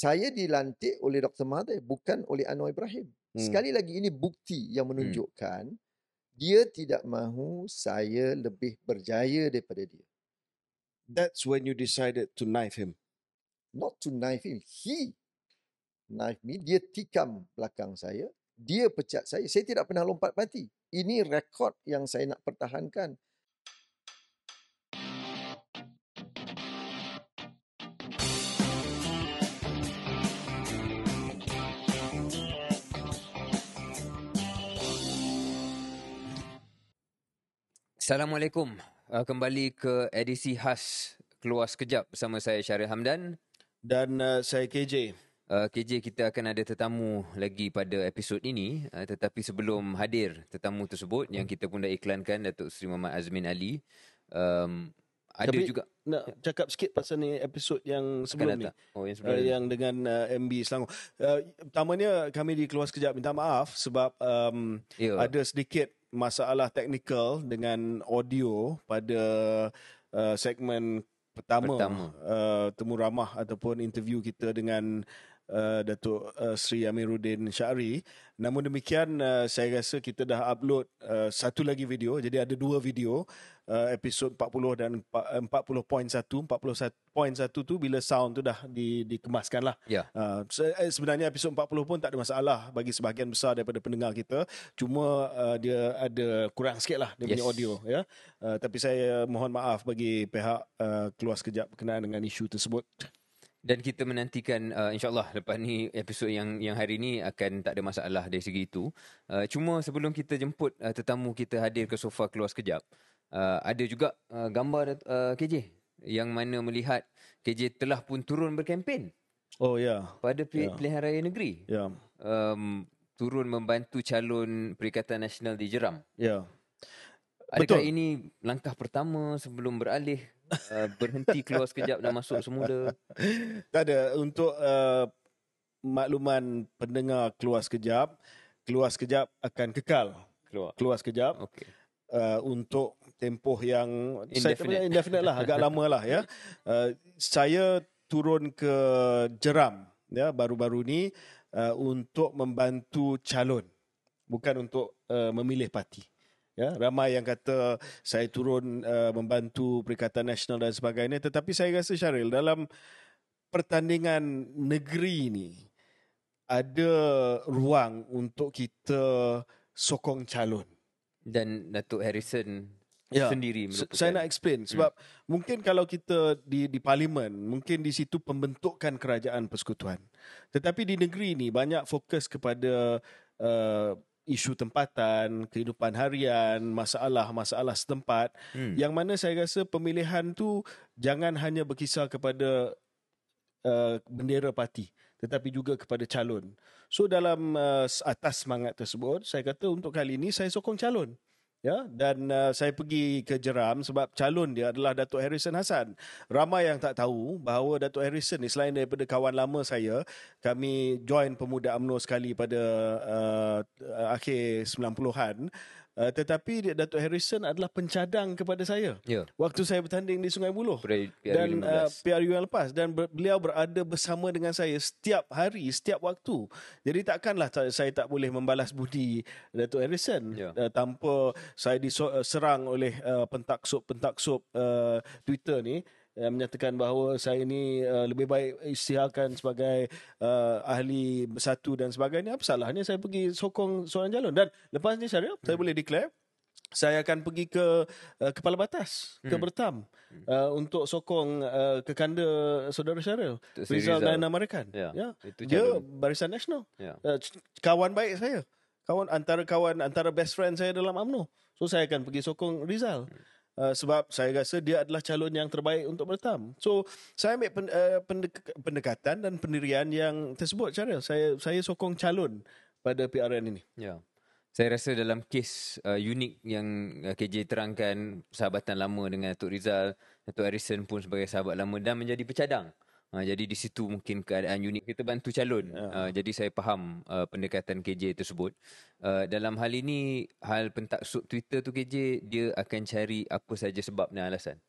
Saya dilantik oleh Dr. Mahathir bukan oleh Anwar Ibrahim. Hmm. Sekali lagi ini bukti yang menunjukkan dia tidak mahu saya lebih berjaya daripada dia. That's when you decided to knife him. Not to knife him. He knife me. Dia tikam belakang saya. Dia pecat saya. Saya tidak pernah lompat mati. Ini rekod yang saya nak pertahankan. Assalamualaikum. Uh, kembali ke edisi khas Keluar Sekejap bersama saya Syaril Hamdan. Dan uh, saya KJ. Uh, KJ kita akan ada tetamu lagi pada episod ini uh, tetapi sebelum hadir tetamu tersebut yang kita pun dah iklankan Datuk Seri Muhammad Azmin Ali um, ada Tapi juga Nak cakap sikit pasal ni episod yang sebelum ni. Oh yang sebelum Uh, ni. yang dengan uh, MB Selangor. Uh, pertamanya kami di Keluar Sekejap minta maaf sebab um, Ya. ada sedikit masalah teknikal dengan audio pada uh, segmen pertama, Pertama. Uh, temu ramah ataupun interview kita dengan uh, Datuk uh, Sri Amiruddin Syari. Namun demikian uh, saya rasa kita dah upload uh, satu lagi video. Jadi ada dua video uh, episod 40 dan empa- 40.1 40.1 tu bila sound tu dah di, dikemaskan lah. Ya. Uh, se- eh, sebenarnya episod 40 pun tak ada masalah bagi sebahagian besar daripada pendengar kita. Cuma uh, dia ada kurang sikit lah dia punya Yes. audio. ya. Uh, tapi saya mohon maaf bagi pihak uh, keluar sekejap berkenaan dengan isu tersebut. Dan kita menantikan uh, insyaAllah lepas ni episod yang yang hari ni akan tak ada masalah dari segi itu. Uh, cuma sebelum kita jemput uh, tetamu kita hadir ke sofa keluar sekejap, uh, ada juga uh, gambar uh, KJ yang mana melihat KJ telah pun turun berkempen Oh ya. pada pi- Ya. pilihan raya negeri. Ya. Um, turun membantu calon Perikatan Nasional di Jeram. Ya. Adakah Betul. ini langkah pertama sebelum beralih uh, berhenti keluar sekejap dan masuk semula? Tak ada untuk uh, makluman pendengar keluar sekejap, keluar sekejap akan kekal Keluar. keluar sekejap Okey. uh, untuk tempoh yang saya Indefinite. pernah indefinite lah agak lama lah ya. Uh, saya turun ke Jeram ya baru-baru ni uh, untuk membantu calon bukan untuk uh, memilih parti. Ya, ramai yang kata saya turun uh, membantu Perikatan Nasional dan sebagainya tetapi saya rasa Syaril dalam pertandingan negeri ni ada ruang untuk kita sokong calon. Dan Datuk Harrison Ya. sendiri merupakan Saya nak explain sebab hmm. mungkin kalau kita di di parlimen mungkin di situ pembentukan kerajaan persekutuan. Tetapi di negeri ini banyak fokus kepada uh, isu tempatan, kehidupan harian, masalah-masalah setempat hmm. yang mana saya rasa pemilihan tu jangan hanya berkisar kepada uh, bendera parti tetapi juga kepada calon. So dalam uh, atas semangat tersebut saya kata untuk kali ini saya sokong calon. Ya dan uh, saya pergi ke Jeram sebab calon dia adalah Datuk Harrison Hassan. Ramai yang tak tahu bahawa Datuk Harrison ni selain daripada kawan lama saya, kami join pemuda UMNO sekali pada uh, akhir 90-an. Uh, tetapi Datuk Harrison adalah pencadang kepada saya Ya. waktu saya bertanding di Sungai Buloh PRU dan uh, 15. PRU yang lepas dan ber, beliau berada bersama dengan saya setiap hari setiap waktu jadi takkanlah ta- saya tak boleh membalas budi Datuk Harrison Ya. uh, tanpa saya diserang oleh uh, pentaksub-pentaksub uh, Twitter ni yang menyatakan bahawa saya ini uh, lebih baik isytiharkan sebagai uh, ahli bersatu dan sebagainya. Apa salahnya saya pergi sokong seorang calon dan lepas ni Syaril saya boleh declare saya akan pergi ke uh, kepala batas ke Hmm. Bertam uh, untuk sokong uh, kekanda saudara Syaril Rizal dan Amarikan Ya. ya Itu dia calon. barisan nasional. Ya. uh, kawan baik saya. Kawan antara kawan antara best friend saya dalam AMNO so saya akan pergi sokong Rizal Uh, sebab saya rasa dia adalah calon yang terbaik untuk bertam. So saya ambil pen, uh, pendek, pendekatan dan pendirian yang tersebut Syaril. Saya saya sokong calon pada PRN ini. Ya. Saya rasa dalam kes uh, unik yang uh, KJ terangkan sahabatan lama dengan Datuk Rizal, Datuk Harrison pun sebagai sahabat lama dan menjadi pecadang. Uh, jadi di situ mungkin keadaan unik kita bantu calon. Uh, jadi saya faham uh, pendekatan KJ tersebut. Uh, dalam hal ini hal pentaksub Twitter tu KJ dia akan cari apa saja sebab dan alasan.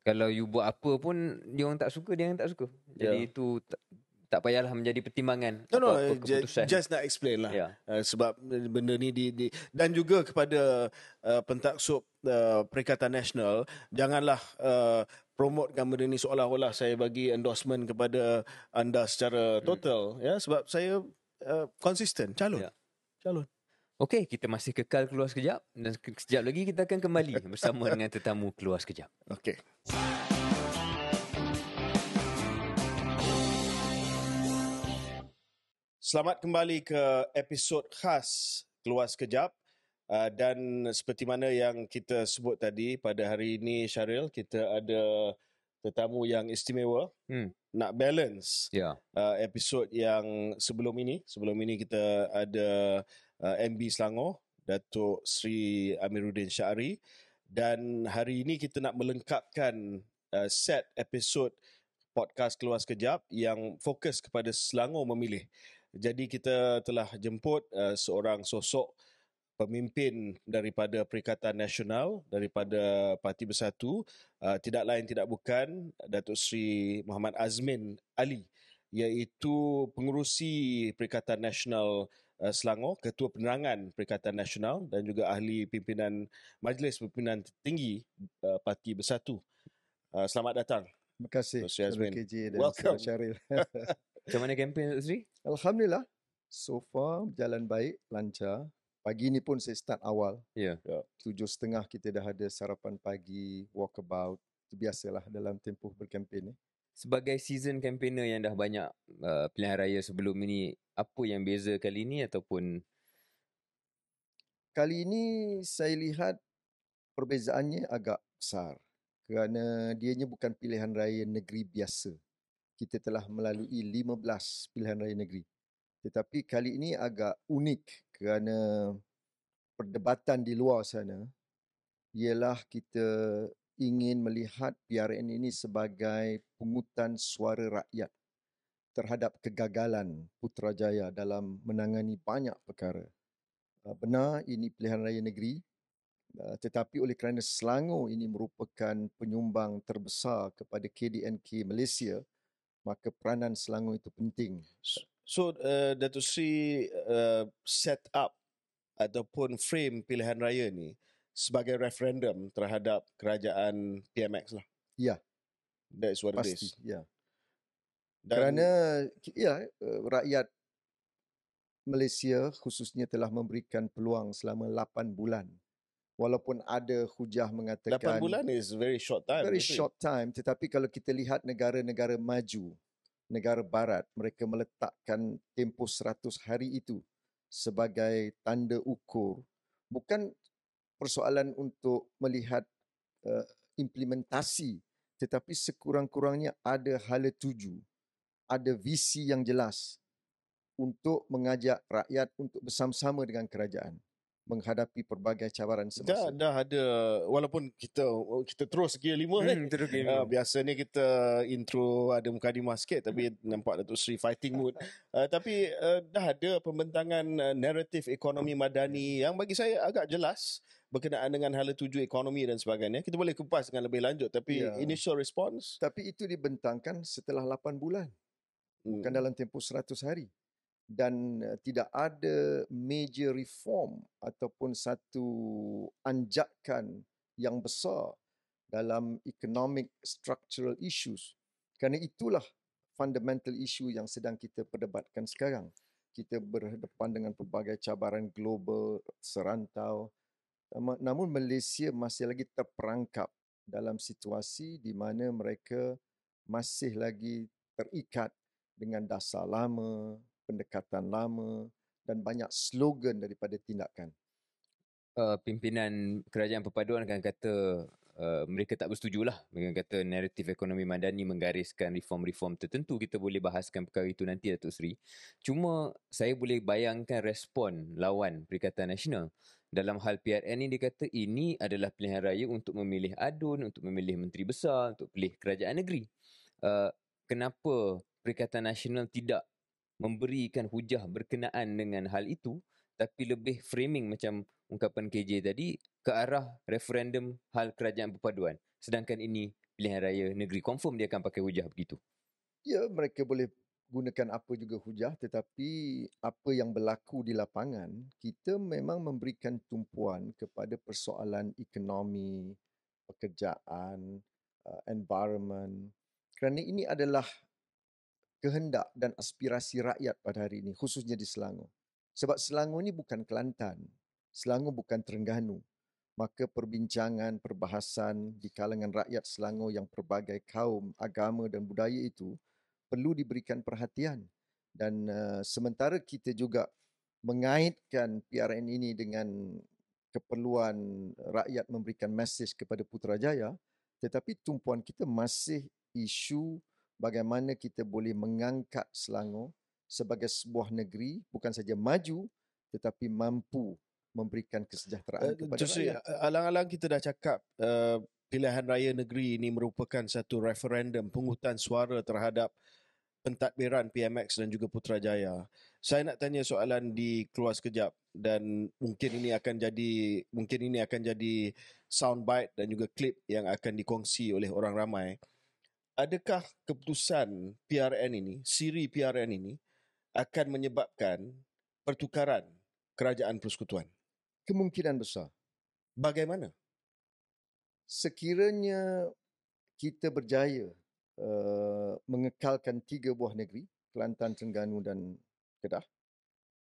Kalau you buat apa pun dia orang tak suka, dia orang tak suka. Jadi Ya. itu tak, tak payahlah menjadi pertimbangan No, no, ju- keputusan. just nak explain lah. Ya. Uh, sebab benda ni di, di dan juga kepada uh, pentaksub uh, Perikatan Nasional janganlah uh, promotekan benda ni seolah-olah saya bagi endorsement kepada anda secara total ya sebab saya uh, konsisten calon. Ya. Calon. Okey, kita masih kekal keluar sekejap dan ke- sekejap lagi kita akan kembali bersama dengan tetamu keluar sekejap. Okey. Selamat kembali ke episod khas Keluar Sekejap. Uh, dan seperti mana yang kita sebut tadi pada hari ini Syaril, kita ada tetamu yang istimewa. Hmm. Nak balance Ya. uh, episod yang sebelum ini. Sebelum ini kita ada uh, MB Selangor, Datuk Sri Amiruddin Syari. Dan hari ini kita nak melengkapkan uh, set episod podcast Keluar Sekejap yang fokus kepada Selangor memilih. Jadi kita telah jemput uh, seorang sosok pemimpin daripada Perikatan Nasional daripada Parti Bersatu uh, tidak lain tidak bukan Datuk Sri Muhammad Azmin Ali iaitu pengurusi Perikatan Nasional uh, Selangor, Ketua Penerangan Perikatan Nasional dan juga ahli pimpinan Majlis Pimpinan Tinggi uh, Parti Bersatu. Uh, selamat datang. Terima kasih Terima kasih, Azmin. KJ dan Welcome. Syaril. Macam mana kempen Datuk Sri? Alhamdulillah, so far berjalan baik, lancar. Pagi ni pun saya start awal. Ya. Tujuh setengah kita dah ada sarapan pagi, walkabout. Itu biasalah dalam tempoh berkempen ni. Sebagai season campaigner yang dah banyak uh, pilihan raya sebelum ini, apa yang beza kali ini ataupun Kali ini saya lihat perbezaannya agak besar kerana dianya bukan pilihan raya negeri biasa. Kita telah melalui 15 pilihan raya negeri. Tetapi kali ini agak unik kerana perdebatan di luar sana ialah kita ingin melihat PRN ini sebagai pungutan suara rakyat terhadap kegagalan Putrajaya dalam menangani banyak perkara. Uh, benar ini pilihan raya negeri uh, tetapi oleh kerana Selangor ini merupakan penyumbang terbesar kepada KDNK Malaysia maka peranan Selangor itu penting. So uh, Datuk Sri uh, set up ataupun frame pilihan raya ni sebagai referendum terhadap kerajaan PMX lah. Ya. That's what it Pasti, is. ya. Dan Kerana ya uh, rakyat Malaysia khususnya telah memberikan peluang selama 8 bulan. Walaupun ada hujah 8 mengatakan bulan is very short time. very short time tetapi kalau kita lihat negara-negara maju negara barat mereka meletakkan tempoh 100 hari itu sebagai tanda ukur. Bukan persoalan untuk melihat uh, implementasi tetapi sekurang-kurangnya ada hala tuju ada visi yang jelas untuk mengajak rakyat untuk bersama-sama dengan kerajaan menghadapi pelbagai cabaran Dah, semasa dah ada walaupun kita kita terus gear lima ni. Hmm, terus Uh, biasanya kita intro ada mukadimah sikit tapi nampak Datuk Sri fighting mood. Uh, tapi uh, dah ada pembentangan uh, naratif ekonomi madani yang bagi saya agak jelas berkenaan dengan hala tuju ekonomi dan sebagainya. Kita boleh kupas dengan lebih lanjut tapi Ya. initial response Tapi itu dibentangkan setelah 8 bulan, hmm, bukan dalam tempoh 100 hari. Dan uh, tidak ada major reform ataupun satu anjakan yang besar dalam economic structural issues. Kerana itulah fundamental issue yang sedang kita perdebatkan sekarang. Kita berhadapan dengan pelbagai cabaran global, serantau. Namun Malaysia masih lagi terperangkap dalam situasi di mana mereka masih lagi terikat dengan dasar lama, pendekatan lama dan banyak slogan daripada tindakan. uh, pimpinan kerajaan perpaduan akan kata uh, mereka tak bersetuju lah dengan kata naratif ekonomi madani menggariskan reform-reform tertentu. Kita boleh bahaskan perkara itu nanti Datuk Seri. Cuma saya boleh bayangkan respon lawan Perikatan Nasional. Dalam hal PRN ni dia kata ini adalah pilihan raya untuk memilih adun untuk memilih menteri besar untuk pilih kerajaan negeri. Uh, kenapa Perikatan Nasional tidak memberikan hujah berkenaan dengan hal itu tapi lebih framing macam ungkapan KJ tadi ke arah referendum hal kerajaan perpaduan. Sedangkan ini pilihan raya negeri confirm dia akan pakai hujah begitu. Ya, mereka boleh gunakan apa juga hujah tetapi apa yang berlaku di lapangan kita memang memberikan tumpuan kepada persoalan ekonomi, pekerjaan, uh, environment. Kerana ini adalah kehendak dan aspirasi rakyat pada hari ini khususnya di Selangor. Sebab Selangor ini bukan Kelantan. Selangor bukan Terengganu. Maka perbincangan, perbahasan di kalangan rakyat Selangor yang pelbagai kaum, agama dan budaya itu perlu diberikan perhatian dan uh, sementara kita juga mengaitkan PRN ini dengan keperluan rakyat memberikan mesej kepada Putrajaya tetapi tumpuan kita masih isu bagaimana kita boleh mengangkat Selangor sebagai sebuah negeri bukan saja maju tetapi mampu memberikan kesejahteraan uh, kepada Justru, rakyat. Alang-alang kita dah cakap uh, pilihan raya negeri ini merupakan satu referendum pengutan suara terhadap pentadbiran PMX dan juga Putrajaya. Saya nak tanya soalan di keluar sekejap dan mungkin ini akan jadi mungkin ini akan jadi soundbite dan juga klip yang akan dikongsi oleh orang ramai. Adakah keputusan PRN ini, siri PRN ini akan menyebabkan pertukaran kerajaan persekutuan? Kemungkinan besar. Bagaimana? Sekiranya kita berjaya uh, mengekalkan tiga buah negeri, Kelantan, Terengganu dan Kedah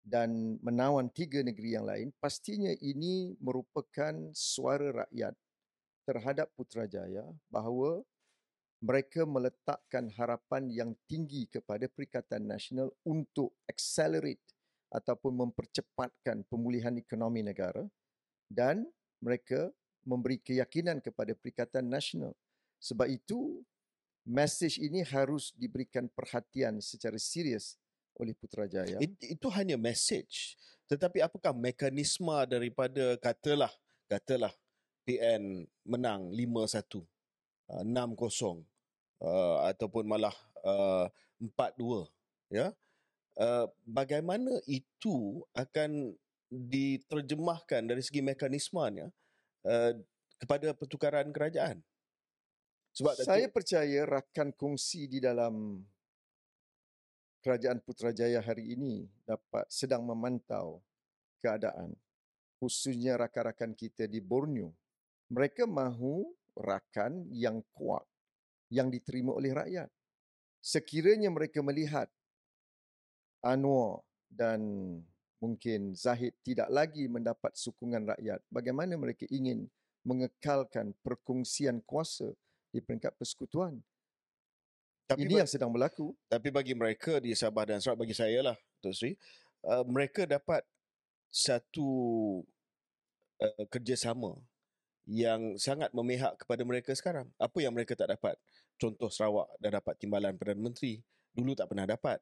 dan menawan tiga negeri yang lain, pastinya ini merupakan suara rakyat terhadap Putrajaya bahawa mereka meletakkan harapan yang tinggi kepada Perikatan Nasional untuk accelerate ataupun mempercepatkan pemulihan ekonomi negara dan mereka memberi keyakinan kepada Perikatan Nasional. Sebab itu message ini harus diberikan perhatian secara serius oleh Putrajaya. It, itu hanya message. Tetapi apakah mekanisme daripada katalah katalah PN menang 5-1, uh, 6-0 uh, ataupun malah uh, 4-2 ya. Uh, bagaimana itu akan diterjemahkan dari segi mekanismenya uh, kepada pertukaran kerajaan? Sebab saya Datuk, percaya rakan kongsi di dalam kerajaan Putrajaya hari ini dapat sedang memantau keadaan khususnya rakan-rakan kita di Borneo. Mereka mahu rakan yang kuat yang diterima oleh rakyat. Sekiranya mereka melihat Anwar dan mungkin Zahid tidak lagi mendapat sokongan rakyat, bagaimana mereka ingin mengekalkan perkongsian kuasa di peringkat persekutuan. Tapi Ini yang sedang berlaku. Tapi bagi mereka di Sabah dan Sarawak, bagi saya lah, Tok Sri, uh, mereka dapat satu uh, kerjasama yang sangat memihak kepada mereka sekarang. Apa yang mereka tak dapat? Contoh Sarawak dah dapat timbalan Perdana Menteri. Dulu tak pernah dapat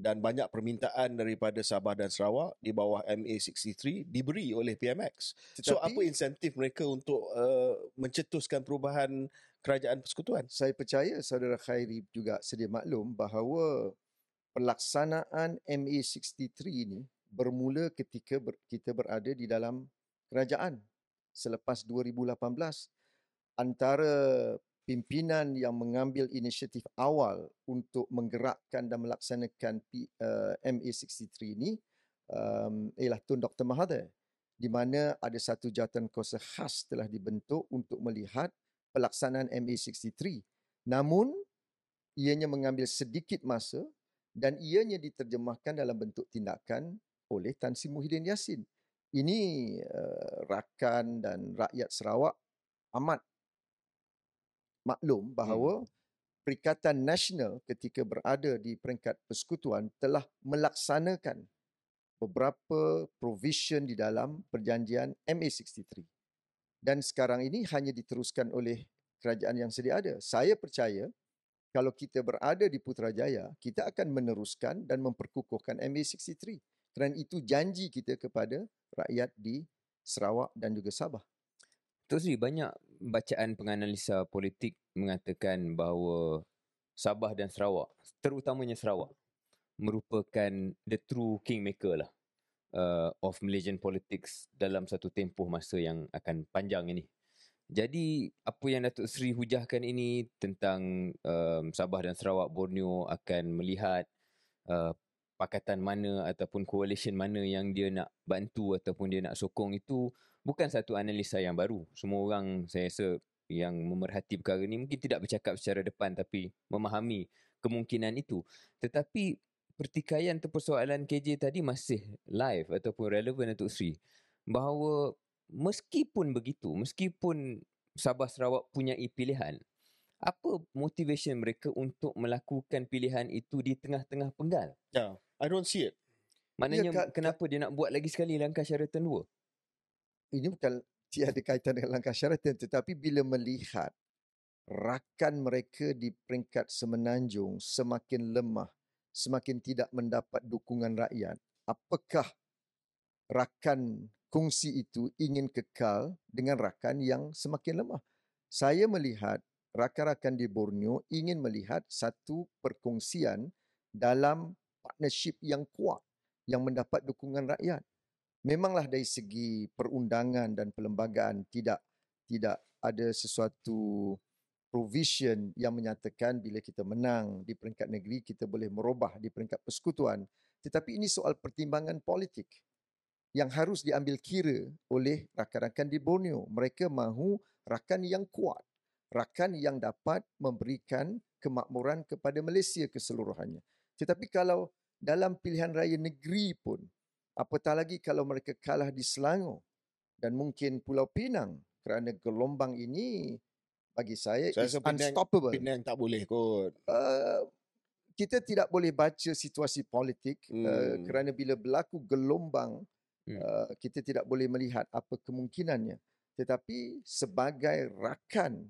dan banyak permintaan daripada Sabah dan Sarawak di bawah MA63 diberi oleh PMX. Tetapi, so apa insentif mereka untuk uh, mencetuskan perubahan kerajaan persekutuan? Saya percaya saudara Khairi juga sedia maklum bahawa pelaksanaan MA63 ini bermula ketika ber, kita berada di dalam kerajaan selepas 2018 antara pimpinan yang mengambil inisiatif awal untuk menggerakkan dan melaksanakan uh, MA63 ini um, ialah Tun Dr. Mahathir di mana ada satu jawatan kuasa khas telah dibentuk untuk melihat pelaksanaan MA63. Namun, ianya mengambil sedikit masa dan ianya diterjemahkan dalam bentuk tindakan oleh Tan Sri Muhyiddin Yassin. Ini uh, rakan dan rakyat Sarawak amat maklum bahawa hmm. Perikatan Nasional ketika berada di peringkat persekutuan telah melaksanakan beberapa provision di dalam perjanjian MA63. Dan sekarang ini hanya diteruskan oleh kerajaan yang sedia ada. Saya percaya kalau kita berada di Putrajaya, kita akan meneruskan dan memperkukuhkan MA63. Kerana itu janji kita kepada rakyat di Sarawak dan juga Sabah. Tok Sri, banyak bacaan penganalisa politik mengatakan bahawa Sabah dan Sarawak, terutamanya Sarawak, merupakan the true kingmaker lah uh, of Malaysian politics dalam satu tempoh masa yang akan panjang ini. Jadi apa yang Datuk Sri hujahkan ini tentang um, Sabah dan Sarawak Borneo akan melihat uh, pakatan mana ataupun coalition mana yang dia nak bantu ataupun dia nak sokong itu bukan satu analisa yang baru. Semua orang saya rasa yang memerhati perkara ni mungkin tidak bercakap secara depan tapi memahami kemungkinan itu. Tetapi pertikaian atau persoalan KJ tadi masih live ataupun relevan untuk Sri. Bahawa meskipun begitu, meskipun Sabah Sarawak punya pilihan, apa motivation mereka untuk melakukan pilihan itu di tengah-tengah penggal? Yeah, I don't see it. Maknanya Ya, Kak- kenapa dia nak buat lagi sekali langkah syaratan dua? Ini bukan tiada kaitan dengan langkah syaratan tetapi bila melihat rakan mereka di peringkat semenanjung semakin lemah, semakin tidak mendapat dukungan rakyat, apakah rakan kongsi itu ingin kekal dengan rakan yang semakin lemah? Saya melihat rakan-rakan di Borneo ingin melihat satu perkongsian dalam partnership yang kuat yang mendapat dukungan rakyat. Memanglah dari segi perundangan dan perlembagaan tidak tidak ada sesuatu provision yang menyatakan bila kita menang di peringkat negeri kita boleh merubah di peringkat persekutuan. Tetapi ini soal pertimbangan politik yang harus diambil kira oleh rakan-rakan di Borneo. Mereka mahu rakan yang kuat rakan yang dapat memberikan kemakmuran kepada Malaysia keseluruhannya tetapi kalau dalam pilihan raya negeri pun apatah lagi kalau mereka kalah di Selangor dan mungkin Pulau Pinang kerana gelombang ini bagi saya, Saya is Penang- unstoppable. Penang tak boleh kot. Uh, kita tidak boleh baca situasi politik hmm. uh, Hmm. kerana bila berlaku gelombang Hmm. uh, kita tidak boleh melihat apa kemungkinannya tetapi sebagai rakan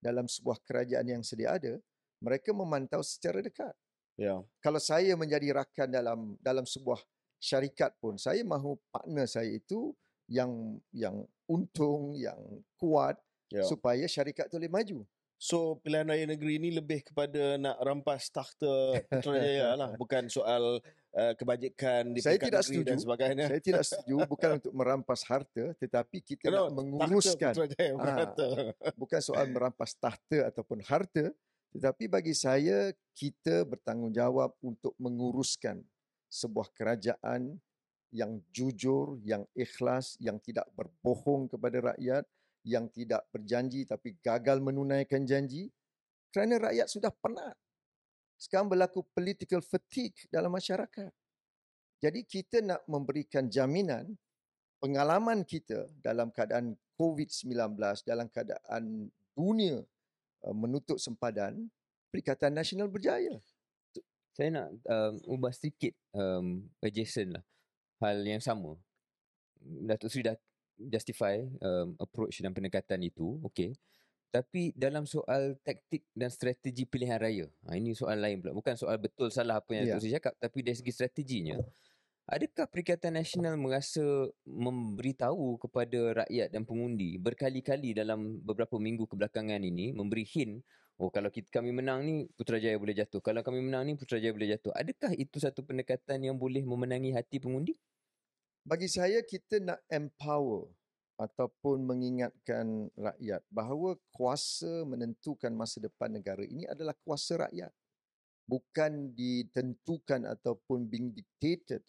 dalam sebuah kerajaan yang sedia ada mereka memantau secara dekat Ya. kalau saya menjadi rakan dalam dalam sebuah syarikat pun saya mahu partner saya itu yang yang untung yang kuat Ya. supaya syarikat tu boleh maju So pilihan raya negeri ni lebih kepada nak rampas takhta Putrajaya lah. Bukan soal uh, kebajikan di Saya tidak negeri dan setuju. sebagainya. saya tidak setuju bukan untuk merampas harta tetapi kita Kenapa? nak menguruskan Takhta Putrajaya Ah. berharta. bukan soal merampas tahta ataupun harta tetapi bagi saya kita bertanggungjawab untuk menguruskan sebuah kerajaan yang jujur, yang ikhlas, yang tidak berbohong kepada rakyat, yang tidak berjanji tapi gagal menunaikan janji kerana rakyat sudah penat. Sekarang berlaku political fatigue dalam masyarakat. Jadi kita nak memberikan jaminan pengalaman kita dalam keadaan COVID-19, dalam keadaan dunia menutup sempadan, Perikatan Nasional berjaya. Saya nak um, ubah sedikit um, adjacent lah. Hal yang sama. Datuk Sri dah justify um, approach dan pendekatan itu. Okay. Tapi dalam soal taktik dan strategi pilihan raya. Ha, ini soal lain pula. Bukan soal betul salah apa yang Ya. Datuk Sri cakap. Tapi dari segi strateginya. Adakah Perikatan Nasional merasa memberitahu kepada rakyat dan pengundi berkali-kali dalam beberapa minggu kebelakangan ini memberi hint oh kalau kita, kami menang ni Putrajaya boleh jatuh kalau kami menang ni Putrajaya boleh jatuh adakah itu satu pendekatan yang boleh memenangi hati pengundi Bagi saya kita nak empower ataupun mengingatkan rakyat bahawa kuasa menentukan masa depan negara ini adalah kuasa rakyat. Bukan ditentukan ataupun being dictated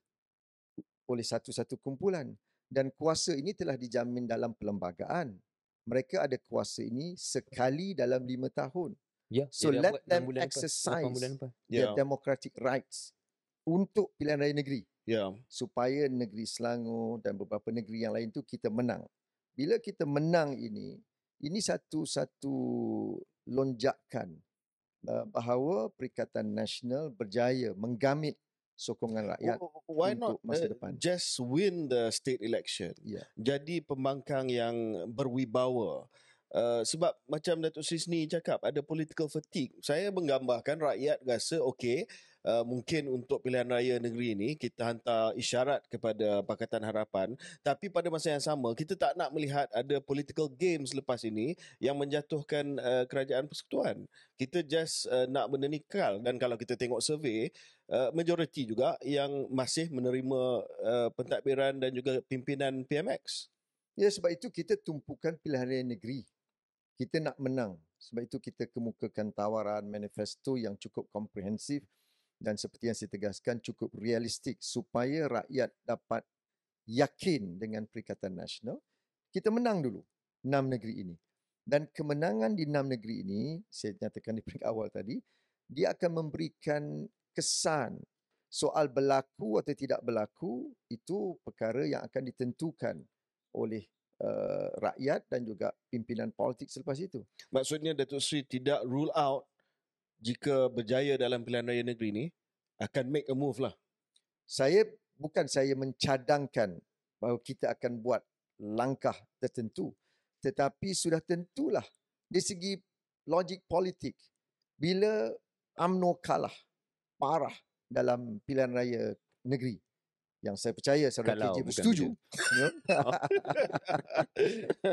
oleh satu-satu kumpulan. Dan kuasa ini telah dijamin dalam perlembagaan. Mereka ada kuasa ini sekali dalam lima tahun. ya So dah let them exercise their Ya. democratic rights untuk pilihan raya negeri. Ya. supaya negeri Selangor dan beberapa negeri yang lain tu kita menang. Bila kita menang ini, ini satu satu lonjakan uh, bahawa Perikatan Nasional berjaya menggamit sokongan rakyat. W- Why not untuk masa uh, depan. just win the state election? Ya. Jadi pembangkang yang berwibawa. Uh, sebab macam Datuk Sri Sni cakap ada political fatigue. Saya menggambarkan rakyat rasa okey uh, mungkin untuk pilihan raya negeri ini kita hantar isyarat kepada Pakatan Harapan tapi pada masa yang sama kita tak nak melihat ada political games lepas ini yang menjatuhkan uh, kerajaan persekutuan. Kita just uh, nak benda ni kekal dan kalau kita tengok survey uh, majoriti juga yang masih menerima uh, pentadbiran dan juga pimpinan PMX. Ya sebab itu kita tumpukan pilihan raya negeri. Kita nak menang. Sebab itu kita kemukakan tawaran manifesto yang cukup komprehensif dan seperti yang saya tegaskan cukup realistik supaya rakyat dapat yakin dengan Perikatan Nasional, kita menang dulu enam negeri ini. Dan kemenangan di enam negeri ini, saya nyatakan di peringkat awal tadi, dia akan memberikan kesan soal berlaku atau tidak berlaku itu perkara yang akan ditentukan oleh uh, rakyat dan juga pimpinan politik selepas itu. Maksudnya Datuk Sri tidak rule out jika berjaya dalam pilihan raya negeri ini akan make a move lah. Saya bukan saya mencadangkan bahawa kita akan buat langkah tertentu tetapi sudah tentulah dari segi logik politik bila AMNO kalah parah dalam pilihan raya negeri. Yang saya percaya saudara KJ bersetuju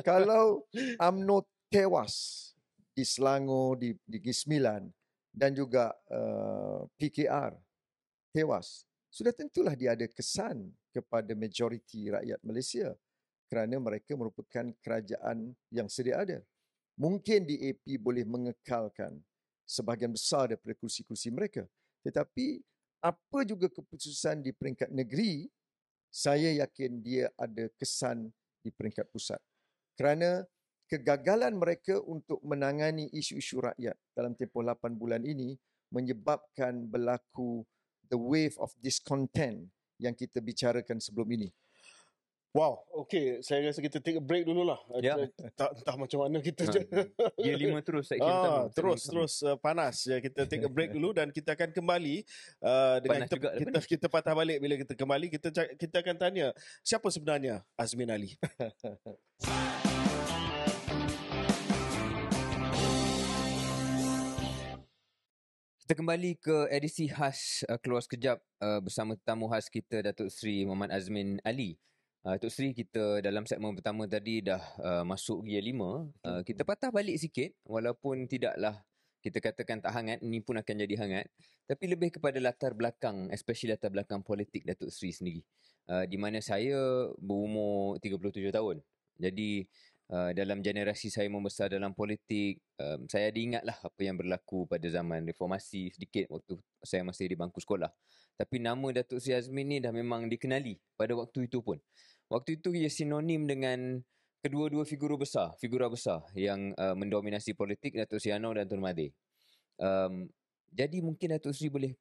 kalau AMNO tewas di Selangor di di Negeri Sembilan dan juga uh, PKR tewas sudah tentulah dia ada kesan kepada majoriti rakyat Malaysia kerana mereka merupakan kerajaan yang sedia ada. Mungkin DAP boleh mengekalkan sebahagian besar daripada kursi-kursi mereka. Tetapi apa juga keputusan di peringkat negeri, saya yakin dia ada kesan di peringkat pusat. Kerana kegagalan mereka untuk menangani isu-isu rakyat dalam tempoh 8 bulan ini menyebabkan berlaku the wave of discontent yang kita bicarakan sebelum ini. Wow, okay. Saya rasa kita take a break dulu lah. Ya. Tak, entah macam mana kita. Ha. Dia lima terus. Saya ah, terus, terus uh, panas. Ya, kita take a break dulu dan kita akan kembali. Uh, dengan Panas juga kita, kita, kita patah balik bila kita kembali. Kita kita akan tanya, siapa sebenarnya Azmin Ali? Kita kembali ke edisi khas uh, Keluar Sekejap uh, bersama tetamu khas kita Datuk Seri Muhammad Azmin Ali. Uh, Tok Sri kita dalam segmen pertama tadi dah uh, masuk gear 5. Uh, kita patah balik sikit walaupun tidaklah kita katakan tak hangat, ini pun akan jadi hangat. Tapi lebih kepada latar belakang, especially latar belakang politik Datuk Sri sendiri. Uh, di mana saya berumur 37 tahun. Jadi uh, dalam generasi saya membesar dalam politik, um, saya diingatlah apa yang berlaku pada zaman reformasi sedikit waktu saya masih di bangku sekolah. Tapi nama Datuk Sri Azmin ni dah memang dikenali pada waktu itu pun. Waktu itu ia sinonim dengan kedua-dua figura besar, figura besar yang uh, mendominasi politik Datuk Sri Anwar dan Tun Mahathir. Um, jadi mungkin Datuk Sri boleh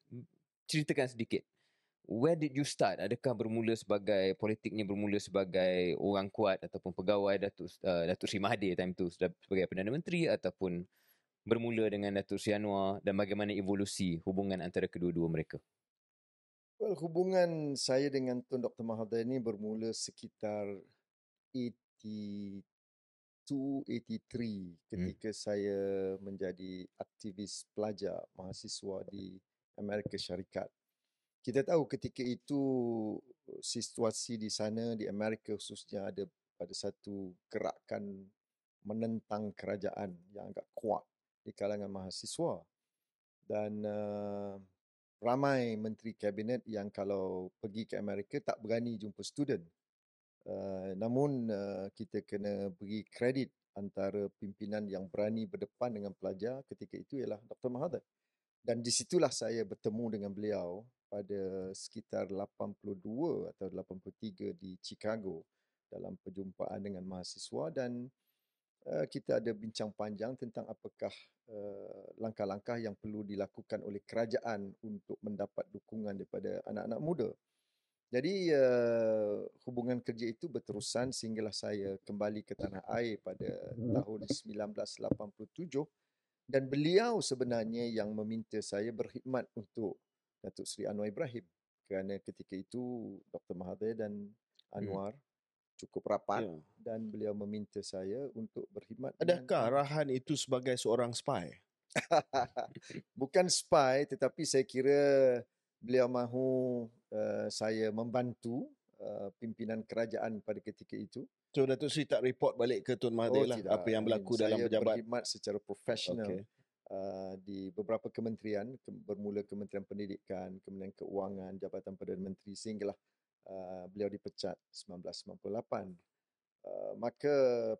ceritakan sedikit. Where did you start? Adakah bermula sebagai politiknya bermula sebagai orang kuat ataupun pegawai Datuk uh, Datuk Sri Mahathir time tu sebagai Perdana Menteri ataupun bermula dengan Datuk Sri Anwar dan bagaimana evolusi hubungan antara kedua-dua mereka? Well, hubungan saya dengan Tun Dr. Mahathir ini bermula sekitar 82, 83 ketika hmm. saya menjadi aktivis pelajar mahasiswa di Amerika Syarikat. Kita tahu ketika itu situasi di sana di Amerika khususnya ada pada satu gerakan menentang kerajaan yang agak kuat di kalangan mahasiswa dan uh, ramai menteri kabinet yang kalau pergi ke Amerika tak berani jumpa student. Uh, namun uh, kita kena beri kredit antara pimpinan yang berani berdepan dengan pelajar ketika itu ialah Dr. Mahathir. Dan di situlah saya bertemu dengan beliau pada sekitar 82 atau 83 di Chicago dalam perjumpaan dengan mahasiswa dan uh, kita ada bincang panjang tentang apakah uh, langkah-langkah yang perlu dilakukan oleh kerajaan untuk mendapat dukungan daripada anak-anak muda. Jadi uh, hubungan kerja itu berterusan sehinggalah saya kembali ke tanah air pada tahun 1987 dan beliau sebenarnya yang meminta saya berkhidmat untuk Datuk Seri Anwar Ibrahim kerana ketika itu Dr. Mahathir dan hmm. Anwar hmm cukup rapat ya. dan beliau meminta saya untuk berkhidmat. Adakah arahan itu sebagai seorang spy? Bukan spy tetapi saya kira beliau mahu uh, saya membantu uh, pimpinan kerajaan pada ketika itu. So Datuk Sri tak report balik ke Tun Mahathir oh, lah tidak. apa yang berlaku I mean, dalam pejabat. Saya berkhidmat secara profesional. Okay. Uh, di beberapa kementerian ke, bermula Kementerian Pendidikan, Kementerian Keuangan, Jabatan Perdana Menteri sehinggalah Uh, beliau dipecat 1998. Uh, maka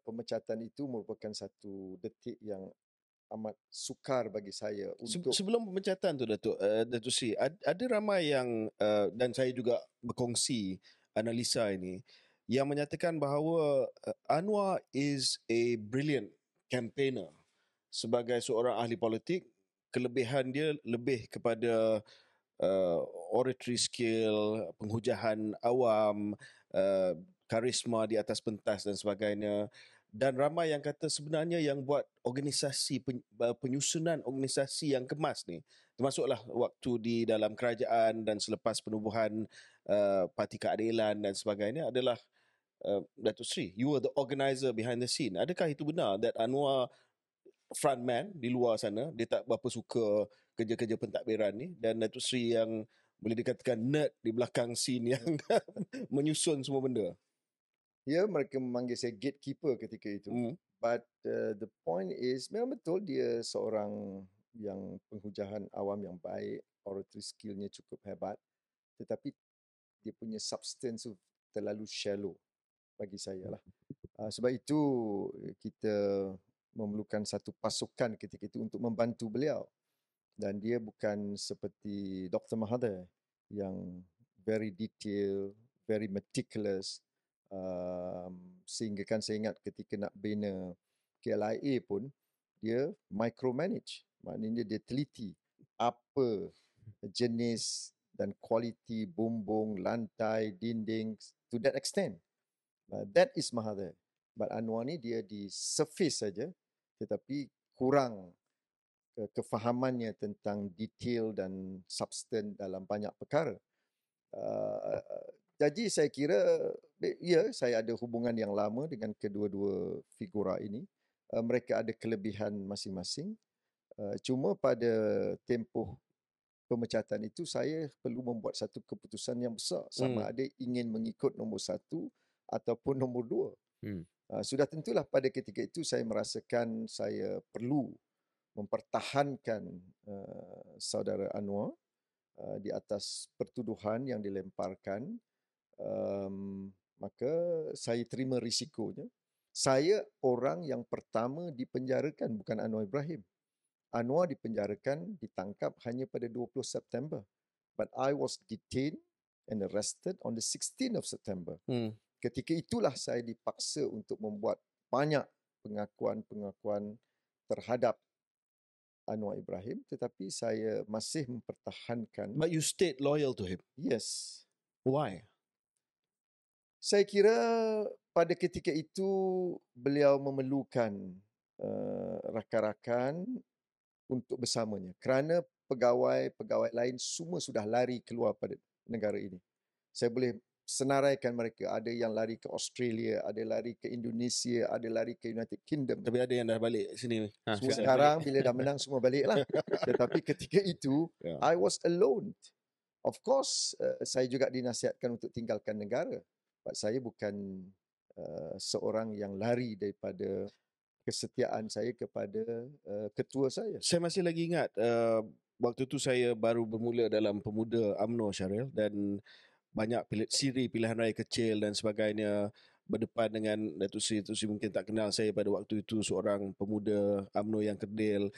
pemecatan itu merupakan satu detik yang amat sukar bagi saya untuk Sebelum pemecatan tu Datuk, uh, Datuk Sri, ad- ada ramai yang uh, dan saya juga berkongsi analisa ini yang menyatakan bahawa uh, Anwar is a brilliant campaigner. Sebagai seorang ahli politik, kelebihan dia lebih kepada uh, oratory skill, penghujahan awam, uh, karisma di atas pentas dan sebagainya. Dan ramai yang kata sebenarnya yang buat organisasi uh, penyusunan organisasi yang kemas ni termasuklah waktu di dalam kerajaan dan selepas penubuhan uh, Parti Keadilan dan sebagainya adalah uh, Datuk Sri you were the organizer behind the scene. Adakah itu benar that Anwar frontman di luar sana dia tak berapa suka kerja-kerja pentadbiran ni. Dan Datuk Sri yang boleh dikatakan nerd di belakang scene yang menyusun semua benda. Ya mereka memanggil saya gatekeeper ketika itu. Hmm. but uh, the point is memang betul dia seorang yang penghujahan awam yang baik oratory skillnya cukup hebat tetapi dia punya substance tu terlalu shallow bagi saya lah. Uh, sebab itu kita memerlukan satu pasukan ketika itu untuk membantu beliau dan dia bukan seperti Dr. Mahathir yang very detail very meticulous um, sehingga kan saya ingat ketika nak bina KLIA pun dia micromanage maknanya dia teliti apa jenis dan kualiti bumbung, lantai, dinding to that extent. Uh, that is Mahathir. But Anwar ni dia di surface saja tetapi kurang ke- kefahamannya tentang detail dan substance dalam banyak perkara. Uh, jadi saya kira ya saya ada hubungan yang lama dengan kedua-dua figura ini. Uh, mereka ada kelebihan masing-masing. Uh, cuma pada tempoh pemecatan itu saya perlu membuat satu keputusan yang besar sama Hmm. ada ingin mengikut nombor satu ataupun nombor dua. Hmm. Uh, sudah tentulah pada ketika itu saya merasakan saya perlu mempertahankan uh, saudara Anwar uh, di atas pertuduhan yang dilemparkan. Um, maka saya terima risikonya. Saya orang yang pertama dipenjarakan bukan Anwar Ibrahim. Anwar dipenjarakan, ditangkap hanya pada 20 September. But I was detained and arrested on the 16th of September. Hmm. Ketika itulah saya dipaksa untuk membuat banyak pengakuan-pengakuan terhadap Anwar Ibrahim tetapi saya masih mempertahankan But you stayed loyal to him. yes Why? saya kira pada ketika itu beliau memerlukan uh, rakan-rakan untuk bersamanya kerana pegawai-pegawai lain semua sudah lari keluar pada negara ini. Saya boleh senaraikan mereka. Ada yang lari ke Australia, ada lari ke Indonesia, ada lari ke United Kingdom. Tapi ada yang dah balik sini. Ha, Semua. Sekarang bila dah menang semua baliklah. Tetapi ketika itu Ya. I was alone. Of course, uh, saya juga dinasihatkan untuk tinggalkan negara. Sebab saya bukan uh, seorang yang lari daripada kesetiaan saya kepada uh, ketua saya. Saya masih lagi ingat uh, waktu tu saya baru bermula dalam pemuda UMNO Syaril dan banyak pilih, siri pilihan raya kecil dan sebagainya berdepan dengan Datuk Sri. Datuk Sri mungkin tak kenal saya pada waktu itu seorang pemuda UMNO yang kerdil.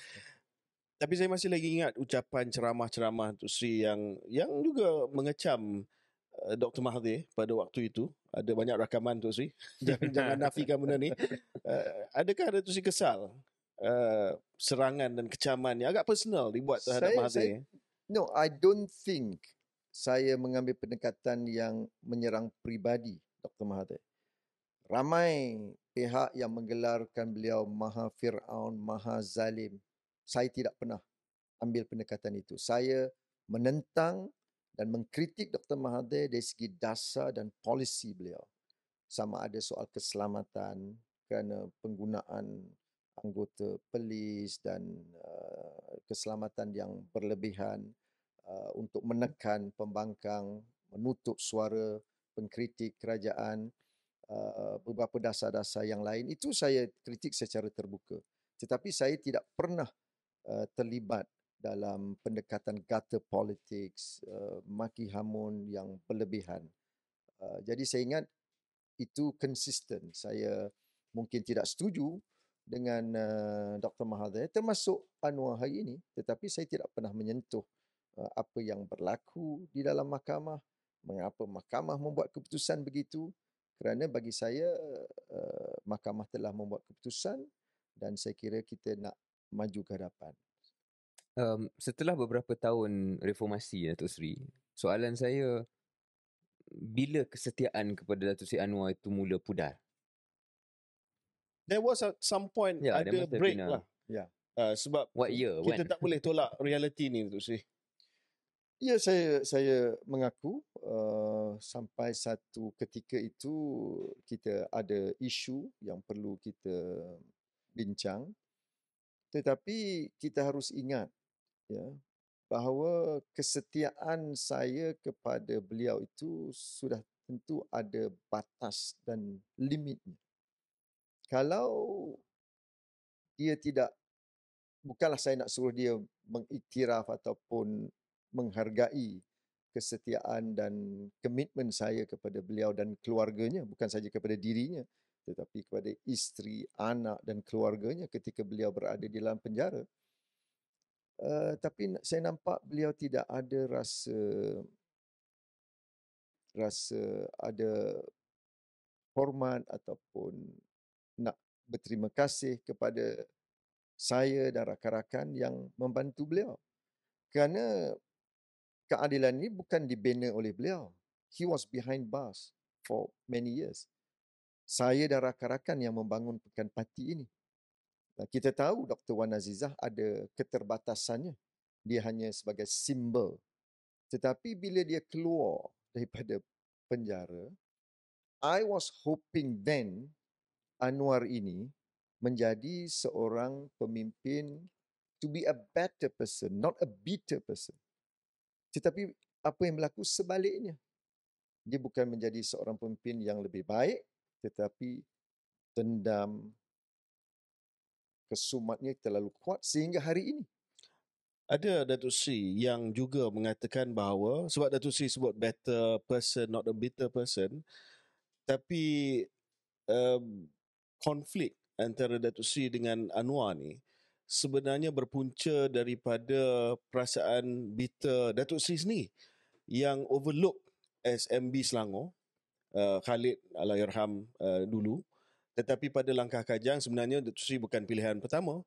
Tapi saya masih lagi ingat ucapan ceramah-ceramah Datuk Sri yang yang juga mengecam uh, Dr. Mahathir pada waktu itu. Ada banyak rakaman Datuk Sri. jangan, jangan nafikan benda ni. Uh, adakah Datuk Sri kesal uh, serangan dan kecaman yang agak personal dibuat terhadap Saya- Mahathir? saya- No, I don't think saya mengambil pendekatan yang menyerang pribadi Dr. Mahathir. Ramai pihak yang menggelarkan beliau maha Fir'aun, maha zalim. Saya tidak pernah ambil pendekatan itu. Saya menentang dan mengkritik Dr. Mahathir dari segi dasar dan polisi beliau. Sama ada soal keselamatan kerana penggunaan anggota polis dan uh, keselamatan yang berlebihan uh, untuk menekan pembangkang, menutup suara pengkritik kerajaan, uh, beberapa dasar-dasar yang lain itu saya kritik secara terbuka. Tetapi saya tidak pernah uh, terlibat dalam pendekatan gutter politics, uh, maki hamun yang berlebihan. Uh, jadi saya ingat itu konsisten. Saya mungkin tidak setuju dengan uh, Dr. Mahathir termasuk Anwar hari ini tetapi saya tidak pernah menyentuh uh, apa yang berlaku di dalam mahkamah mengapa mahkamah membuat keputusan begitu kerana bagi saya uh, mahkamah telah membuat keputusan dan saya kira kita nak maju ke hadapan Um, setelah beberapa tahun reformasi Datuk Seri, soalan saya bila kesetiaan kepada Datuk Seri Anwar itu mula pudar? There was at some point Yeah, there ada break lah. Ya. Uh, sebab What year? kita When? tak boleh tolak reality ni Datuk Seri. Ya saya saya mengaku uh, sampai satu ketika itu kita ada isu yang perlu kita bincang tetapi kita harus ingat ya bahawa kesetiaan saya kepada beliau itu sudah tentu ada batas dan limitnya. Kalau dia tidak bukanlah saya nak suruh dia mengiktiraf ataupun menghargai kesetiaan dan komitmen saya kepada beliau dan keluarganya bukan saja kepada dirinya tetapi kepada isteri, anak dan keluarganya ketika beliau berada di dalam penjara. Uh, tapi saya nampak beliau tidak ada rasa rasa ada hormat ataupun nak berterima kasih kepada saya dan rakan-rakan yang membantu beliau. Kerana keadilan ini bukan dibina oleh beliau. He was behind bars for many years. Saya dan rakan-rakan yang membangun Pekan Parti ini. Kita tahu Dr. Wan Azizah ada keterbatasannya. Dia hanya sebagai simbol. Tetapi bila dia keluar daripada penjara, I was hoping then Anwar ini menjadi seorang pemimpin to be a better person, not a bitter person. Tetapi apa yang berlaku sebaliknya. Dia bukan menjadi seorang pemimpin yang lebih baik, tetapi dendam, kesumatnya terlalu kuat sehingga hari ini. Ada Datuk Sri yang juga mengatakan bahawa sebab Datuk Sri sebut better person not a bitter person tapi um, konflik antara Datuk Sri dengan Anwar ni sebenarnya berpunca daripada perasaan bitter Datuk Sri sendiri yang overlook as MB Selangor uh, Khalid Allahyarham uh, dulu. Tetapi pada langkah kajang sebenarnya Datuk Sri bukan pilihan pertama.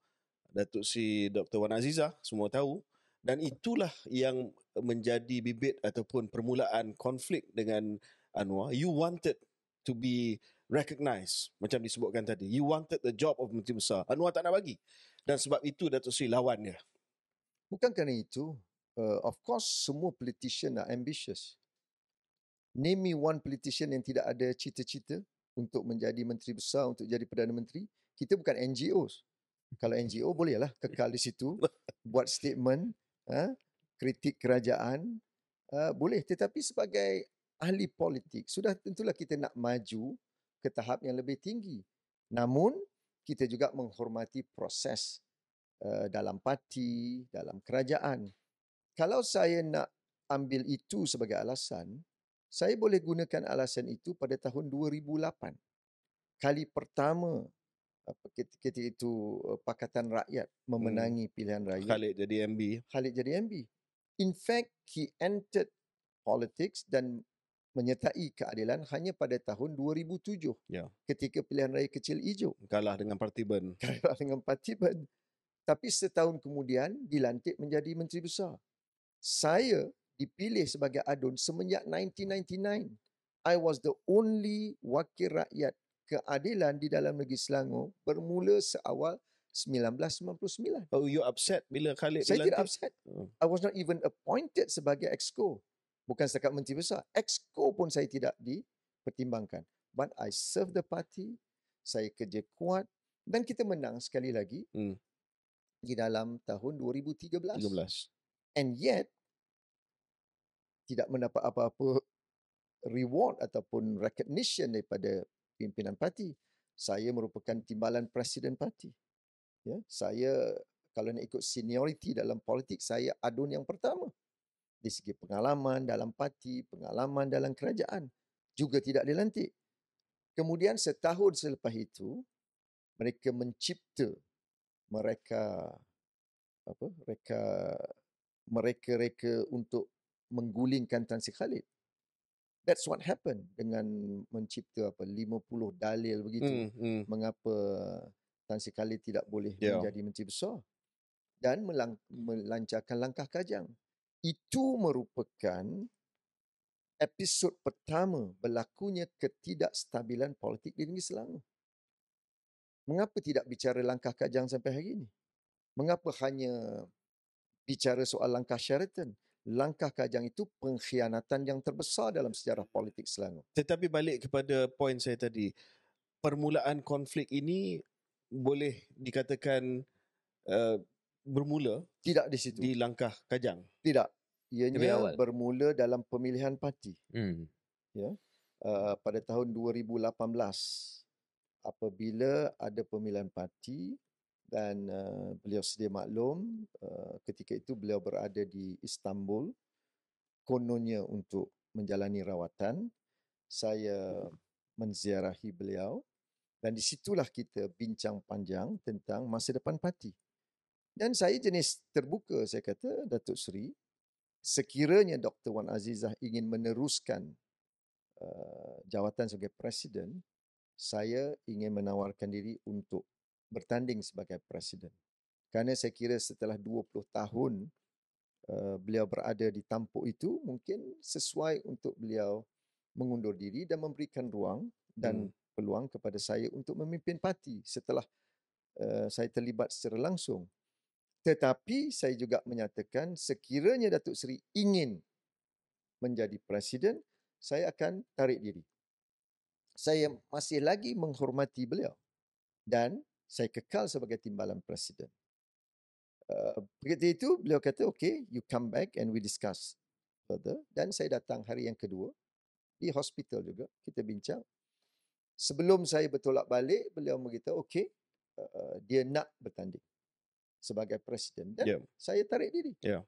Datuk Sri Dr. Wan Azizah semua tahu. Dan itulah yang menjadi bibit ataupun permulaan konflik dengan Anwar. You wanted to be recognized. Macam disebutkan tadi. You wanted the job of Menteri Besar. Anwar tak nak bagi dan sebab itu Datuk Sri lawan dia Bukan kerana itu, uh, of course semua politician are ambitious. Name me one politician yang tidak ada cita-cita untuk menjadi menteri besar, untuk jadi Perdana Menteri. Kita bukan NGOs. Kalau NGO bolehlah kekal di situ, buat statement, ha, kritik kerajaan, uh, boleh. Tetapi sebagai ahli politik, sudah tentulah kita nak maju ke tahap yang lebih tinggi. Namun, kita juga menghormati proses uh, dalam parti, dalam kerajaan. Kalau saya nak ambil itu sebagai alasan, saya boleh gunakan alasan itu pada tahun 2008. Kali pertama apa ketika itu uh, Pakatan Rakyat memenangi pilihan raya. Khalid jadi MB Khalid jadi MB. In fact, he entered politics dan menyertai keadilan hanya pada tahun 2007 Ya. ketika pilihan raya kecil hijau kalah dengan Parti Ben kalah dengan Parti Ben. Tapi setahun kemudian dilantik menjadi Menteri Besar. Saya dipilih sebagai adun semenjak 1999. I was the only wakil rakyat keadilan di dalam negeri Selangor bermula seawal 1999. oh you upset bila Khalid Saya tidak dilantik upset. Hmm. I was not even appointed sebagai exco. Bukan setakat menteri besar. Exco pun saya tidak dipertimbangkan. But I serve the party. Saya kerja kuat. Dan kita menang sekali lagi Hmm. di dalam tahun 2013. 13 And yet, tidak mendapat apa-apa reward ataupun recognition daripada pimpinan parti. Saya merupakan timbalan presiden parti. Ya, saya kalau nak ikut seniority dalam politik, saya adun yang pertama. Di segi pengalaman dalam parti, pengalaman dalam kerajaan. Juga tidak dilantik. Kemudian setahun selepas itu, mereka mencipta mereka apa mereka mereka-reka untuk menggulingkan Tan Sri Khalid. That's what happened dengan mencipta apa 50 dalil begitu. Hmm, hmm. Mengapa Tan Sri Khalid tidak boleh Ya. menjadi menteri besar dan melang- melancarkan langkah kajang. Itu merupakan episod pertama berlakunya ketidakstabilan politik di negeri Selangor. Mengapa tidak bicara langkah kajang sampai hari ini? Mengapa hanya bicara soal langkah Sheraton? Langkah kajang itu pengkhianatan yang terbesar dalam sejarah politik Selangor. Tetapi balik kepada poin saya tadi, permulaan konflik ini boleh dikatakan uh, bermula Tidak di situ. di langkah kajang. Tidak. Ianya awal. bermula dalam pemilihan parti. Hmm. uh, pada tahun 2018 apabila ada pemilihan parti dan uh, beliau sedia maklum uh, ketika itu beliau berada di Istanbul kononnya untuk menjalani rawatan saya menziarahi beliau dan disitulah kita bincang panjang tentang masa depan parti dan saya jenis terbuka saya kata Datuk Seri sekiranya Dr. Wan Azizah ingin meneruskan uh, jawatan sebagai presiden, saya ingin menawarkan diri untuk bertanding sebagai presiden. Kerana saya kira setelah 20 tahun uh, beliau berada di tampuk itu, mungkin sesuai untuk beliau mengundur diri dan memberikan ruang dan Hmm. peluang kepada saya untuk memimpin parti setelah uh, saya terlibat secara langsung. Tetapi saya juga menyatakan sekiranya Datuk Seri ingin menjadi presiden, saya akan tarik diri. Saya masih lagi menghormati beliau dan saya kekal sebagai timbalan presiden. Uh, ketika itu beliau kata, okay, you come back and we discuss further. Dan saya datang hari yang kedua di hospital juga, kita bincang. Sebelum saya bertolak balik, beliau beritahu, okay, uh, dia nak bertanding sebagai presiden. Dan Ya. saya tarik diri. Ya.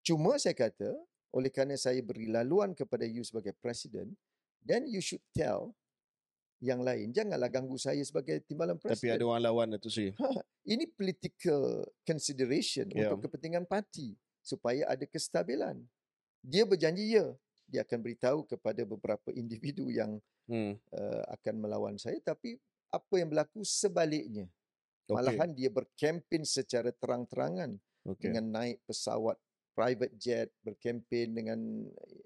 Cuma saya kata, oleh kerana saya beri laluan kepada you sebagai presiden, then you should tell yang lain. Janganlah ganggu saya sebagai timbalan Tapi presiden. ada orang lawan Datuk Seri. Ini political consideration Ya. untuk kepentingan parti supaya ada kestabilan. Dia berjanji ya, dia akan beritahu kepada beberapa individu yang Hmm. uh, akan melawan saya tapi apa yang berlaku sebaliknya. Okey. Malahan dia berkempen secara terang-terangan Okey. dengan naik pesawat private jet berkempen dengan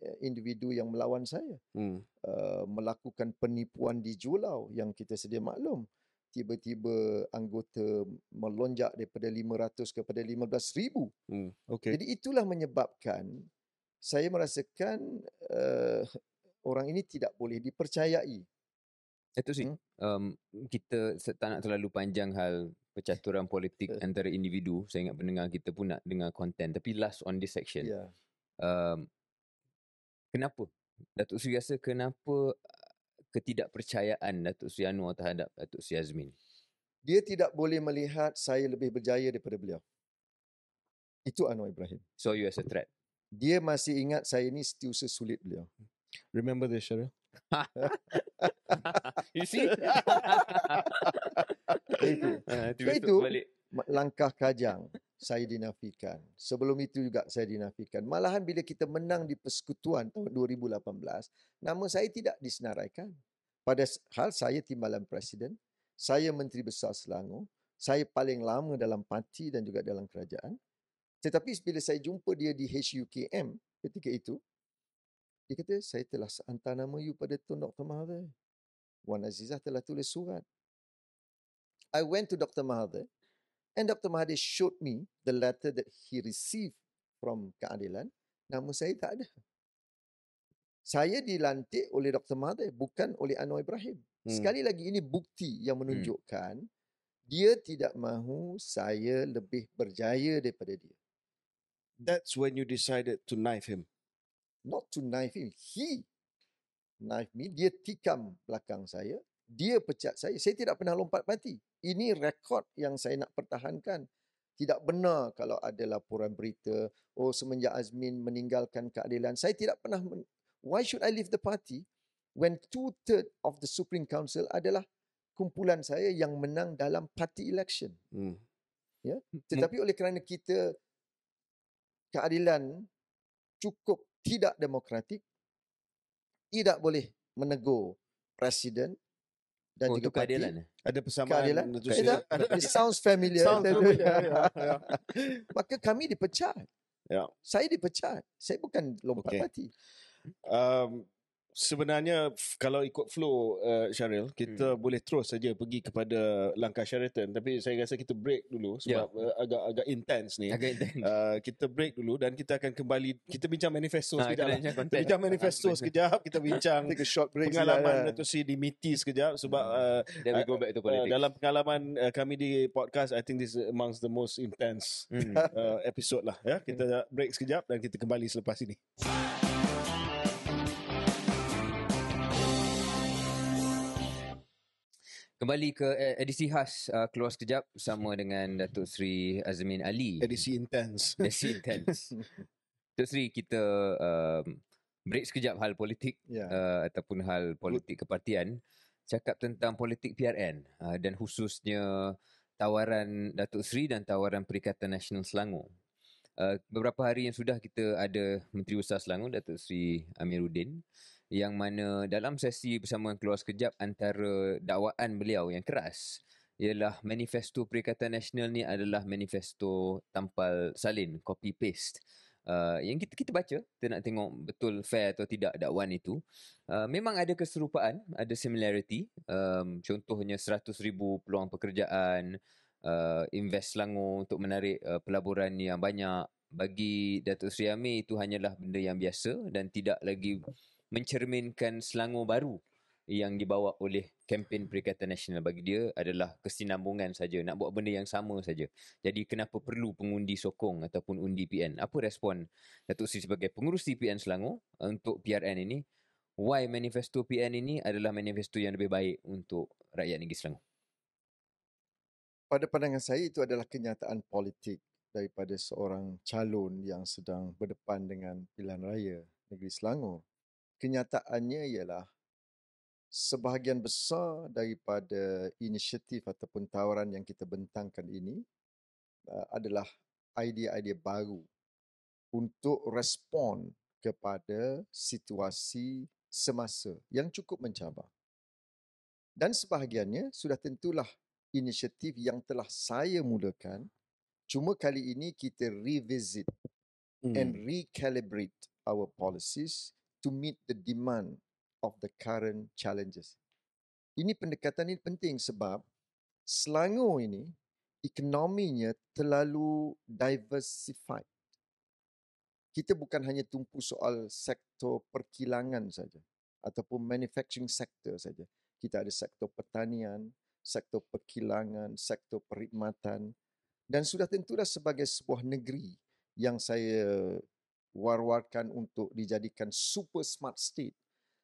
eh, individu yang melawan saya Hmm. uh, melakukan penipuan di Julau yang kita sedia maklum tiba-tiba anggota melonjak daripada 500 kepada 15,000 Hmm. Okey. jadi itulah menyebabkan saya merasakan uh, orang ini tidak boleh dipercayai Datuk Sri, Hmm. um, kita tak nak terlalu panjang hal percaturan politik Eh. antara individu. Saya ingat pendengar kita pun nak dengar konten. Tapi last on this section, ya um, kenapa? Datuk Sri rasa kenapa uh, ketidakpercayaan Datuk Sri Anwar terhadap Datuk Sri Azmin? dia tidak boleh melihat saya lebih berjaya daripada beliau itu Anwar Ibrahim Saw you as a threat. dia masih ingat saya ni setiausaha sulit beliau Remember this, Syaril? you see? Itu. Tiba-tiba itu balik. langkah kajang saya dinafikan. Sebelum itu juga saya dinafikan. Malahan bila kita menang di persekutuan tahun 2018, nama saya tidak disenaraikan. Padahal saya timbalan presiden, saya menteri besar Selangor, saya paling lama dalam parti dan juga dalam kerajaan. Tetapi bila saya jumpa dia di HUKM ketika itu, dia kata, saya telah hantar nama you pada Tun Dr. Mahathir. Wan Azizah telah tulis surat. I went to Dr. Mahathir and Dr. Mahathir showed me the letter that he received from keadilan. Nama saya tak ada. Saya dilantik oleh Dr. Mahathir bukan oleh Anwar Ibrahim. Hmm. Sekali lagi ini bukti yang menunjukkan dia tidak mahu saya lebih berjaya daripada dia. That's when you decided to knife him. Not to knife him. He knife me. Dia tikam belakang saya. Dia pecat saya. Saya tidak pernah lompat parti. Ini rekod yang saya nak pertahankan. Tidak benar kalau ada laporan berita, oh semenjak Azmin meninggalkan keadilan. Saya tidak pernah, men- why should I leave the party when two-third of the Supreme Council adalah kumpulan saya yang menang dalam party election. Hmm. Tetapi oleh kerana kita keadilan cukup tidak demokratik, tidak boleh menegur presiden dan Oh, juga untuk parti. keadilan. eh? Ada persamaan. Keadilan? Ada- It sounds familiar. Sounds familiar, ya, ya. Maka kami dipecat. Ya. Saya dipecat. Saya bukan lompat Okey. parti. um, sebenarnya kalau ikut flow uh, Syaril kita hmm. boleh terus saja pergi kepada langkah Sheraton tapi saya rasa kita break dulu sebab uh, agak agak intense ni Agak intense. uh, kita break dulu dan kita akan kembali kita bincang manifesto Ah, sekejap kita lah. bincang kita bincang manifesto sekejap kita bincang Take a short break. pengalaman Dato' Sri di MITI sekejap sebab uh, Then we go back to uh, politics. dalam pengalaman uh, kami di podcast I think this is amongst the most intense Hmm. uh, episode lah ya kita break sekejap dan kita kembali selepas ini Kembali ke eh, edisi khas uh, Keluar Sekejap bersama dengan Datuk Sri Azmin Ali. edisi intense Edisi intense. Datuk Sri, kita um, break sekejap hal politik Ya. uh, ataupun hal politik kepartian. Cakap tentang politik PRN uh, dan khususnya tawaran Datuk Sri dan tawaran Perikatan Nasional Selangor. Uh, beberapa hari yang sudah kita ada Menteri Besar Selangor Datuk Sri Amiruddin yang mana dalam sesi bersama keluar sekejap antara dakwaan beliau yang keras ialah manifesto Perikatan Nasional ni adalah manifesto tampal salin copy paste. Uh, yang kita kita baca kita nak tengok betul fair atau tidak dakwaan itu. Uh, memang ada keserupaan ada similarity. Um, contohnya 100,000 peluang pekerjaan uh, invest Selangor untuk menarik uh, pelaburan yang banyak. Bagi Datuk Seri Amir itu hanyalah benda yang biasa dan tidak lagi mencerminkan Selangor baru yang dibawa oleh kempen Perikatan Nasional bagi dia adalah kesinambungan saja nak buat benda yang sama saja. Jadi kenapa perlu pengundi sokong ataupun undi PN? Apa respon Datuk Seri sebagai pengurusi PN Selangor untuk PRN ini? Why manifesto PN ini adalah manifesto yang lebih baik untuk rakyat negeri Selangor? Pada pandangan saya itu adalah kenyataan politik daripada seorang calon yang sedang berdepan dengan pilihan raya negeri Selangor. Kenyataannya ialah sebahagian besar daripada inisiatif ataupun tawaran yang kita bentangkan ini uh, adalah idea-idea baru untuk respon kepada situasi semasa yang cukup mencabar. Dan sebahagiannya sudah tentulah inisiatif yang telah saya mulakan cuma kali ini kita revisit Hmm. and recalibrate our policies to meet the demand of the current challenges. Ini pendekatan ini penting sebab Selangor ini ekonominya terlalu diversified. Kita bukan hanya tumpu soal sektor perkilangan saja ataupun manufacturing sector saja. Kita ada sektor pertanian, sektor perkilangan, sektor perkhidmatan dan sudah tentulah sebagai sebuah negeri yang saya war-warkan untuk dijadikan super smart state.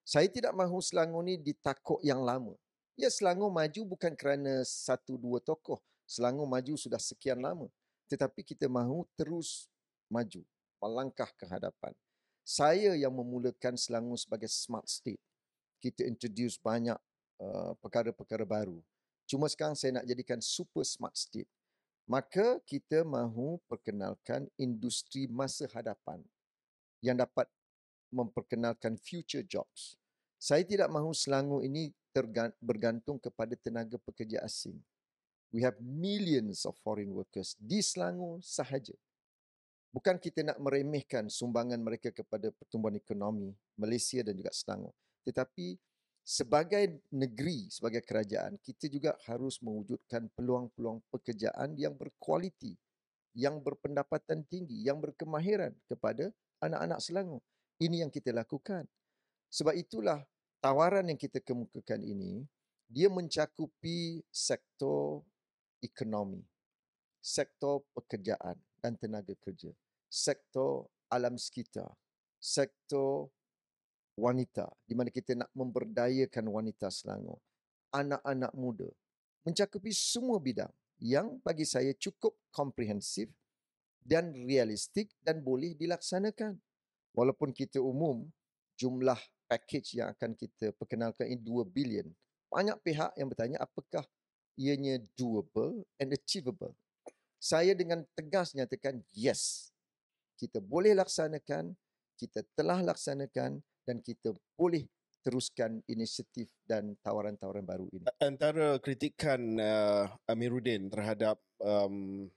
Saya tidak mahu Selangor ni ditakuk yang lama. Ya Selangor maju bukan kerana satu dua tokoh. Selangor maju sudah sekian lama. Tetapi kita mahu terus maju, melangkah ke hadapan. Saya yang memulakan Selangor sebagai smart state. Kita introduce banyak uh, perkara-perkara baru. Cuma sekarang saya nak jadikan super smart state. Maka kita mahu perkenalkan industri masa hadapan yang dapat memperkenalkan future jobs. Saya tidak mahu Selangor ini bergantung kepada tenaga pekerja asing. We have millions of foreign workers di Selangor sahaja. Bukan kita nak meremehkan sumbangan mereka kepada pertumbuhan ekonomi Malaysia dan juga Selangor. Tetapi sebagai negeri, sebagai kerajaan, kita juga harus mewujudkan peluang-peluang pekerjaan yang berkualiti, yang berpendapatan tinggi, yang berkemahiran kepada anak-anak Selangor. Ini yang kita lakukan. Sebab itulah tawaran yang kita kemukakan ini, dia mencakupi sektor ekonomi, sektor pekerjaan dan tenaga kerja, sektor alam sekitar, sektor wanita di mana kita nak memberdayakan wanita Selangor, anak-anak muda, mencakupi semua bidang yang bagi saya cukup komprehensif dan realistik dan boleh dilaksanakan. Walaupun kita umum jumlah package yang akan kita perkenalkan ini 2 bilion banyak pihak yang bertanya apakah ianya doable and achievable. Saya dengan tegas nyatakan yes. Kita boleh laksanakan, kita telah laksanakan dan kita boleh teruskan inisiatif dan tawaran-tawaran baru ini. Antara kritikan uh, Amiruddin terhadap um,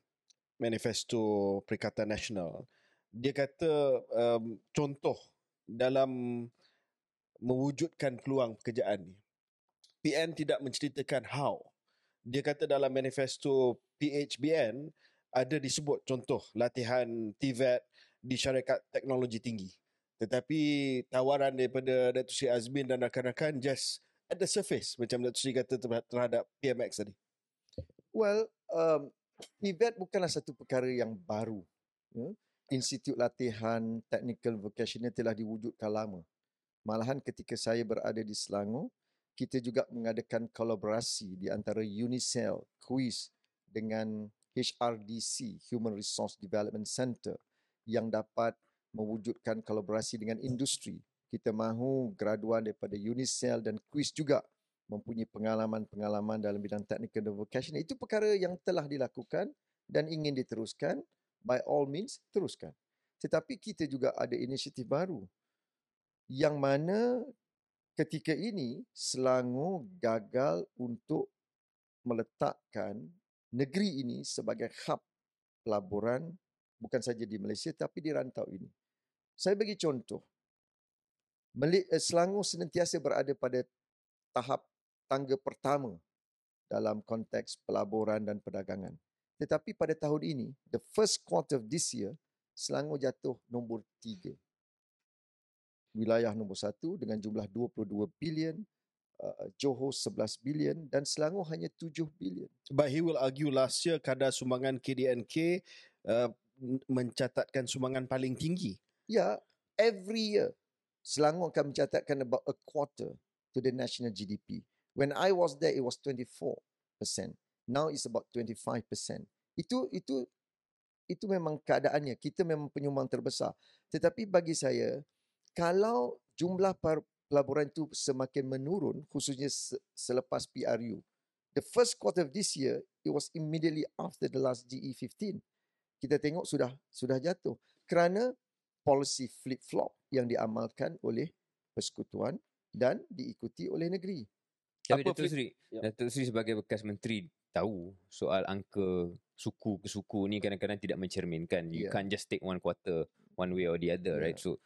manifesto Perikatan Nasional, dia kata um, contoh dalam mewujudkan peluang pekerjaan ni. PN tidak menceritakan how. Dia kata dalam manifesto PHBN ada disebut contoh latihan TVET di syarikat teknologi tinggi. Tetapi tawaran daripada Datuk Sri Azmin dan rakan-rakan just at the surface macam Datuk Sri kata terhadap PMX tadi. Well, um, TVET bukanlah satu perkara yang baru. Ya. Institut Latihan Technical Vocational telah diwujudkan lama. Malahan ketika saya berada di Selangor, kita juga mengadakan kolaborasi di antara Unicell, Quiz dengan HRDC, Human Resource Development Center yang dapat mewujudkan kolaborasi dengan industri. Kita mahu graduan daripada Unicell dan Quiz juga mempunyai pengalaman-pengalaman dalam bidang technical dan vocational. Itu perkara yang telah dilakukan dan ingin diteruskan. By all means, teruskan. Tetapi kita juga ada inisiatif baru yang mana ketika ini Selangor gagal untuk meletakkan negeri ini sebagai hub pelaburan bukan saja di Malaysia tapi di rantau ini. Saya bagi contoh. Eh, Selangor senantiasa berada pada tahap tangga pertama dalam konteks pelaburan dan perdagangan. Tetapi pada tahun ini, the first quarter of this year, Selangor jatuh nombor tiga wilayah nombor satu dengan jumlah 22 bilion, uh, Johor 11 bilion dan Selangor hanya 7 bilion. But he will argue last year kadar sumbangan KDNK uh, mencatatkan sumbangan paling tinggi. Ya, yeah, every year Selangor akan mencatatkan about a quarter to the national GDP. When I was there, it was 24%. Now it's about 25%. Itu itu itu memang keadaannya. Kita memang penyumbang terbesar. Tetapi bagi saya, kalau jumlah pelaburan itu semakin menurun khususnya selepas PRU the first quarter of this year it was immediately after the last GE15 kita tengok sudah sudah jatuh kerana policy flip flop yang diamalkan oleh persekutuan dan diikuti oleh negeri tapi Datuk Sri ya. Datuk Sri sebagai bekas menteri tahu soal angka suku ke suku ni kadang-kadang tidak mencerminkan you yeah. can't just take one quarter one way or the other yeah. right so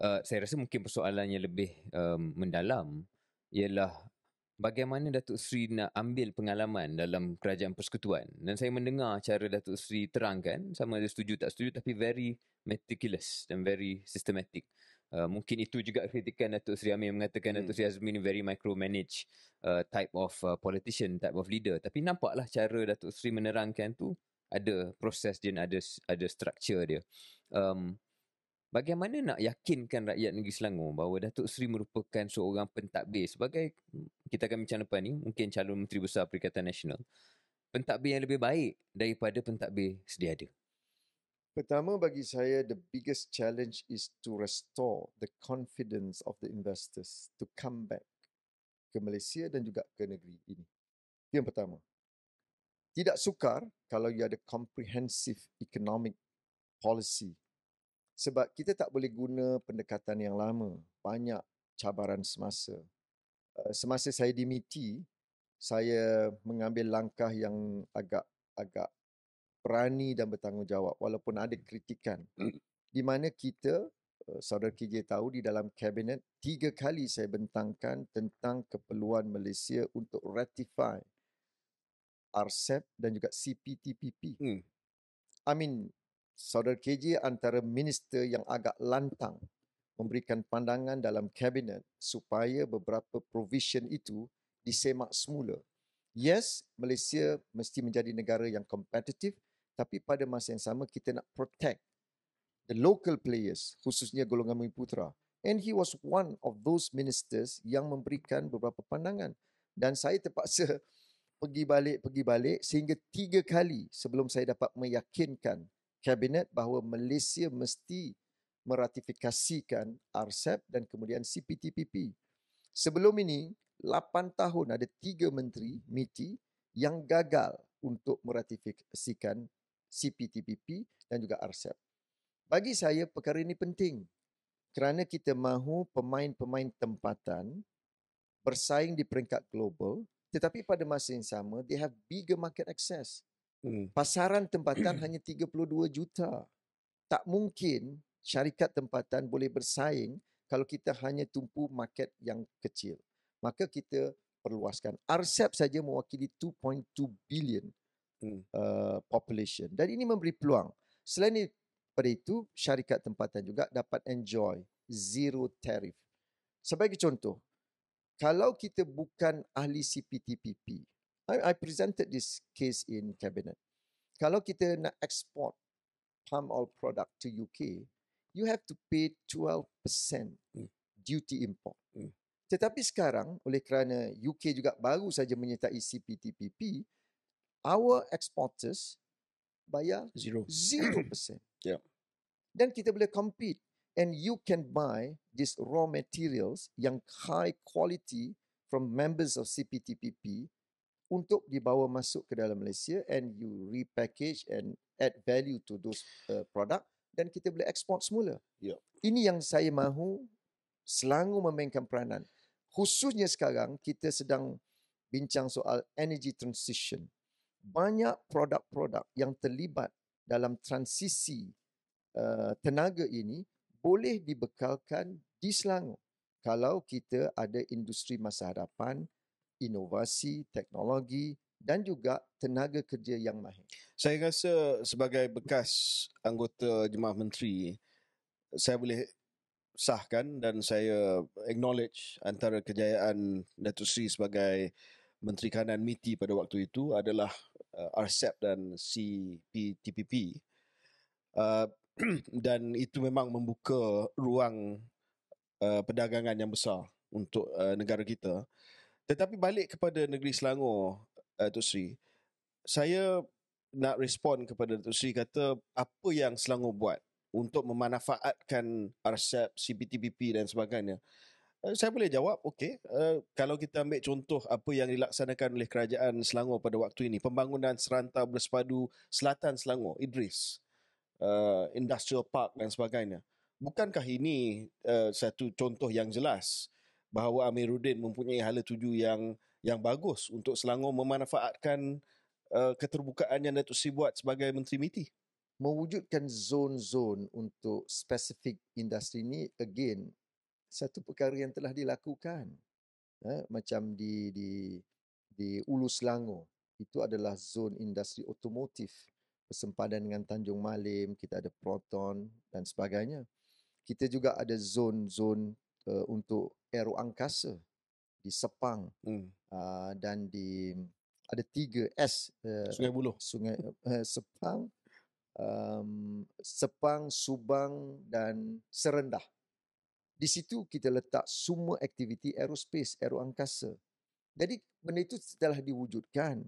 uh, saya rasa mungkin persoalannya lebih um, mendalam ialah bagaimana Datuk Seri nak ambil pengalaman dalam kerajaan persekutuan dan saya mendengar cara Datuk Seri terangkan sama ada setuju tak setuju tapi very meticulous dan very systematic uh, mungkin itu juga kritikan Datuk Seri Amir mengatakan hmm. Datuk Seri Azmi ni very micromanage uh, type of uh, politician type of leader tapi nampaklah cara Datuk Seri menerangkan tu ada proses dia ada ada structure dia um, Bagaimana nak yakinkan rakyat negeri Selangor bahawa Datuk Seri merupakan seorang pentadbir sebagai kita akan bincang depan ni mungkin calon Menteri Besar Perikatan Nasional pentadbir yang lebih baik daripada pentadbir sedia ada. Pertama bagi saya the biggest challenge is to restore the confidence of the investors to come back ke Malaysia dan juga ke negeri ini. Yang pertama. Tidak sukar kalau you ada comprehensive economic policy sebab kita tak boleh guna pendekatan yang lama. Banyak cabaran semasa. Eh, semasa saya di MITI, saya mengambil langkah yang agak agak berani dan bertanggungjawab walaupun ada kritikan. Di mana kita, eh, saudara KJ tahu di dalam kabinet, tiga kali saya bentangkan tentang keperluan Malaysia untuk ratify RCEP dan juga CPTPP. Hmm. I mean, saudara KJ antara minister yang agak lantang memberikan pandangan dalam kabinet supaya beberapa provision itu disemak semula. Yes, Malaysia mesti menjadi negara yang kompetitif tapi pada masa yang sama kita nak protect the local players khususnya golongan Bumi Putra. And he was one of those ministers yang memberikan beberapa pandangan. Dan saya terpaksa pergi balik, pergi balik sehingga tiga kali sebelum saya dapat meyakinkan kabinet bahawa Malaysia mesti meratifikasikan RCEP dan kemudian CPTPP. Sebelum ini, 8 tahun ada tiga menteri MITI yang gagal untuk meratifikasikan CPTPP dan juga RCEP. Bagi saya perkara ini penting kerana kita mahu pemain-pemain tempatan bersaing di peringkat global tetapi pada masa yang sama they have bigger market access. Hmm. Pasaran tempatan hanya 32 juta. Tak mungkin syarikat tempatan boleh bersaing kalau kita hanya tumpu market yang kecil. Maka kita perluaskan. RCEP saja mewakili 2.2 billion Hmm. uh, population dan ini memberi peluang. Selain daripada itu, syarikat tempatan juga dapat enjoy zero tariff. Sebagai contoh, kalau kita bukan ahli CPTPP, I, I presented this case in cabinet. Kalau kita nak export palm oil product to UK, you have to pay 12% Hmm. duty import. Hmm. Tetapi sekarang oleh kerana UK juga baru saja menyertai CPTPP, our exporters bayar Zero. 0%. Yeah. Dan kita boleh compete and you can buy these raw materials yang high quality from members of CPTPP untuk dibawa masuk ke dalam Malaysia and you repackage and add value to those uh, product dan kita boleh export semula. Yeah. Ini yang saya mahu Selangor memainkan peranan. Khususnya sekarang kita sedang bincang soal energy transition. Banyak produk-produk yang terlibat dalam transisi uh, tenaga ini boleh dibekalkan di Selangor kalau kita ada industri masa hadapan, inovasi, teknologi dan juga tenaga kerja yang mahir. Saya rasa sebagai bekas anggota Jemaah Menteri, saya boleh sahkan dan saya acknowledge antara kejayaan Datuk Seri sebagai Menteri Kanan MITI pada waktu itu adalah uh, RCEP dan CPTPP. Uh, dan itu memang membuka ruang uh, perdagangan yang besar untuk uh, negara kita. Tetapi balik kepada negeri Selangor, uh, Datuk Seri, saya nak respon kepada Datuk Seri kata apa yang Selangor buat untuk memanfaatkan RCEP, CPTPP dan sebagainya. Uh, saya boleh jawab, okey. Uh, kalau kita ambil contoh apa yang dilaksanakan oleh kerajaan Selangor pada waktu ini, pembangunan serantau bersepadu Selatan Selangor, Idris, uh, Industrial Park dan sebagainya. Bukankah ini uh, satu contoh yang jelas bahawa Amiruddin mempunyai hala tuju yang yang bagus untuk Selangor memanfaatkan uh, keterbukaan yang Datuk Seri buat sebagai Menteri MITI? mewujudkan zon-zon untuk spesifik industri ini again satu perkara yang telah dilakukan eh, macam di di di Ulu Selangor itu adalah zon industri otomotif bersempadan dengan Tanjung Malim kita ada Proton dan sebagainya kita juga ada zon-zon uh, untuk aero angkasa di Sepang Hmm. uh, dan di ada tiga S uh, Sungai Buloh. Sungai uh, Sepang, um, Sepang, Subang dan Serendah. Di situ kita letak semua aktiviti aerospace, aeroangkasa. Jadi benda itu telah diwujudkan.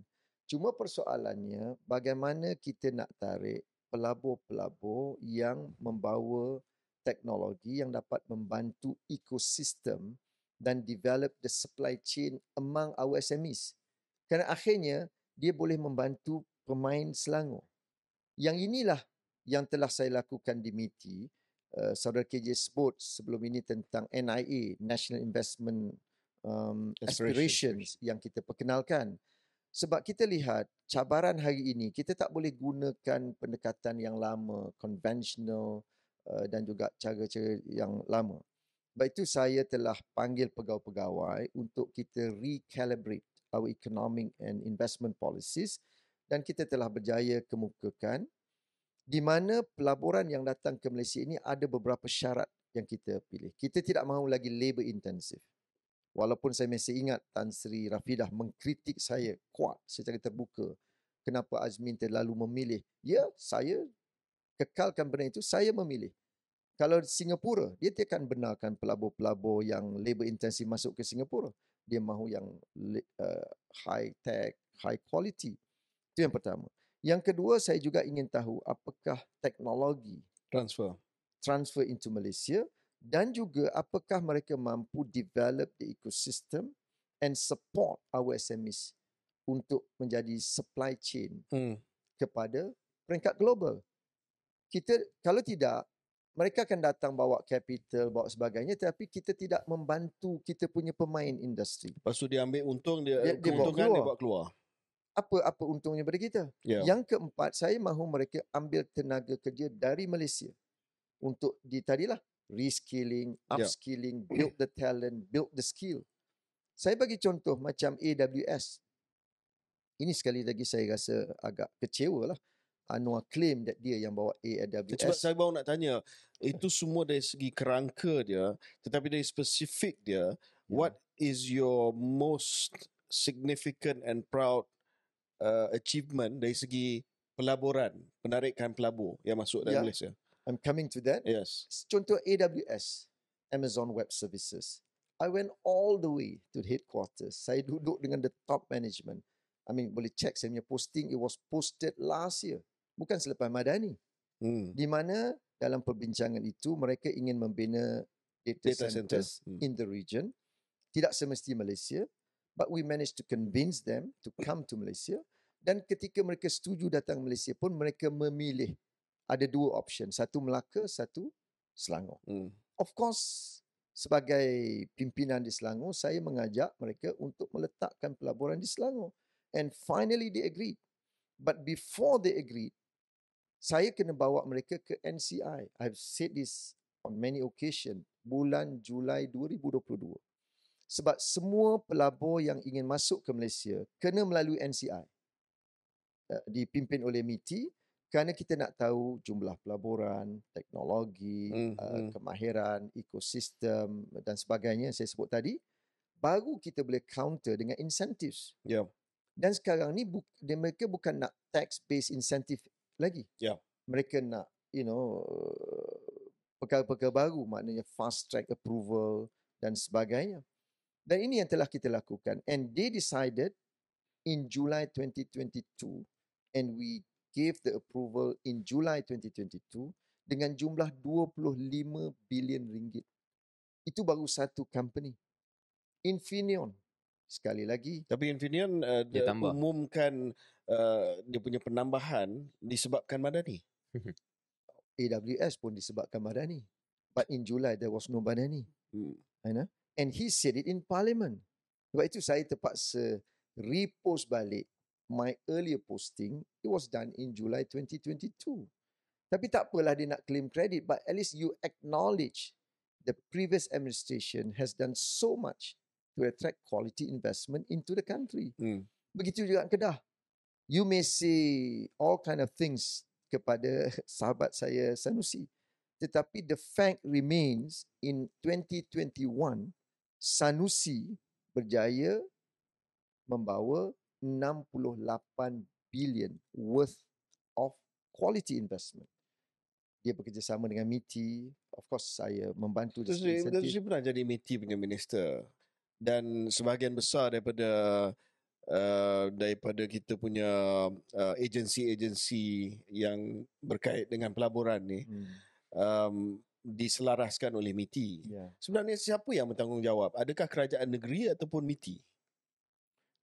Cuma persoalannya bagaimana kita nak tarik pelabur-pelabur yang membawa teknologi yang dapat membantu ekosistem dan develop the supply chain among our SMEs. Kerana akhirnya dia boleh membantu pemain Selangor. Yang inilah yang telah saya lakukan di MITI. Uh, Saudara KJ sebut sebelum ini tentang NIA, National Investment um, Aspirations. Aspirations yang kita perkenalkan. Sebab kita lihat cabaran hari ini, kita tak boleh gunakan pendekatan yang lama, conventional uh, dan juga cara-cara yang lama. Sebab itu saya telah panggil pegawai-pegawai untuk kita recalibrate our economic and investment policies dan kita telah berjaya kemukakan di mana pelaburan yang datang ke Malaysia ini ada beberapa syarat yang kita pilih. Kita tidak mahu lagi labor intensive. Walaupun saya masih ingat Tan Sri Rafidah mengkritik saya kuat secara terbuka. Kenapa Azmin terlalu memilih? Ya, saya kekalkan benda itu, saya memilih. Kalau Singapura, dia tidak akan benarkan pelabur-pelabur yang labor intensif masuk ke Singapura. Dia mahu yang uh, high tech, high quality. Itu yang pertama. Yang kedua, saya juga ingin tahu apakah teknologi Transfer. transfer into Malaysia dan juga apakah mereka mampu develop the ecosystem and support our SMEs untuk menjadi supply chain Hmm. kepada peringkat global. Kita kalau tidak mereka akan datang bawa capital, bawa sebagainya tapi kita tidak membantu kita punya pemain industri. Lepas tu dia ambil untung dia, Dia- dia bawa keuntungan dia keluar. bawa keluar. Apa apa untungnya pada kita? Ya. Yang keempat, saya mahu mereka ambil tenaga kerja dari Malaysia untuk di tadilah reskilling, Ya. upskilling, build the talent, build the skill. Saya bagi contoh macam AWS. Ini sekali lagi saya rasa agak kecewa lah. Anwar claim that dia yang bawa Sebab AWS. saya baru nak tanya, itu semua dari segi kerangka dia, tetapi dari spesifik dia, what is your most significant and proud uh, achievement dari segi pelaburan, penarikan pelabur yang masuk dari Ya. Malaysia? I'm coming to that. Yes. Contoh AWS, Amazon Web Services. I went all the way to the headquarters. Saya duduk dengan the top management. I mean, boleh check saya punya posting. It was posted last year. Bukan selepas Madani. Hmm. Di mana dalam perbincangan itu mereka ingin membina data, Data center. centers Hmm. in the region. Tidak semesti Malaysia. But we managed to convince them to come to Malaysia. Dan ketika mereka setuju datang Malaysia pun mereka memilih ada dua option. Satu Melaka, satu Selangor. Hmm. Of course, sebagai pimpinan di Selangor, saya mengajak mereka untuk meletakkan pelaburan di Selangor. And finally they agreed. But before they agreed, saya kena bawa mereka ke NCI. I've said this on many occasion. Bulan Julai 2022. Sebab semua pelabur yang ingin masuk ke Malaysia kena melalui NCI. Uh, dipimpin oleh MITI kerana kita nak tahu jumlah pelaburan, teknologi, Hmm, uh, hmm. kemahiran, ekosistem dan sebagainya yang saya sebut tadi, baru kita boleh counter dengan incentives. Ya. Dan sekarang ni bu- mereka bukan nak tax based incentive lagi. Ya. Mereka nak you know uh, perkara-perkara baru maknanya fast track approval dan sebagainya. Dan ini yang telah kita lakukan and they decided in July 2022 and we gave the approval in July 2022 dengan jumlah 25 bilion ringgit. Itu baru satu company. Infineon sekali lagi Tapi Infineon uh, Dia dia tambah. umumkan uh, dia punya penambahan disebabkan Madani. AWS pun disebabkan Madani. But in July there was no Madani. Hmm. Know? And he said it in parliament. Sebab itu saya terpaksa repost balik my earlier posting. It was done in July 2022. Tapi tak apalah dia nak claim credit. But at least you acknowledge the previous administration has done so much to attract quality investment into the country. Hmm. Begitu juga Kedah. You may say all kind of things kepada sahabat saya Sanusi. Tetapi the fact remains in 2021 Sanusi berjaya membawa 68 billion worth of quality investment. Dia bekerjasama dengan MITI. Of course saya membantu insentif. dia pernah jadi MITI punya minister dan sebahagian besar daripada uh, daripada kita punya uh, agensi-agensi yang berkait dengan pelaburan ni Hmm, um, diselaraskan oleh MITI. ya. Sebenarnya siapa yang bertanggungjawab? Adakah kerajaan negeri ataupun MITI?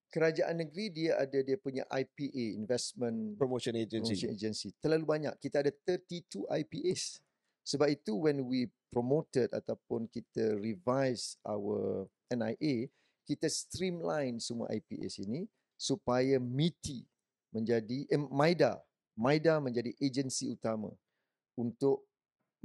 Kerajaan negeri dia ada dia punya IPA investment Promotion Agency. promotion agency. Terlalu banyak. Kita ada 32 IPAs. Sebab itu when we promoted ataupun kita revise our NIA, kita streamline semua IPAs ini supaya MITI menjadi eh, MIDA, MIDA menjadi agensi utama untuk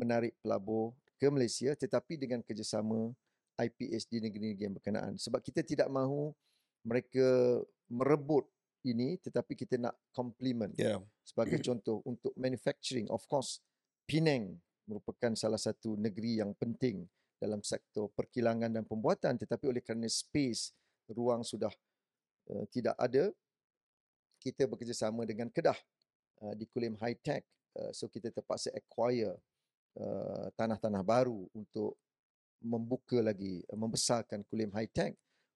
menarik pelabur ke Malaysia tetapi dengan kerjasama IPS di negeri-negeri yang berkenaan. Sebab kita tidak mahu mereka merebut ini tetapi kita nak complement Ya. sebagai contoh untuk manufacturing of course Penang merupakan salah satu negeri yang penting dalam sektor perkilangan dan pembuatan tetapi oleh kerana space ruang sudah uh, tidak ada kita bekerjasama dengan Kedah uh, di Kulim High Tech uh, so kita terpaksa acquire uh, tanah-tanah baru untuk membuka lagi uh, membesarkan Kulim High Tech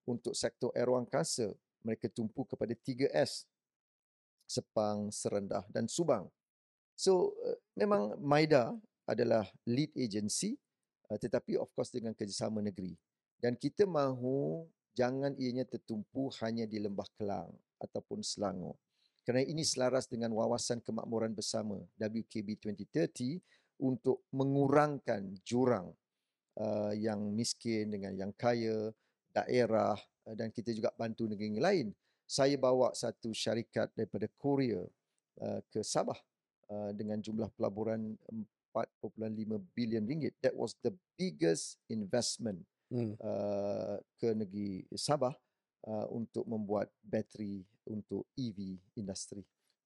untuk sektor aeroangkasa mereka tumpu kepada 3S Sepang, Serendah dan Subang. So uh, memang MIDA adalah lead agency uh, tetapi of course dengan kerjasama negeri. Dan kita mahu jangan ianya tertumpu hanya di Lembah Kelang ataupun Selangor. Kerana ini selaras dengan wawasan kemakmuran bersama WKB 2030 untuk mengurangkan jurang uh, yang miskin dengan yang kaya, daerah uh, dan kita juga bantu negeri lain. Saya bawa satu syarikat daripada Korea uh, ke Sabah uh, dengan jumlah pelaburan 4.5 bilion ringgit. That was the biggest investment hmm. uh, ke negeri Sabah uh, untuk membuat bateri untuk EV industri.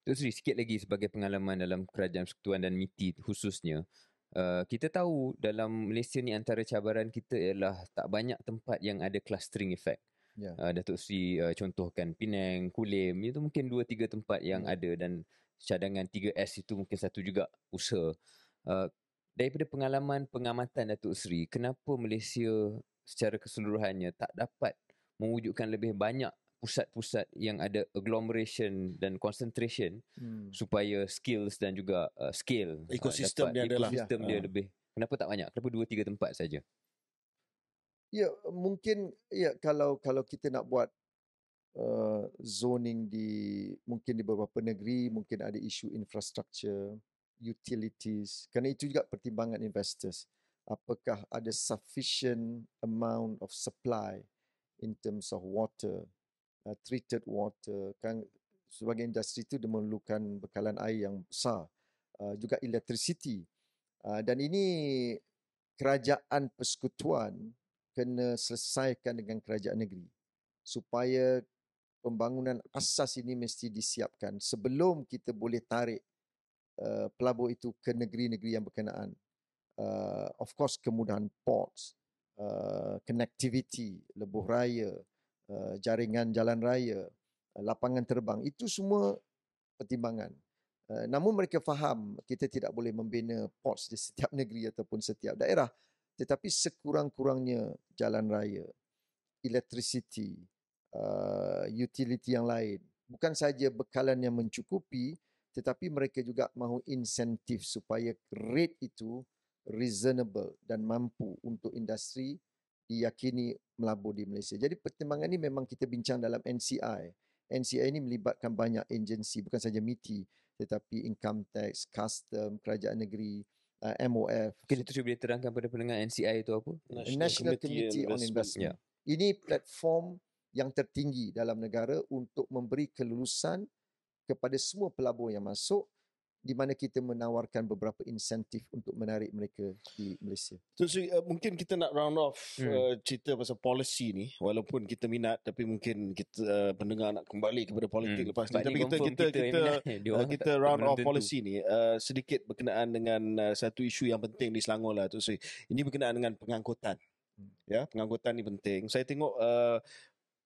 Terus sikit lagi sebagai pengalaman dalam kerajaan persekutuan dan MITI khususnya. Uh, kita tahu dalam Malaysia ni antara cabaran kita ialah tak banyak tempat yang ada clustering effect. Yeah. Uh, Datuk Sri uh, contohkan Penang, Kulim, itu mungkin dua tiga tempat yang yeah. ada dan cadangan 3S itu mungkin satu juga usaha. Uh, daripada pengalaman pengamatan Datuk Sri, kenapa Malaysia secara keseluruhannya tak dapat mewujudkan lebih banyak pusat-pusat yang ada agglomeration dan concentration hmm. supaya skills dan juga uh, scale ekosistem uh, dia adalah. ekosistem dia ya. lebih. Kenapa tak banyak? Kenapa dua tiga tempat saja? Ya mungkin ya kalau kalau kita nak buat uh, zoning di mungkin di beberapa negeri mungkin ada isu infrastructure utilities. Kerana itu juga pertimbangan investors. Apakah ada sufficient amount of supply in terms of water uh, treated water kan sebagai industri itu dia memerlukan bekalan air yang besar uh, juga electricity. Uh, dan ini kerajaan persekutuan kena selesaikan dengan kerajaan negeri supaya pembangunan asas ini mesti disiapkan sebelum kita boleh tarik uh, pelabur itu ke negeri-negeri yang berkenaan. Uh, of course kemudahan ports uh, connectivity lebuh raya uh, jaringan jalan raya uh, lapangan terbang itu semua pertimbangan. Uh, namun mereka faham kita tidak boleh membina ports di setiap negeri ataupun setiap daerah tetapi sekurang-kurangnya jalan raya electricity uh, utility yang lain. Bukan saja bekalan yang mencukupi tetapi mereka juga mahu insentif supaya rate itu reasonable dan mampu untuk industri diyakini melabur di Malaysia. Jadi pertimbangan ini memang kita bincang dalam NCI. NCI ini melibatkan banyak agensi bukan saja MITI tetapi income tax, custom, kerajaan negeri, uh, MOF. Mungkin itu boleh terangkan pada pendengar NCI itu apa? National, National Committee, on Investment. Yeah. Ini platform yang tertinggi dalam negara untuk memberi kelulusan kepada semua pelabur yang masuk di mana kita menawarkan beberapa insentif untuk menarik mereka di Malaysia. So, so uh, mungkin kita nak round off hmm. uh, cerita pasal policy ni walaupun kita minat tapi mungkin kita uh, pendengar nak kembali kepada politik hmm. lepas ni tapi kita kita kita kita, uh, kita round off policy ni uh, sedikit berkenaan dengan uh, satu isu yang penting di Selangor lah tu. So, ini berkenaan dengan pengangkutan. Hmm. Ya, pengangkutan ni penting. Saya tengok uh,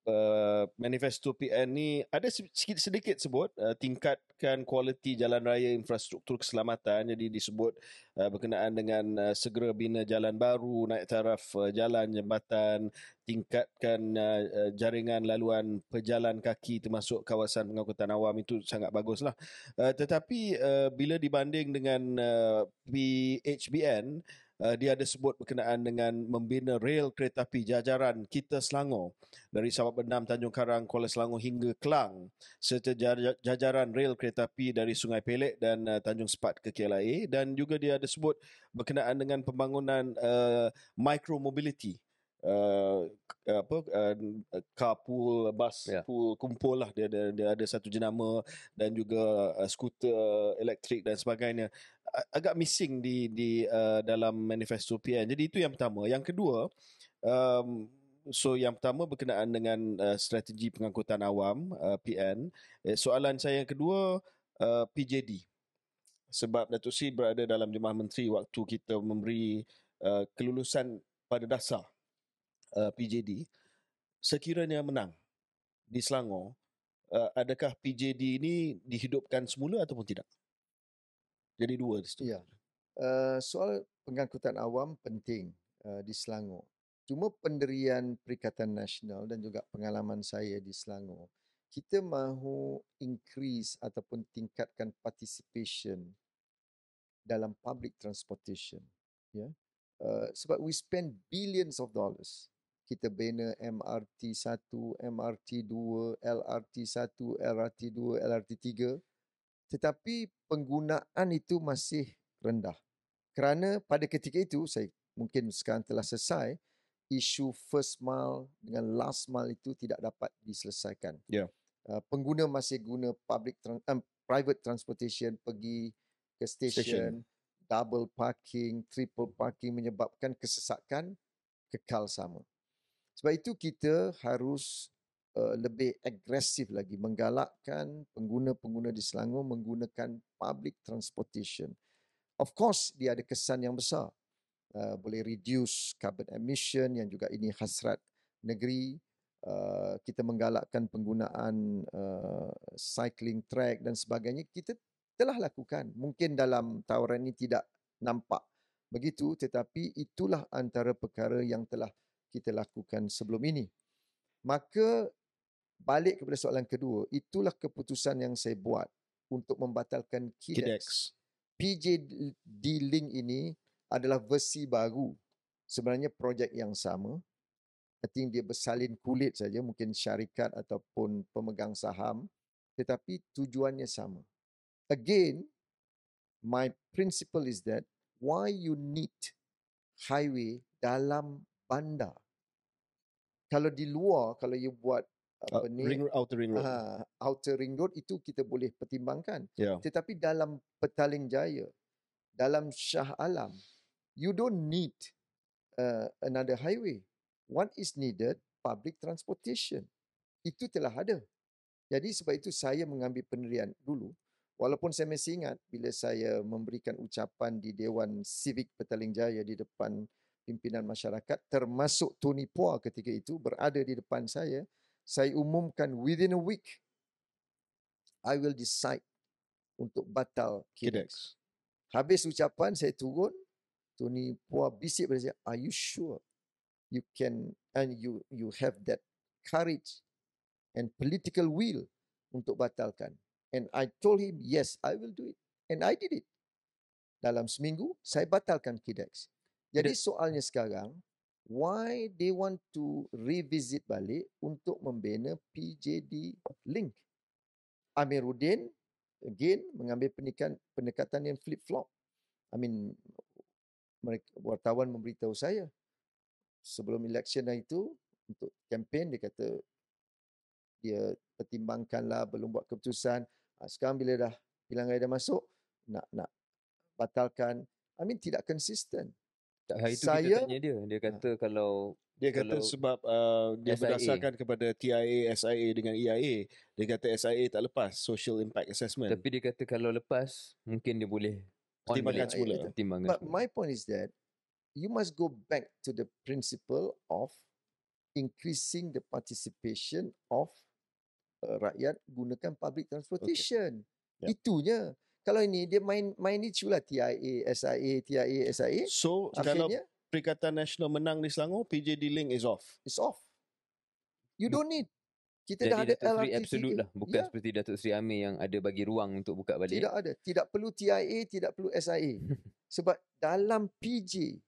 uh, manifesto PN ni ada sedikit sedikit sebut uh, tingkatkan kualiti jalan raya infrastruktur keselamatan. Jadi disebut uh, berkenaan dengan uh, segera bina jalan baru naik taraf uh, jalan jambatan tingkatkan uh, uh, jaringan laluan pejalan kaki termasuk kawasan pengangkutan awam itu sangat baguslah. Uh, tetapi uh, bila dibanding dengan uh, PHBN uh, dia ada sebut berkenaan dengan membina rel kereta api jajaran kita Selangor. Dari Sabak Bendam, Tanjung Karang, Kuala Selangor hingga Kelang. Serta jajaran rel kereta api dari Sungai Pelek dan uh, Tanjung Sepat ke KLIA dan juga dia ada sebut berkenaan dengan pembangunan uh, micro mobility uh, apa uh, carpool bus yeah. pool kumpul lah dia ada dia ada satu jenama dan juga uh, skuter elektrik dan sebagainya agak missing di di uh, dalam manifesto PN. Jadi itu yang pertama. Yang kedua, um, so yang pertama berkenaan dengan uh, strategi pengangkutan awam uh, PN. Eh, soalan saya yang kedua uh, PJD. Sebab Datuk Sri berada dalam Jemaah Menteri waktu kita memberi uh, kelulusan pada dasar uh, PJD. Sekiranya menang di Selangor, uh, adakah PJD ini dihidupkan semula ataupun tidak? Jadi dua di situ. Ya. Uh, soal pengangkutan awam penting uh, di Selangor. Cuma pendirian Perikatan Nasional dan juga pengalaman saya di Selangor, kita mahu increase ataupun tingkatkan participation dalam public transportation. Ya. Uh, sebab we spend billions of dollars kita bina MRT 1, MRT 2, LRT 1, LRT 2, LRT 3 tetapi penggunaan itu masih rendah. Kerana pada ketika itu saya mungkin sekarang telah selesai isu first mile dengan last mile itu tidak dapat diselesaikan. Ya. Uh, pengguna masih guna public trans- um, private transportation pergi ke stesen, Station. double parking, triple parking menyebabkan kesesakan kekal sama. Sebab itu kita harus uh, lebih agresif lagi menggalakkan pengguna-pengguna di Selangor menggunakan public transportation. Of course dia ada kesan yang besar. Uh, boleh reduce carbon emission yang juga ini hasrat negeri. Uh, kita menggalakkan penggunaan uh, cycling track dan sebagainya. Kita telah lakukan. Mungkin dalam tawaran ini tidak nampak begitu tetapi itulah antara perkara yang telah kita lakukan sebelum ini. Maka balik kepada soalan kedua, itulah keputusan yang saya buat untuk membatalkan KIDEX. PJD Link ini adalah versi baru. Sebenarnya projek yang sama. I think dia bersalin kulit saja, mungkin syarikat ataupun pemegang saham. Tetapi tujuannya sama. Again, my principle is that why you need highway dalam bandar. Kalau di luar, kalau you buat apa Uh, ni, ring, outer ring road. ah, outer ring road itu kita boleh pertimbangkan. Ya. Tetapi dalam Petaling Jaya, dalam Shah Alam, you don't need uh, another highway. What is needed? Public transportation. Itu telah ada. Jadi sebab itu saya mengambil pendirian dulu. Walaupun saya masih ingat bila saya memberikan ucapan di Dewan Civic Petaling Jaya di depan pimpinan masyarakat termasuk Tony Puah ketika itu berada di depan saya, saya umumkan within a week I will decide untuk batal KIDEX. KIDEX. Habis ucapan saya turun, Tony Puah bisik pada saya, are you sure you can and you you have that courage and political will untuk batalkan? And I told him, yes, I will do it. And I did it. Dalam seminggu, saya batalkan KIDEX. Jadi soalnya sekarang, why they want to revisit balik untuk membina PJD Link? Amiruddin again mengambil pendekatan pendekatan yang flip flop. I mean mereka wartawan memberitahu saya sebelum election hari itu untuk kempen dia kata dia pertimbangkanlah belum buat keputusan. Ah, Sekarang bila dah raya dah masuk nak nak batalkan. I mean tidak konsisten. Tak, Hari tu Saya- kita tanya dia. Dia kata kalau Dia kata Kalau sebab uh, dia SIA. berdasarkan kepada TIA, SIA dengan EIA. Dia kata SIA tak lepas social impact assessment. tapi dia kata kalau lepas mungkin dia boleh Pertimbangkan semula. Pertimbangkan But semula. my point is that you must go back to the principle of increasing the participation of uh, rakyat gunakan public transportation. Ya. Itunya. Kalau ini dia main main isu lah TIA, SIA, TIA, SIA. So kalau Akhirnya Perikatan Nasional menang di Selangor, PJD Link is off. it's off. You don't need. Kita Jadi dah ada Datuk Seri LRT absolute lah. Bukan Ya, seperti Datuk Seri Amir yang ada bagi ruang untuk buka balik. tidak ada. Tidak perlu TIA, tidak perlu SIA. Sebab dalam PJ,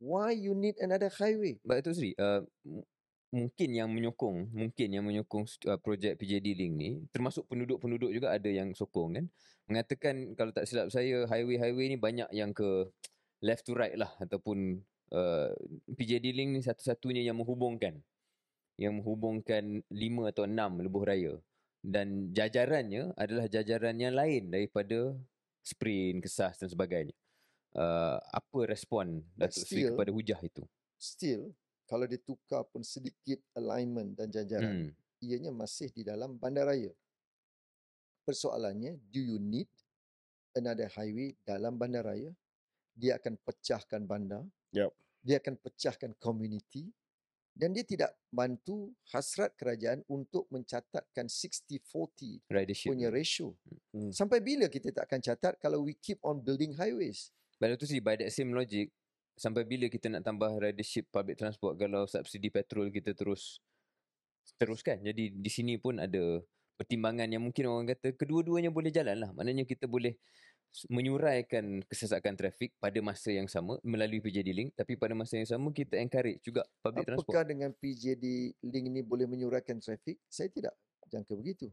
why you need another highway? Baik Datuk Seri, uh, mungkin yang menyokong, mungkin yang menyokong uh, projek PJD Link ni, termasuk penduduk-penduduk juga ada yang sokong kan. Mengatakan kalau tak silap saya, highway-highway ni banyak yang ke left to right lah ataupun uh, PJD Link ni satu-satunya yang menghubungkan yang menghubungkan lima atau enam lebuh raya dan jajarannya adalah jajaran yang lain daripada sprint, kesas dan sebagainya. Uh, apa respon Datuk Seri still- kepada hujah itu? Still, kalau dia tukar pun sedikit alignment dan jajaran, Hmm. ianya masih di dalam bandaraya. Persoalannya, do you need another highway dalam bandaraya? Dia akan pecahkan bandar. Yup. Dia akan pecahkan community. Dan dia tidak bantu hasrat kerajaan untuk mencatatkan 60-40 ridership. punya ratio. Hmm. Sampai bila kita tak akan catat kalau we keep on building highways? But Datuk Seri, by that same logic, sampai bila kita nak tambah ridership public transport kalau subsidi petrol kita terus teruskan. Jadi di sini pun ada pertimbangan yang mungkin orang kata kedua-duanya boleh jalan lah. Maknanya kita boleh menyuraikan kesesakan trafik pada masa yang sama melalui PJD Link tapi pada masa yang sama kita encourage juga public Apakah transport. dengan PJD link ini boleh menyuraikan trafik? Saya tidak jangka begitu.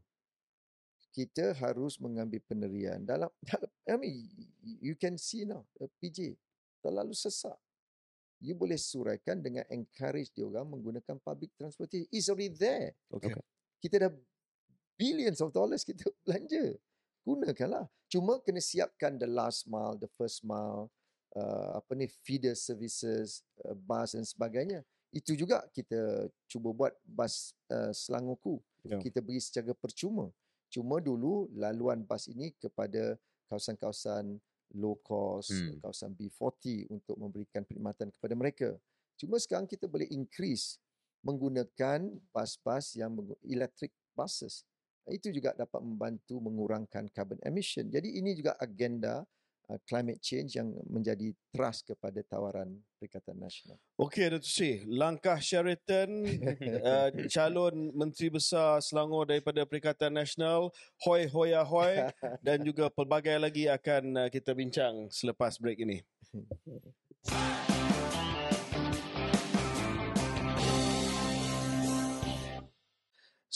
Kita harus mengambil penerian dalam, dalam I mean, you can see now uh, PJ terlalu sesak. You boleh suraikan dengan encourage dia orang menggunakan public transportation. It's already there. Okay. Okay. Kita dah billions of dollars kita belanja. Gunakanlah. Cuma kena siapkan the last mile, the first mile, uh, apa ni feeder services, uh, bus dan sebagainya. Itu juga kita cuba buat bas uh, Selangorku. Ya. Kita beri secara percuma. Cuma dulu laluan bas ini kepada kawasan-kawasan low cost, Hmm. hmm. kawasan B40 untuk memberikan perkhidmatan kepada mereka. Cuma sekarang kita boleh increase menggunakan bas-bas yang electric buses. Itu juga dapat membantu mengurangkan carbon emission. Jadi ini juga agenda uh, climate change yang menjadi trust kepada tawaran Perikatan Nasional. Okey Datuk Sri, langkah Sheraton uh, calon Menteri Besar Selangor daripada Perikatan Nasional, hoi hoi dan juga pelbagai lagi akan uh, kita bincang selepas break ini.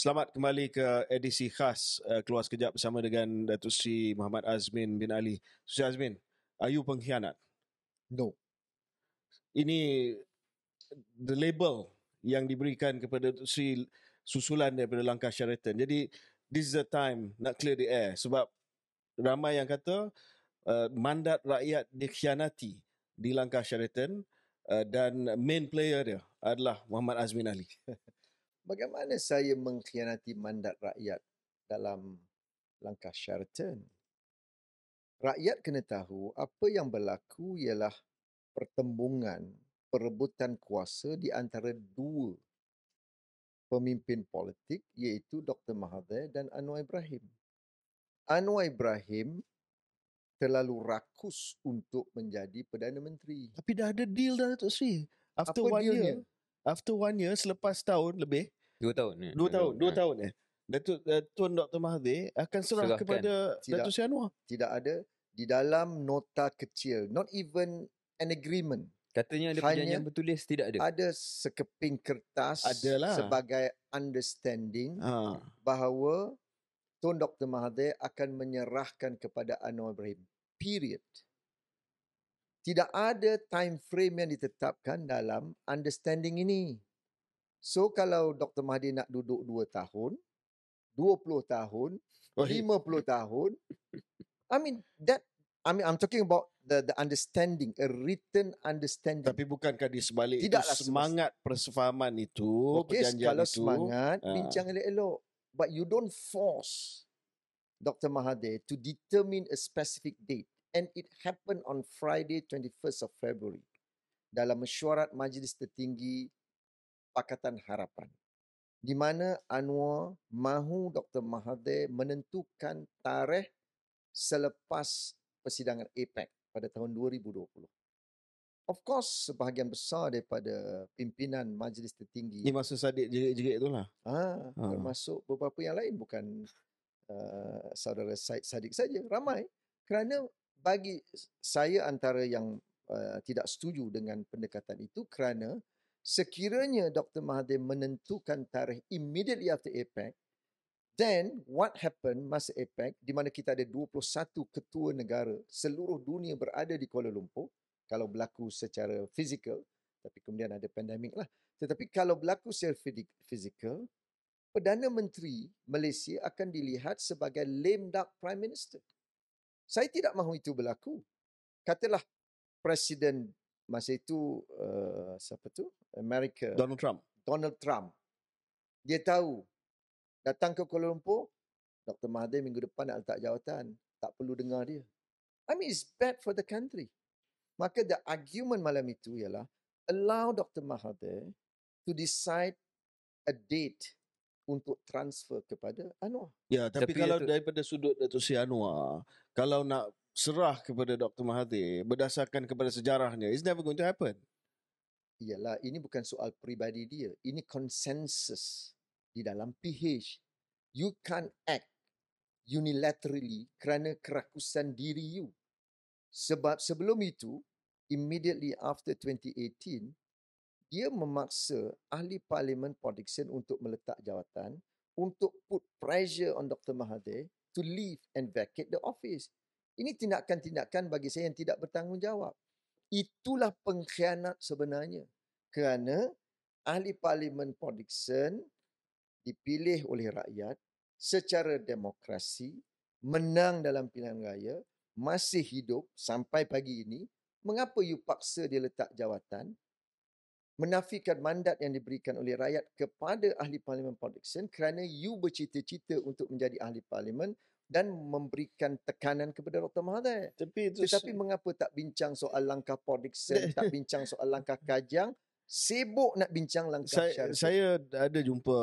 Selamat kembali ke edisi khas uh, Keluar Sekejap bersama dengan Datuk Sri Muhammad Azmin bin Ali. Sri Azmin, are you pengkhianat? No. ini the label yang diberikan kepada Datuk Sri susulan daripada langkah Sheraton. Jadi this is the time nak clear the air sebab ramai yang kata uh, mandat rakyat dikhianati di langkah Sheraton uh, dan main player dia adalah Muhammad Azmin Ali. Bagaimana saya mengkhianati mandat rakyat dalam langkah Sheraton? Rakyat kena tahu apa yang berlaku ialah pertembungan, perebutan kuasa di antara dua pemimpin politik iaitu Dr. Mahathir dan Anwar Ibrahim. Anwar Ibrahim terlalu rakus untuk menjadi Perdana Menteri. Tapi dah ada deal dah Datuk Sri. After Apa one dealnya? year, after one year selepas tahun lebih, Dua tahun. eh? dua tahun, dua Ha. tahun eh. Datuk uh, Tuan Dr. Mahathir akan serah Serahkan. kepada Tidak. Datuk Sri Anwar. Tidak ada di dalam nota kecil, not even an agreement. Katanya ada Hanya- perjanjian bertulis tidak ada. ada sekeping kertas Adalah. sebagai understanding Ha. bahawa Tun Dr. Mahathir akan menyerahkan kepada Anwar Ibrahim. Period. Tidak ada time frame yang ditetapkan dalam understanding ini. So kalau Dr. Mahathir nak duduk 2 tahun, 20 tahun, Oh, 50 tahun, I mean that I mean I'm talking about the the understanding, a written understanding. Tapi bukankah di sebalik Tidaklah itu semangat persefahaman itu, Okey, perjanjian kalau itu. semangat, ah. bincang elok-elok. But you don't force Dr. Mahathir to determine a specific date. And it happened on Friday 21st of February dalam mesyuarat Majlis Tertinggi Pakatan Harapan. Di mana Anwar mahu Dr. Mahathir menentukan tarikh selepas persidangan APEC pada tahun 2020. Of course, sebahagian besar daripada pimpinan Majlis Tertinggi Ini masa Sadiq jerit-jerit tu lah. Ah, Ha. termasuk beberapa yang lain bukan uh, saudara Said Sadiq saja, ramai. Kerana bagi saya antara yang uh, tidak setuju dengan pendekatan itu kerana sekiranya Dr. Mahathir menentukan tarikh immediately after APEC, then what happened masa APEC di mana kita ada 21 ketua negara seluruh dunia berada di Kuala Lumpur kalau berlaku secara fizikal tapi kemudian ada pandemik lah. Tetapi kalau berlaku secara fizik- fizikal, Perdana Menteri Malaysia akan dilihat sebagai lame duck Prime Minister. Saya tidak mahu itu berlaku. Katalah Presiden masa itu uh, siapa tu? Amerika. Donald Trump. Donald Trump. Dia tahu datang ke Kuala Lumpur, Dr. Mahathir minggu depan nak letak jawatan. Tak perlu dengar dia. I mean, it's bad for the country. Maka the argument malam itu ialah allow Dr. Mahathir to decide a date untuk transfer kepada Anwar. Ya, tapi, Tapi kalau Datuk- daripada sudut Datuk Sri Anwar, kalau nak serah kepada Dr. Mahathir berdasarkan kepada sejarahnya, it's never going to happen. Ialah ini bukan soal peribadi dia. Ini konsensus di dalam PH. You can't act unilaterally kerana kerakusan diri you. Sebab sebelum itu, immediately after 2018, dia memaksa ahli parlimen Port Dickson untuk meletak jawatan untuk put pressure on Dr. Mahathir to leave and vacate the office. Ini tindakan-tindakan bagi saya yang tidak bertanggungjawab. Itulah pengkhianat sebenarnya. Kerana ahli parlimen Port Dickson dipilih oleh rakyat secara demokrasi, menang dalam pilihan raya, masih hidup sampai pagi ini, mengapa you paksa dia letak jawatan, menafikan mandat yang diberikan oleh rakyat kepada ahli parlimen Dickson kerana you bercita-cita untuk menjadi ahli parlimen dan memberikan tekanan kepada Dr. Mahathir. Tapi itu Tetapi mengapa tak bincang soal langkah Dickson, tak bincang soal langkah Kajang, sibuk nak bincang langkah saya, Syarikat. saya ada jumpa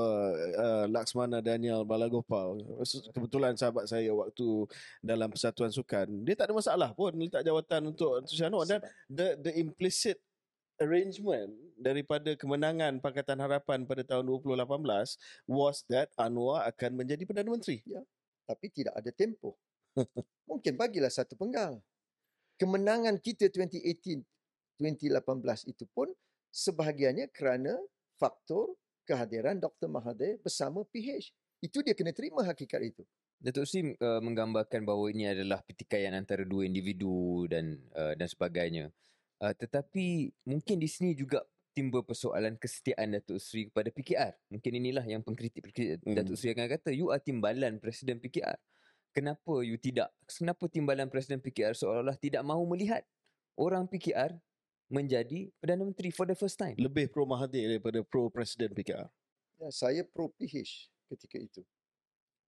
uh, Laksmana Daniel Balagopal. Kebetulan sahabat saya waktu dalam Persatuan Sukan. Dia tak ada masalah pun letak jawatan untuk Anwar. Dan the, the implicit arrangement daripada kemenangan Pakatan Harapan pada tahun 2018 was that Anwar akan menjadi Perdana Menteri. tapi tidak ada tempoh. Mungkin bagilah satu penggal. Kemenangan kita 2018, 2018 itu pun sebahagiannya kerana faktor kehadiran Dr. Mahathir bersama PH. Itu dia kena terima hakikat itu. Datuk Sri uh, menggambarkan bahawa ini adalah pertikaian antara dua individu dan uh, dan sebagainya. Uh, tetapi mungkin di sini juga timbul persoalan kesetiaan Datuk Sri kepada PKR. Mungkin inilah yang pengkritik-pengkritik Hmm. Datuk Sri akan kata, you are timbalan Presiden PKR. Kenapa you tidak? Kenapa timbalan Presiden PKR seolah-olah tidak mahu melihat orang PKR menjadi Perdana Menteri for the first time? Lebih pro Mahathir daripada pro Presiden PKR. Ya, saya pro PH ketika itu.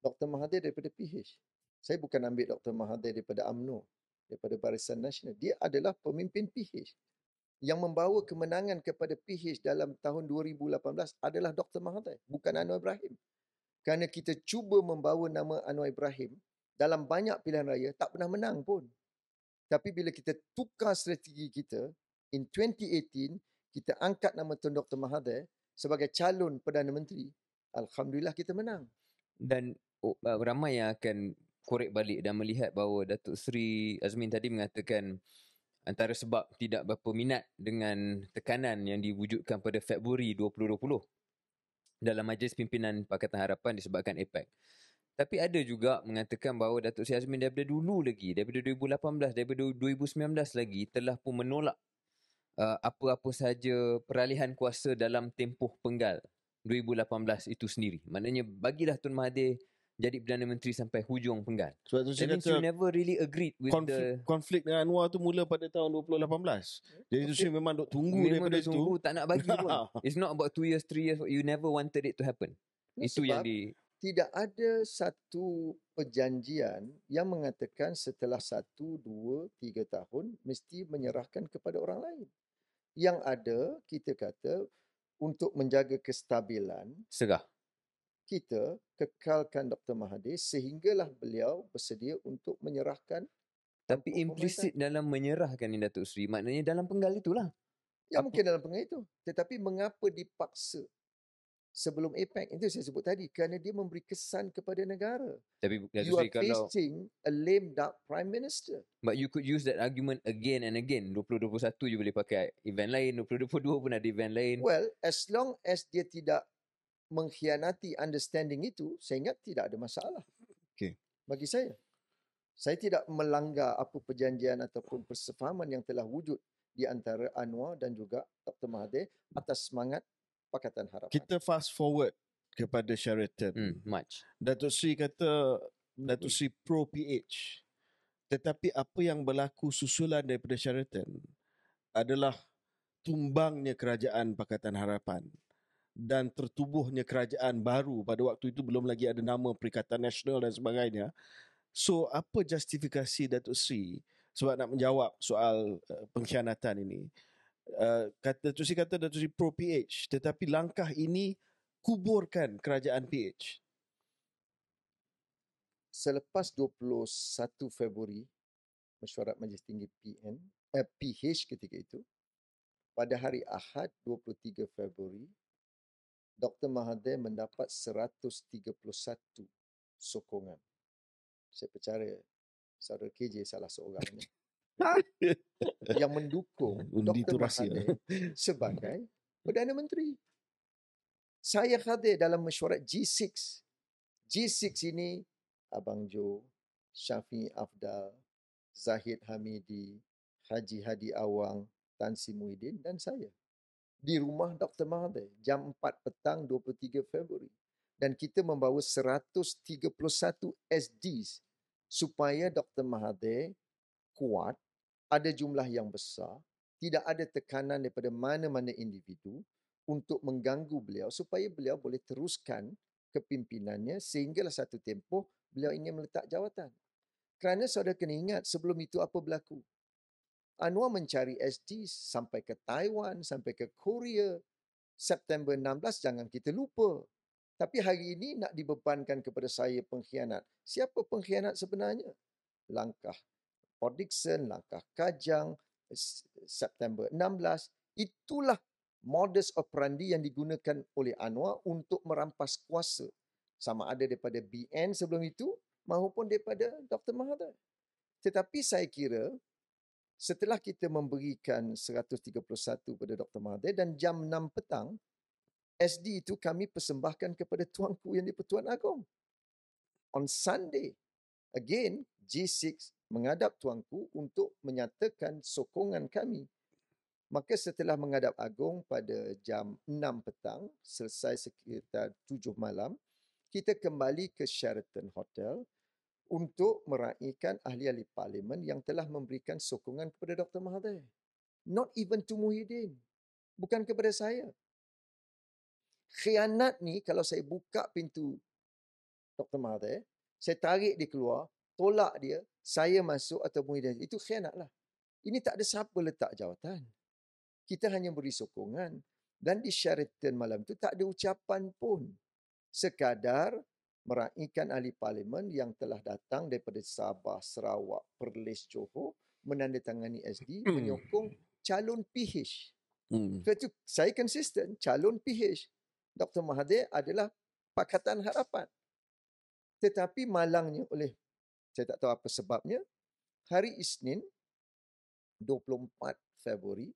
Dr. Mahathir daripada PH. Saya bukan ambil Dr. Mahathir daripada AMNO, daripada Barisan Nasional. Dia adalah pemimpin PH. Yang membawa kemenangan kepada PH dalam tahun 2018 adalah Dr. Mahathir, bukan Anwar Ibrahim. Kerana kita cuba membawa nama Anwar Ibrahim dalam banyak pilihan raya, tak pernah menang pun. Tapi bila kita tukar strategi kita, in 2018, kita angkat nama Tun Dr. Mahathir sebagai calon Perdana Menteri, Alhamdulillah kita menang. dan oh, ramai yang akan korek balik dan melihat bahawa Datuk Seri Azmin tadi mengatakan antara sebab tidak berapa minat dengan tekanan yang diwujudkan pada Februari 2020 dalam majlis pimpinan Pakatan Harapan disebabkan APEC. Tapi ada juga mengatakan bahawa Datuk Seri Azmin daripada dulu lagi, daripada 2018, daripada 2019 lagi telah pun menolak uh, apa-apa sahaja peralihan kuasa dalam tempoh penggal 2018 itu sendiri. Maknanya bagilah Tun Mahathir jadi Perdana Menteri sampai hujung penggal. Sebab tu That means you never really agreed with konflik, the konflik dengan Anwar tu mula pada tahun 2018. Jadi tu Okey. saya memang duk tunggu Memang daripada tunggu situ. tak nak bagi pun. It's not about two years, three years. You never wanted it to happen. Itu yang di tidak ada satu perjanjian yang mengatakan setelah satu, dua, tiga tahun mesti menyerahkan kepada orang lain. Yang ada, kita kata, untuk menjaga kestabilan, serah. Kita kekalkan Dr. Mahathir sehinggalah beliau bersedia untuk menyerahkan Tapi implisit dalam menyerahkan ni Datuk Seri. Maknanya dalam penggal itulah. Ya Apa- mungkin dalam pengen itu. Tetapi mengapa dipaksa sebelum APEC? Itu saya sebut tadi. Kerana dia memberi kesan kepada negara. Tapi Datuk You are Seri kalau facing a lame duck prime minister. But you could use that argument again and again. 2021 you boleh pakai event lain. 2022 pun ada event lain. Well, as long as dia tidak mengkhianati understanding itu, saya ingat tidak ada masalah. Okey. Bagi saya. Saya tidak melanggar apa perjanjian ataupun persefahaman yang telah wujud di antara Anwar dan juga Dr. Mahathir atas semangat Pakatan Harapan. Kita fast forward kepada Sheraton. Hmm, much. Datuk Sri kata Datuk Sri pro PH. Tetapi apa yang berlaku susulan daripada Sheraton adalah tumbangnya kerajaan Pakatan Harapan dan tertubuhnya kerajaan baru pada waktu itu belum lagi ada nama Perikatan Nasional dan sebagainya. So apa justifikasi Datuk Sri sebab nak menjawab soal uh, pengkhianatan ini? Uh, Datuk Sri kata Datuk Sri pro PH tetapi langkah ini kuburkan kerajaan PH. selepas 21 Februari mesyuarat Majlis Tinggi PN eh, PH ketika itu pada hari Ahad 23 Februari Dr. Mahathir mendapat 131 sokongan saya percaya saudara KJ salah seorangnya yang mendukung Undi Dr. Mahathir sebagai Perdana Menteri. Saya hadir dalam mesyuarat G6. G6 ini Abang Jo, Syafi Afdal, Zahid Hamidi, Haji Hadi Awang, Tan Sri Muhyiddin dan saya. Di rumah Dr. Mahathir jam 4 petang 23 Februari. Dan kita membawa 131 SDs supaya Dr. Mahathir kuat, ada jumlah yang besar, tidak ada tekanan daripada mana-mana individu untuk mengganggu beliau supaya beliau boleh teruskan kepimpinannya sehinggalah satu tempoh beliau ingin meletak jawatan. Kerana saudara kena ingat sebelum itu apa berlaku. Anwar mencari SD sampai ke Taiwan, sampai ke Korea. September 16 jangan kita lupa. Tapi hari ini nak dibebankan kepada saya pengkhianat. Siapa pengkhianat sebenarnya? Langkah Port Dickson, langkah Kajang, September 16. Itulah modus operandi yang digunakan oleh Anwar untuk merampas kuasa. Sama ada daripada BN sebelum itu maupun daripada Dr. Mahathir. Tetapi saya kira setelah kita memberikan 131 pada Dr. Mahathir dan jam 6 petang, SD itu kami persembahkan kepada Tuanku Yang di-Pertuan Agong. On Sunday, again, G6 menghadap Tuanku untuk menyatakan sokongan kami. Maka setelah menghadap Agong pada jam 6 petang, selesai sekitar 7 malam, kita kembali ke Sheraton Hotel untuk meraihkan ahli-ahli parlimen yang telah memberikan sokongan kepada Dr. Mahathir. Not even to Muhyiddin. Bukan kepada saya. Khianat ni kalau saya buka pintu Dr. Mahathir, saya tarik dia keluar, tolak dia, saya masuk atau Muhyiddin. Itu khianat lah. Ini tak ada siapa letak jawatan. Kita hanya beri sokongan. Dan di Sheraton malam itu tak ada ucapan pun. Sekadar meraihkan ahli parlimen yang telah datang daripada Sabah, Sarawak, Perlis, Johor menandatangani SD Hmm. menyokong calon PH. Hmm. Sebab itu saya konsisten calon PH. Dr. Mahathir adalah Pakatan Harapan. Tetapi malangnya oleh saya tak tahu apa sebabnya hari Isnin 24 Februari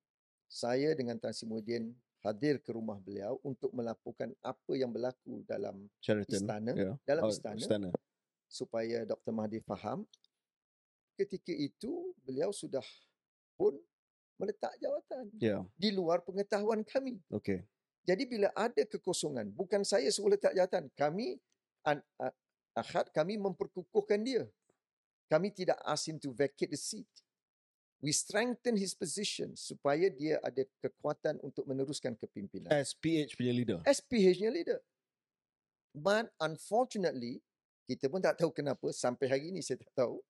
saya dengan Tan Sri Muhyiddin hadir ke rumah beliau untuk melaporkan apa yang berlaku dalam Sheraton. istana Ya. dalam Oh, istana istana. supaya Dr. Mahathir faham. Ketika itu beliau sudah pun meletak jawatan Ya. di luar pengetahuan kami. Okey. Jadi bila ada kekosongan, bukan saya suruh letak jawatan. Kami, an, a, Ahad, kami memperkukuhkan dia. Kami tidak ask him to vacate the seat. We strengthen his position supaya dia ada kekuatan untuk meneruskan kepimpinan. As PH punya leader. SPH-nya leader. But unfortunately, kita pun tak tahu kenapa sampai hari ini saya tak tahu.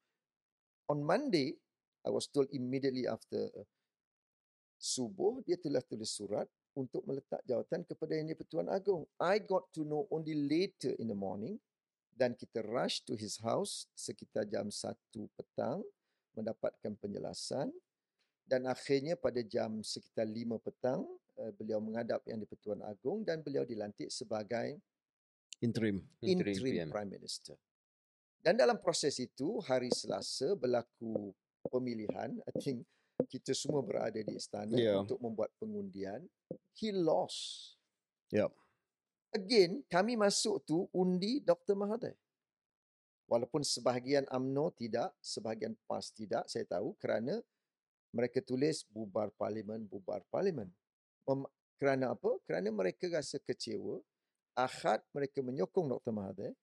On Monday, I was told immediately after subuh, dia telah tulis surat untuk meletak jawatan kepada Yang di-Pertuan Agong. I got to know only later in the morning dan kita rush to his house sekitar jam 1 petang mendapatkan penjelasan dan akhirnya pada jam sekitar 5 petang uh, beliau menghadap Yang di-Pertuan Agong dan beliau dilantik sebagai Interim. interim, PM. Prime Minister. Dan dalam proses itu, hari Selasa berlaku pemilihan. I think kita semua berada di istana Yeah. untuk membuat pengundian. He lost. Yup. Again, kami masuk tu undi Dr. Mahathir. Walaupun sebahagian UMNO tidak, sebahagian PAS tidak, saya tahu kerana mereka tulis bubar parlimen, bubar parlimen. Mem- kerana apa? Kerana mereka rasa kecewa. Ahad mereka menyokong Dr. Mahathir.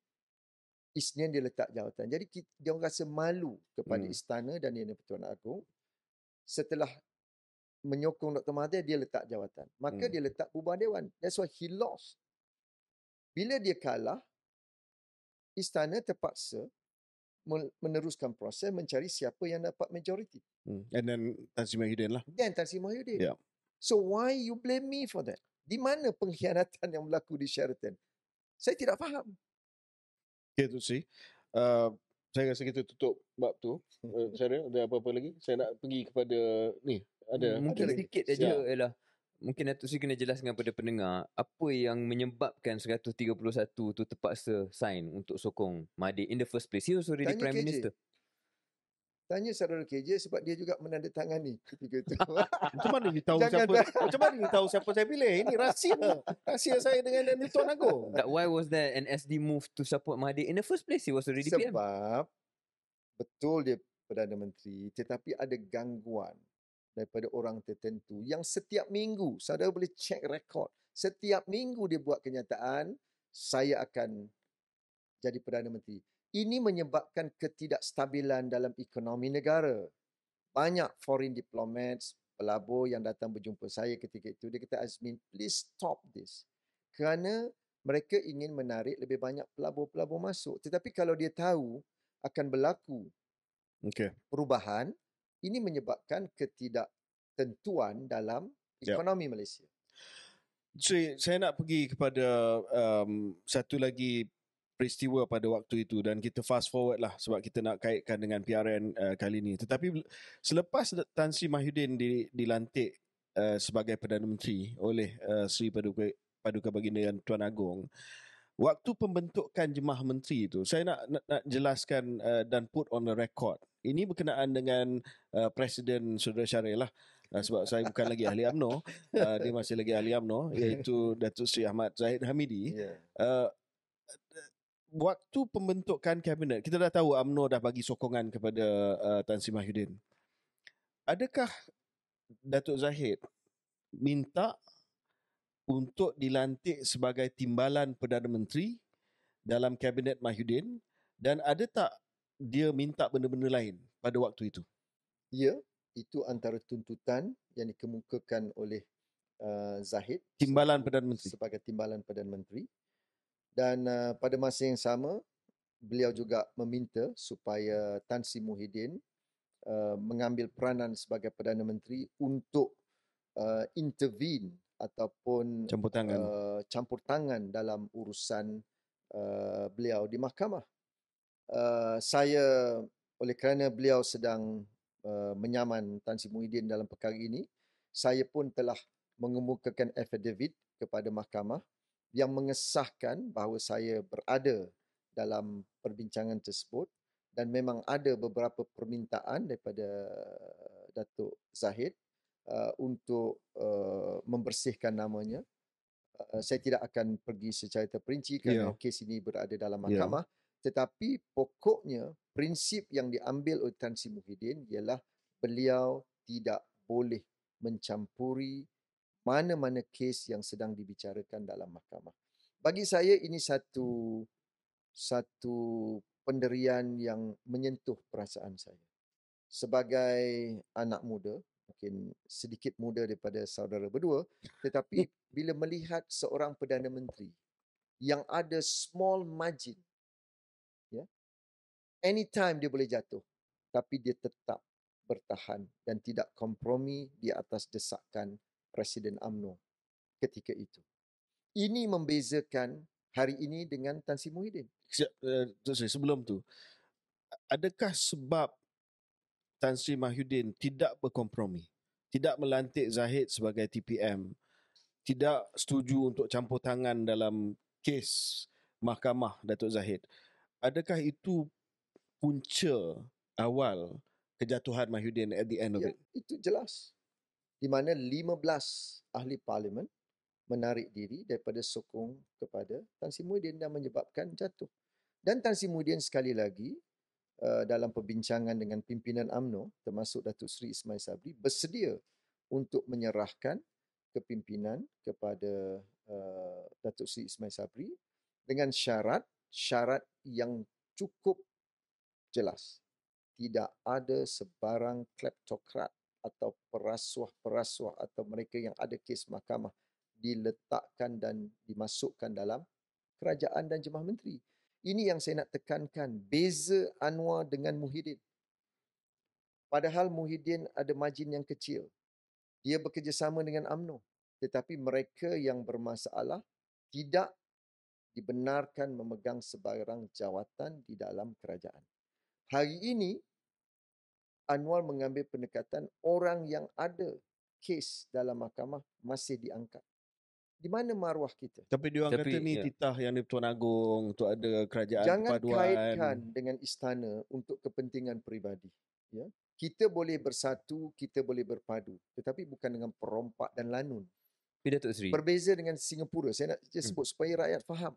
Isnin dia letak jawatan. Jadi kita, dia rasa malu kepada Hmm. istana dan Yang Pertuan Agong. Setelah menyokong Dr. Mahathir, dia letak jawatan. Maka Hmm. dia letak bubar dewan. That's why he lost. Bila dia kalah, istana terpaksa meneruskan proses mencari siapa yang dapat majoriti. Hmm. And then Tan Sri Muhyiddin lah. Dan Tan Sri Muhyiddin. Yeah. So why you blame me for that? Di mana pengkhianatan yang berlaku di Sheraton? Saya tidak faham. Okay, tu sih. Uh, saya rasa kita tutup bab tu. Uh, Syaril, ada apa-apa lagi? Saya nak pergi kepada ni. Ada. Mungkin ada sedikit saja Siap. ialah mungkin Datuk Sri kena jelaskan kepada pendengar apa yang menyebabkan 131 tu terpaksa sign untuk sokong Mahathir in the first place. He was already Tanya Prime KJ. Minister. Tanya saudara KJ sebab dia juga menandatangani ketika itu. Macam mana you tahu Jangan siapa? dah. Macam mana you tahu siapa saya pilih? Ini rahsia. Rahsia saya dengan Daniel Tuan Agong. That why was there an SD move to support Mahathir in the first place? He was already PM. Sebab betul dia Perdana Menteri tetapi ada gangguan daripada orang tertentu yang setiap minggu, saudara boleh cek rekod, setiap minggu dia buat kenyataan, saya akan jadi Perdana Menteri. Ini menyebabkan ketidakstabilan dalam ekonomi negara. Banyak foreign diplomats, pelabur yang datang berjumpa saya ketika itu, dia kata, Azmin, please stop this. Kerana mereka ingin menarik lebih banyak pelabur-pelabur masuk. Tetapi kalau dia tahu akan berlaku Okay. perubahan, ini menyebabkan ketidaktentuan dalam Ya. ekonomi Malaysia. So, saya nak pergi kepada um, satu lagi peristiwa pada waktu itu dan kita fast forward lah sebab kita nak kaitkan dengan PRN uh, kali ini. Tetapi selepas Tan Sri Mahyudin di, dilantik uh, sebagai Perdana Menteri oleh uh, Sri Paduka, Paduka Baginda Yang Tuan Agong, waktu pembentukan jemaah menteri itu, saya nak, nak, nak jelaskan uh, dan put on the record. Ini berkenaan dengan uh, Presiden Saudara Syaril lah. Uh, sebab saya bukan lagi ahli UMNO, uh, dia masih lagi ahli UMNO iaitu Datuk Seri Ahmad Zahid Hamidi. Ya. Uh, waktu pembentukan kabinet, kita dah tahu UMNO dah bagi sokongan kepada uh, Tan Sri Mahyudin. Adakah Datuk Zahid minta untuk dilantik sebagai timbalan Perdana Menteri dalam kabinet Mahyudin dan ada tak dia minta benda-benda lain pada waktu itu? Ya, itu antara tuntutan yang dikemukakan oleh uh, Zahid Timbalan Perdana Menteri. sebagai timbalan Perdana Menteri. Dan uh, pada masa yang sama, beliau juga meminta supaya Tan Sri Muhyiddin uh, mengambil peranan sebagai Perdana Menteri untuk uh, intervene ataupun Campur tangan. uh, campur tangan dalam urusan uh, beliau di mahkamah. Uh, saya oleh kerana beliau sedang uh, menyaman Tan Sri Muhyiddin dalam perkara ini, saya pun telah mengemukakan affidavit kepada mahkamah yang mengesahkan bahawa saya berada dalam perbincangan tersebut dan memang ada beberapa permintaan daripada Datuk Zahid uh, untuk uh, membersihkan namanya. Uh, saya tidak akan pergi secara terperinci kerana Ya. kes ini berada dalam Ya. mahkamah. Tetapi pokoknya prinsip yang diambil oleh Tan Sri Muhyiddin ialah beliau tidak boleh mencampuri mana-mana kes yang sedang dibicarakan dalam mahkamah. Bagi saya ini satu satu penderian yang menyentuh perasaan saya. Sebagai anak muda, mungkin sedikit muda daripada saudara berdua, tetapi bila melihat seorang Perdana Menteri yang ada small margin, ya, anytime dia boleh jatuh, tapi dia tetap bertahan dan tidak kompromi di atas desakan Presiden AMNO ketika itu. Ini membezakan hari ini dengan Tan Sri Muhyiddin. Sekejap, uh, Seri, sebelum tu, adakah sebab Tan Sri Mahyudin tidak berkompromi, tidak melantik Zahid sebagai TPM, tidak setuju untuk campur tangan dalam kes mahkamah Datuk Zahid, adakah itu punca awal kejatuhan Mahyudin at the end of Ya, it? itu jelas. Di mana 15 ahli parlimen menarik diri daripada sokong kepada Tan Sri Muhyiddin dan menyebabkan jatuh. Dan Tan Sri Muhyiddin sekali lagi uh, dalam perbincangan dengan pimpinan AMNO termasuk Datuk Seri Ismail Sabri bersedia untuk menyerahkan kepimpinan kepada uh, Datuk Seri Ismail Sabri dengan syarat syarat yang cukup jelas. Tidak ada sebarang kleptokrat atau perasuah-perasuah atau mereka yang ada kes mahkamah diletakkan dan dimasukkan dalam kerajaan dan jemaah menteri. Ini yang saya nak tekankan. Beza Anwar dengan Muhyiddin. Padahal Muhyiddin ada margin yang kecil. Dia bekerjasama dengan AMNO. Tetapi mereka yang bermasalah tidak dibenarkan memegang sebarang jawatan di dalam kerajaan. Hari ini, Anwar mengambil pendekatan orang yang ada kes dalam mahkamah masih diangkat. Di mana maruah kita? Tapi dia orang Tapi, kata ni ya. titah yang di Tuan Agong untuk ada kerajaan Jangan perpaduan. kaitkan dengan istana untuk kepentingan peribadi. Ya. Kita boleh bersatu, kita boleh berpadu. Tetapi bukan dengan perompak dan lanun. Tapi Datuk Seri, Berbeza dengan Singapura. Saya nak je Hmm. sebut supaya rakyat faham.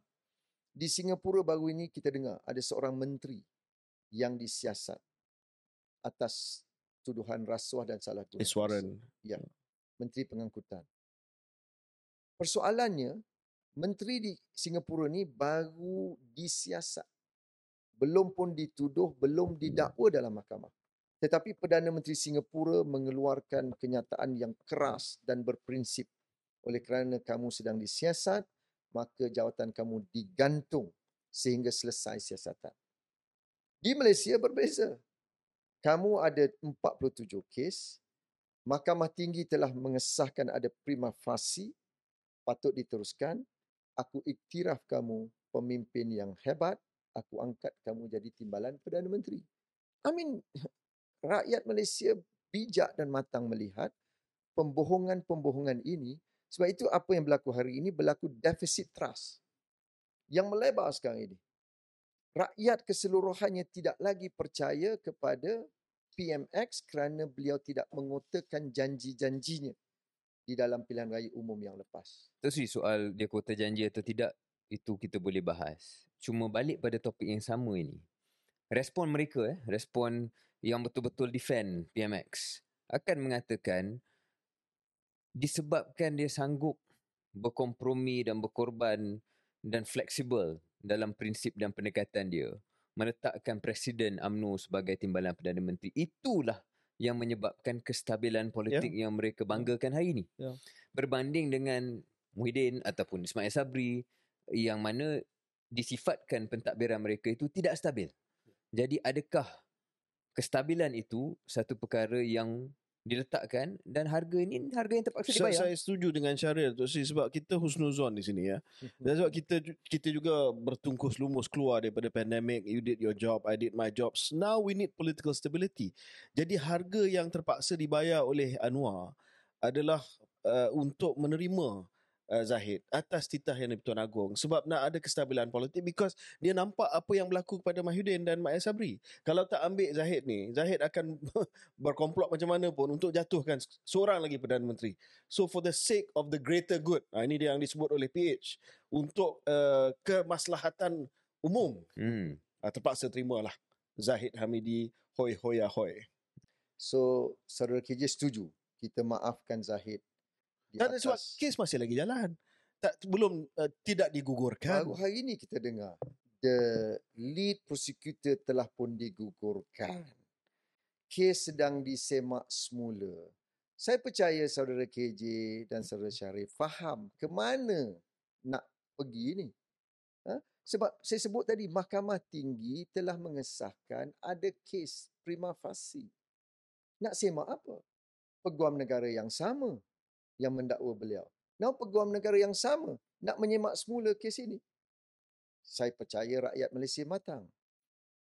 Di Singapura baru ini kita dengar ada seorang menteri yang disiasat atas tuduhan rasuah dan salah guna. Is Warren. Menteri Pengangkutan. Persoalannya, menteri di Singapura ni baru disiasat. Belum pun dituduh, belum didakwa dalam mahkamah. Tetapi Perdana Menteri Singapura mengeluarkan kenyataan yang keras dan berprinsip. Oleh kerana kamu sedang disiasat, maka jawatan kamu digantung sehingga selesai siasatan. Di Malaysia berbeza. Kamu ada 47 kes, Mahkamah Tinggi telah mengesahkan ada prima facie, patut diteruskan. Aku iktiraf kamu pemimpin yang hebat, aku angkat kamu jadi timbalan Perdana Menteri. I mean, rakyat Malaysia bijak dan matang melihat pembohongan-pembohongan ini. Sebab itu apa yang berlaku hari ini berlaku deficit trust yang melebar sekarang ini. Rakyat keseluruhannya tidak lagi percaya kepada PMX kerana beliau tidak mengotakan janji-janjinya di dalam pilihan raya umum yang lepas. Seri soal dia kota janji atau tidak, itu kita boleh bahas. Cuma balik pada topik yang sama ini. Respon mereka, eh, respon yang betul-betul defend PMX akan mengatakan disebabkan dia sanggup berkompromi dan berkorban dan fleksibel dalam prinsip dan pendekatan dia meletakkan Presiden AMNO sebagai timbalan Perdana Menteri. Itulah yang menyebabkan kestabilan politik yang mereka banggakan hari ini. Ya. Berbanding dengan Muhyiddin ataupun Ismail Sabri yang mana disifatkan pentadbiran mereka itu tidak stabil. Jadi adakah kestabilan itu satu perkara yang diletakkan dan harga ini harga yang terpaksa Saya, dibayar? saya setuju dengan Syaril Datuk Seri sebab kita husnuzon di sini ya. Dan sebab kita kita juga bertungkus lumus keluar daripada pandemik. You did your job, I did my jobs. Now we need political stability. Jadi harga yang terpaksa dibayar oleh Anwar adalah uh, untuk menerima uh, Zahid atas titah yang dari Tuan Agong sebab nak ada kestabilan politik because dia nampak apa yang berlaku kepada Mahyudin dan Mak Sabri. Kalau tak ambil Zahid ni, Zahid akan berkomplot macam mana pun untuk jatuhkan seorang lagi Perdana Menteri. So for the sake of the greater good, ha, ini dia yang disebut oleh PH, untuk uh, kemaslahatan umum, Hmm. ha, terpaksa terimalah Zahid Hamidi hoi hoi ahoy. So, saudara KJ setuju kita maafkan Zahid Tak ada sebab atas kes masih lagi jalan. Tak belum uh, tidak digugurkan. Baru hari ini kita dengar the lead prosecutor telah pun digugurkan. Kes sedang disemak semula. Saya percaya saudara KJ dan saudara Syarif faham ke mana nak pergi ni. Ha? Sebab saya sebut tadi Mahkamah Tinggi telah mengesahkan ada kes prima facie. Nak semak apa? Peguam negara yang sama yang mendakwa beliau. Now peguam negara yang sama nak menyemak semula kes ini. Saya percaya rakyat Malaysia matang.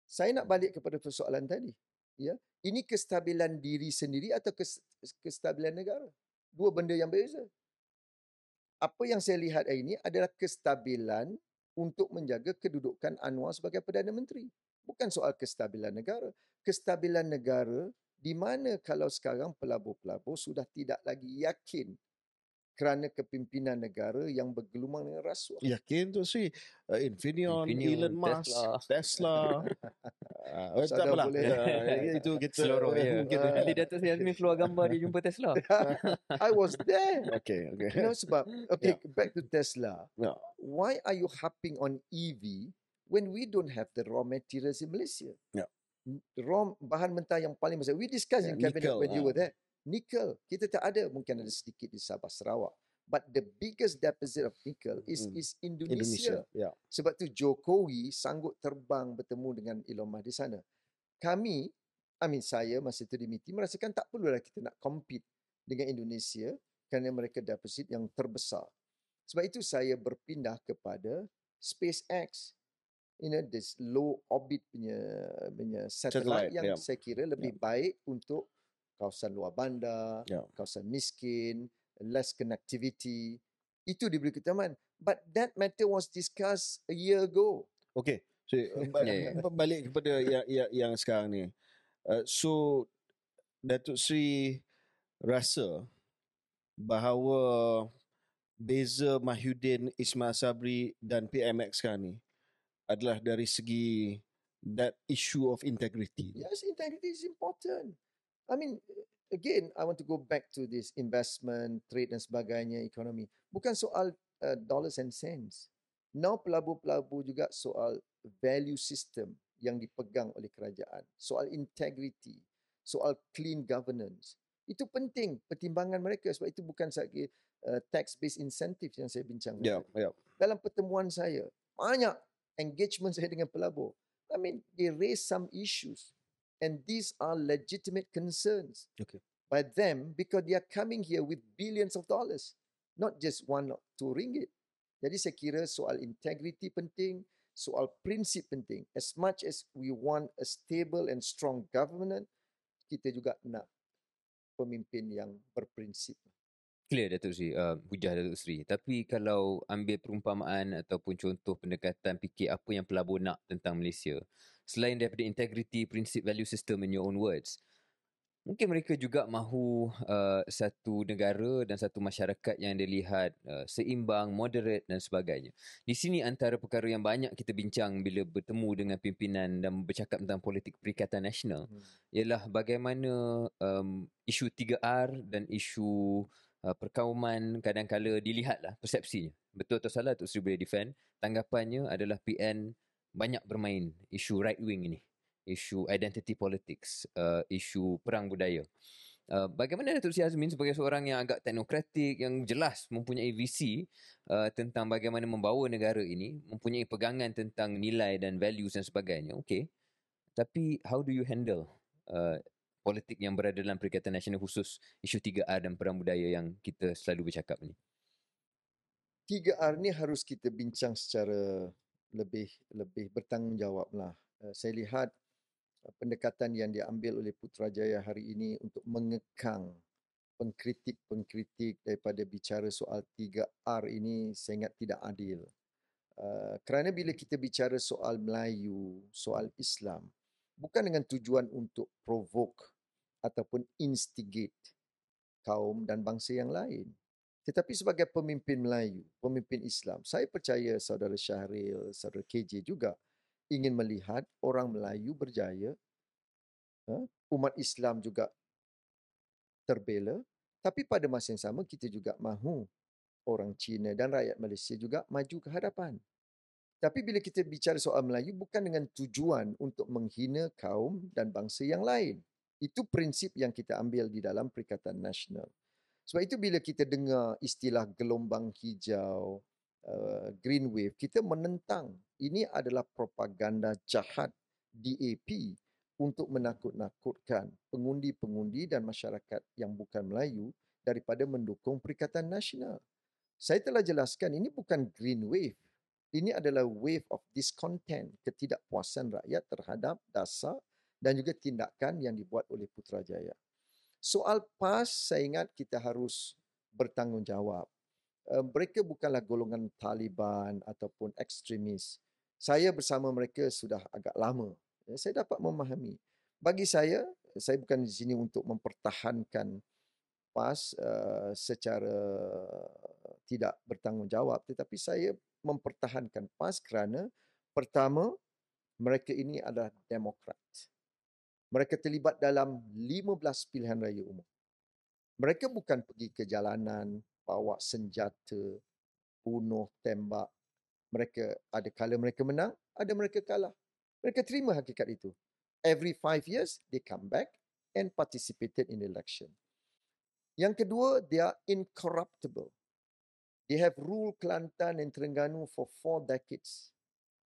Saya nak balik kepada persoalan tadi. Ya, ini kestabilan diri sendiri atau kes, kestabilan negara? Dua benda yang berbeza. Apa yang saya lihat hari ini adalah kestabilan untuk menjaga kedudukan Anwar sebagai Perdana Menteri. Bukan soal kestabilan negara. Kestabilan negara di mana kalau sekarang pelabur-pelabur sudah tidak lagi yakin kerana kepimpinan negara yang bergelumang dengan rasuah. Yakin tu si uh, Infineon, Infineon, Elon Musk, Tesla. Tesla. uh, tak Saudara apalah. boleh- Uh, itu kita Seloroh ya. mungkin Ah. Nanti Datuk Seri Azmi keluar gambar dia jumpa Tesla. I was there. Okay, okay. You know sebab okay back to Tesla. Yeah. Why are you harping on EV when we don't have the raw materials in Malaysia? Yeah. Raw bahan mentah yang paling besar. We discussed in Yeah, cabinet nickel, when you ah. were there. Nickel. Kita tak ada. Mungkin ada sedikit di Sabah Sarawak. But the biggest deposit of nickel is Mm. is Indonesia. Indonesia. Ya. Sebab tu Jokowi sanggup terbang bertemu dengan Elon Musk di sana. Kami, I mean saya masa itu di MITI merasakan tak perlulah kita nak compete dengan Indonesia kerana mereka deposit yang terbesar. Sebab itu saya berpindah kepada SpaceX. You know, this low orbit punya, punya satellite, Satellite, yang yeah. saya kira lebih baik untuk kawasan luar bandar, Ya. kawasan miskin, less connectivity. Itu diberi keutamaan. But that matter was discussed a year ago. Okay. So, uh, ba- Ya, ya. ba- balik kepada yang, yang, yang sekarang ni. Uh, so, Datuk Sri rasa bahawa beza Mahyudin Ismail Sabri dan PMX sekarang ni adalah dari segi that issue of integrity. Yes, integrity is important. I mean, again, I want to go back to this investment, trade dan sebagainya, ekonomi. Bukan soal uh, dollars and cents. Now pelabur-pelabur juga soal value system yang dipegang oleh kerajaan. Soal integrity, soal clean governance. Itu penting pertimbangan mereka sebab itu bukan sahaja uh, tax-based incentive yang saya bincang. Ya, ya. dalam pertemuan saya banyak engagement saya dengan pelabur. I mean, they raise some issues and these are legitimate concerns Okay. by them because they are coming here with billions of dollars, not just one or two ringgit. Jadi saya kira soal integrity penting, soal prinsip penting. As much as we want a stable and strong government, kita juga nak pemimpin yang berprinsip. Clear Datuk Sri, uh, hujah Datuk Sri. Tapi kalau ambil perumpamaan ataupun contoh pendekatan fikir apa yang pelabur nak tentang Malaysia, selain daripada integrity, prinsip, value system in your own words, mungkin mereka juga mahu uh, satu negara dan satu masyarakat yang dilihat uh, seimbang, moderate dan sebagainya. Di sini antara perkara yang banyak kita bincang bila bertemu dengan pimpinan dan bercakap tentang politik Perikatan Nasional ialah bagaimana um, isu 3R dan isu uh, perkauman kadang-kala dilihatlah persepsinya. Betul atau salah Tok Sri boleh defend. Tanggapannya adalah PN banyak bermain isu right wing ini. Isu identity politics, uh, isu perang budaya. Uh, bagaimana Datuk Sri Azmin sebagai seorang yang agak teknokratik, yang jelas mempunyai visi uh, tentang bagaimana membawa negara ini, mempunyai pegangan tentang nilai dan values dan sebagainya. Okay. Tapi how do you handle uh, politik yang berada dalam Perikatan Nasional khusus isu 3R dan perang budaya yang kita selalu bercakap ni. 3R ni harus kita bincang secara lebih lebih bertanggungjawab lah. Uh, saya lihat uh, pendekatan yang diambil oleh Putrajaya hari ini untuk mengekang pengkritik-pengkritik daripada bicara soal 3R ini saya ingat tidak adil. Uh, kerana bila kita bicara soal Melayu, soal Islam, bukan dengan tujuan untuk provoke ataupun instigate kaum dan bangsa yang lain. Tetapi sebagai pemimpin Melayu, pemimpin Islam, saya percaya saudara Syahril, saudara KJ juga ingin melihat orang Melayu berjaya, ha? umat Islam juga terbela, tapi pada masa yang sama kita juga mahu orang Cina dan rakyat Malaysia juga maju ke hadapan. Tapi bila kita bicara soal Melayu bukan dengan tujuan untuk menghina kaum dan bangsa yang lain. Itu prinsip yang kita ambil di dalam Perikatan Nasional. Sebab itu bila kita dengar istilah gelombang hijau, uh, green wave, kita menentang ini adalah propaganda jahat DAP untuk menakut-nakutkan pengundi-pengundi dan masyarakat yang bukan Melayu daripada mendukung Perikatan Nasional. Saya telah jelaskan ini bukan green wave. Ini adalah wave of discontent, ketidakpuasan rakyat terhadap dasar dan juga tindakan yang dibuat oleh Putrajaya. Soal PAS, saya ingat kita harus bertanggungjawab. Uh, mereka bukanlah golongan Taliban ataupun ekstremis. Saya bersama mereka sudah agak lama. Ya, Saya dapat memahami. Bagi saya, saya bukan di sini untuk mempertahankan PAS uh, secara tidak bertanggungjawab. Tetapi saya mempertahankan PAS kerana pertama, mereka ini adalah demokrat. Mereka terlibat dalam 15 pilihan raya umum. Mereka bukan pergi ke jalanan, bawa senjata, bunuh, tembak. Mereka ada kala mereka menang, ada mereka kalah. Mereka terima hakikat itu. Every five years, they come back and participated in election. Yang kedua, they are incorruptible. They have ruled Kelantan and Terengganu for four decades.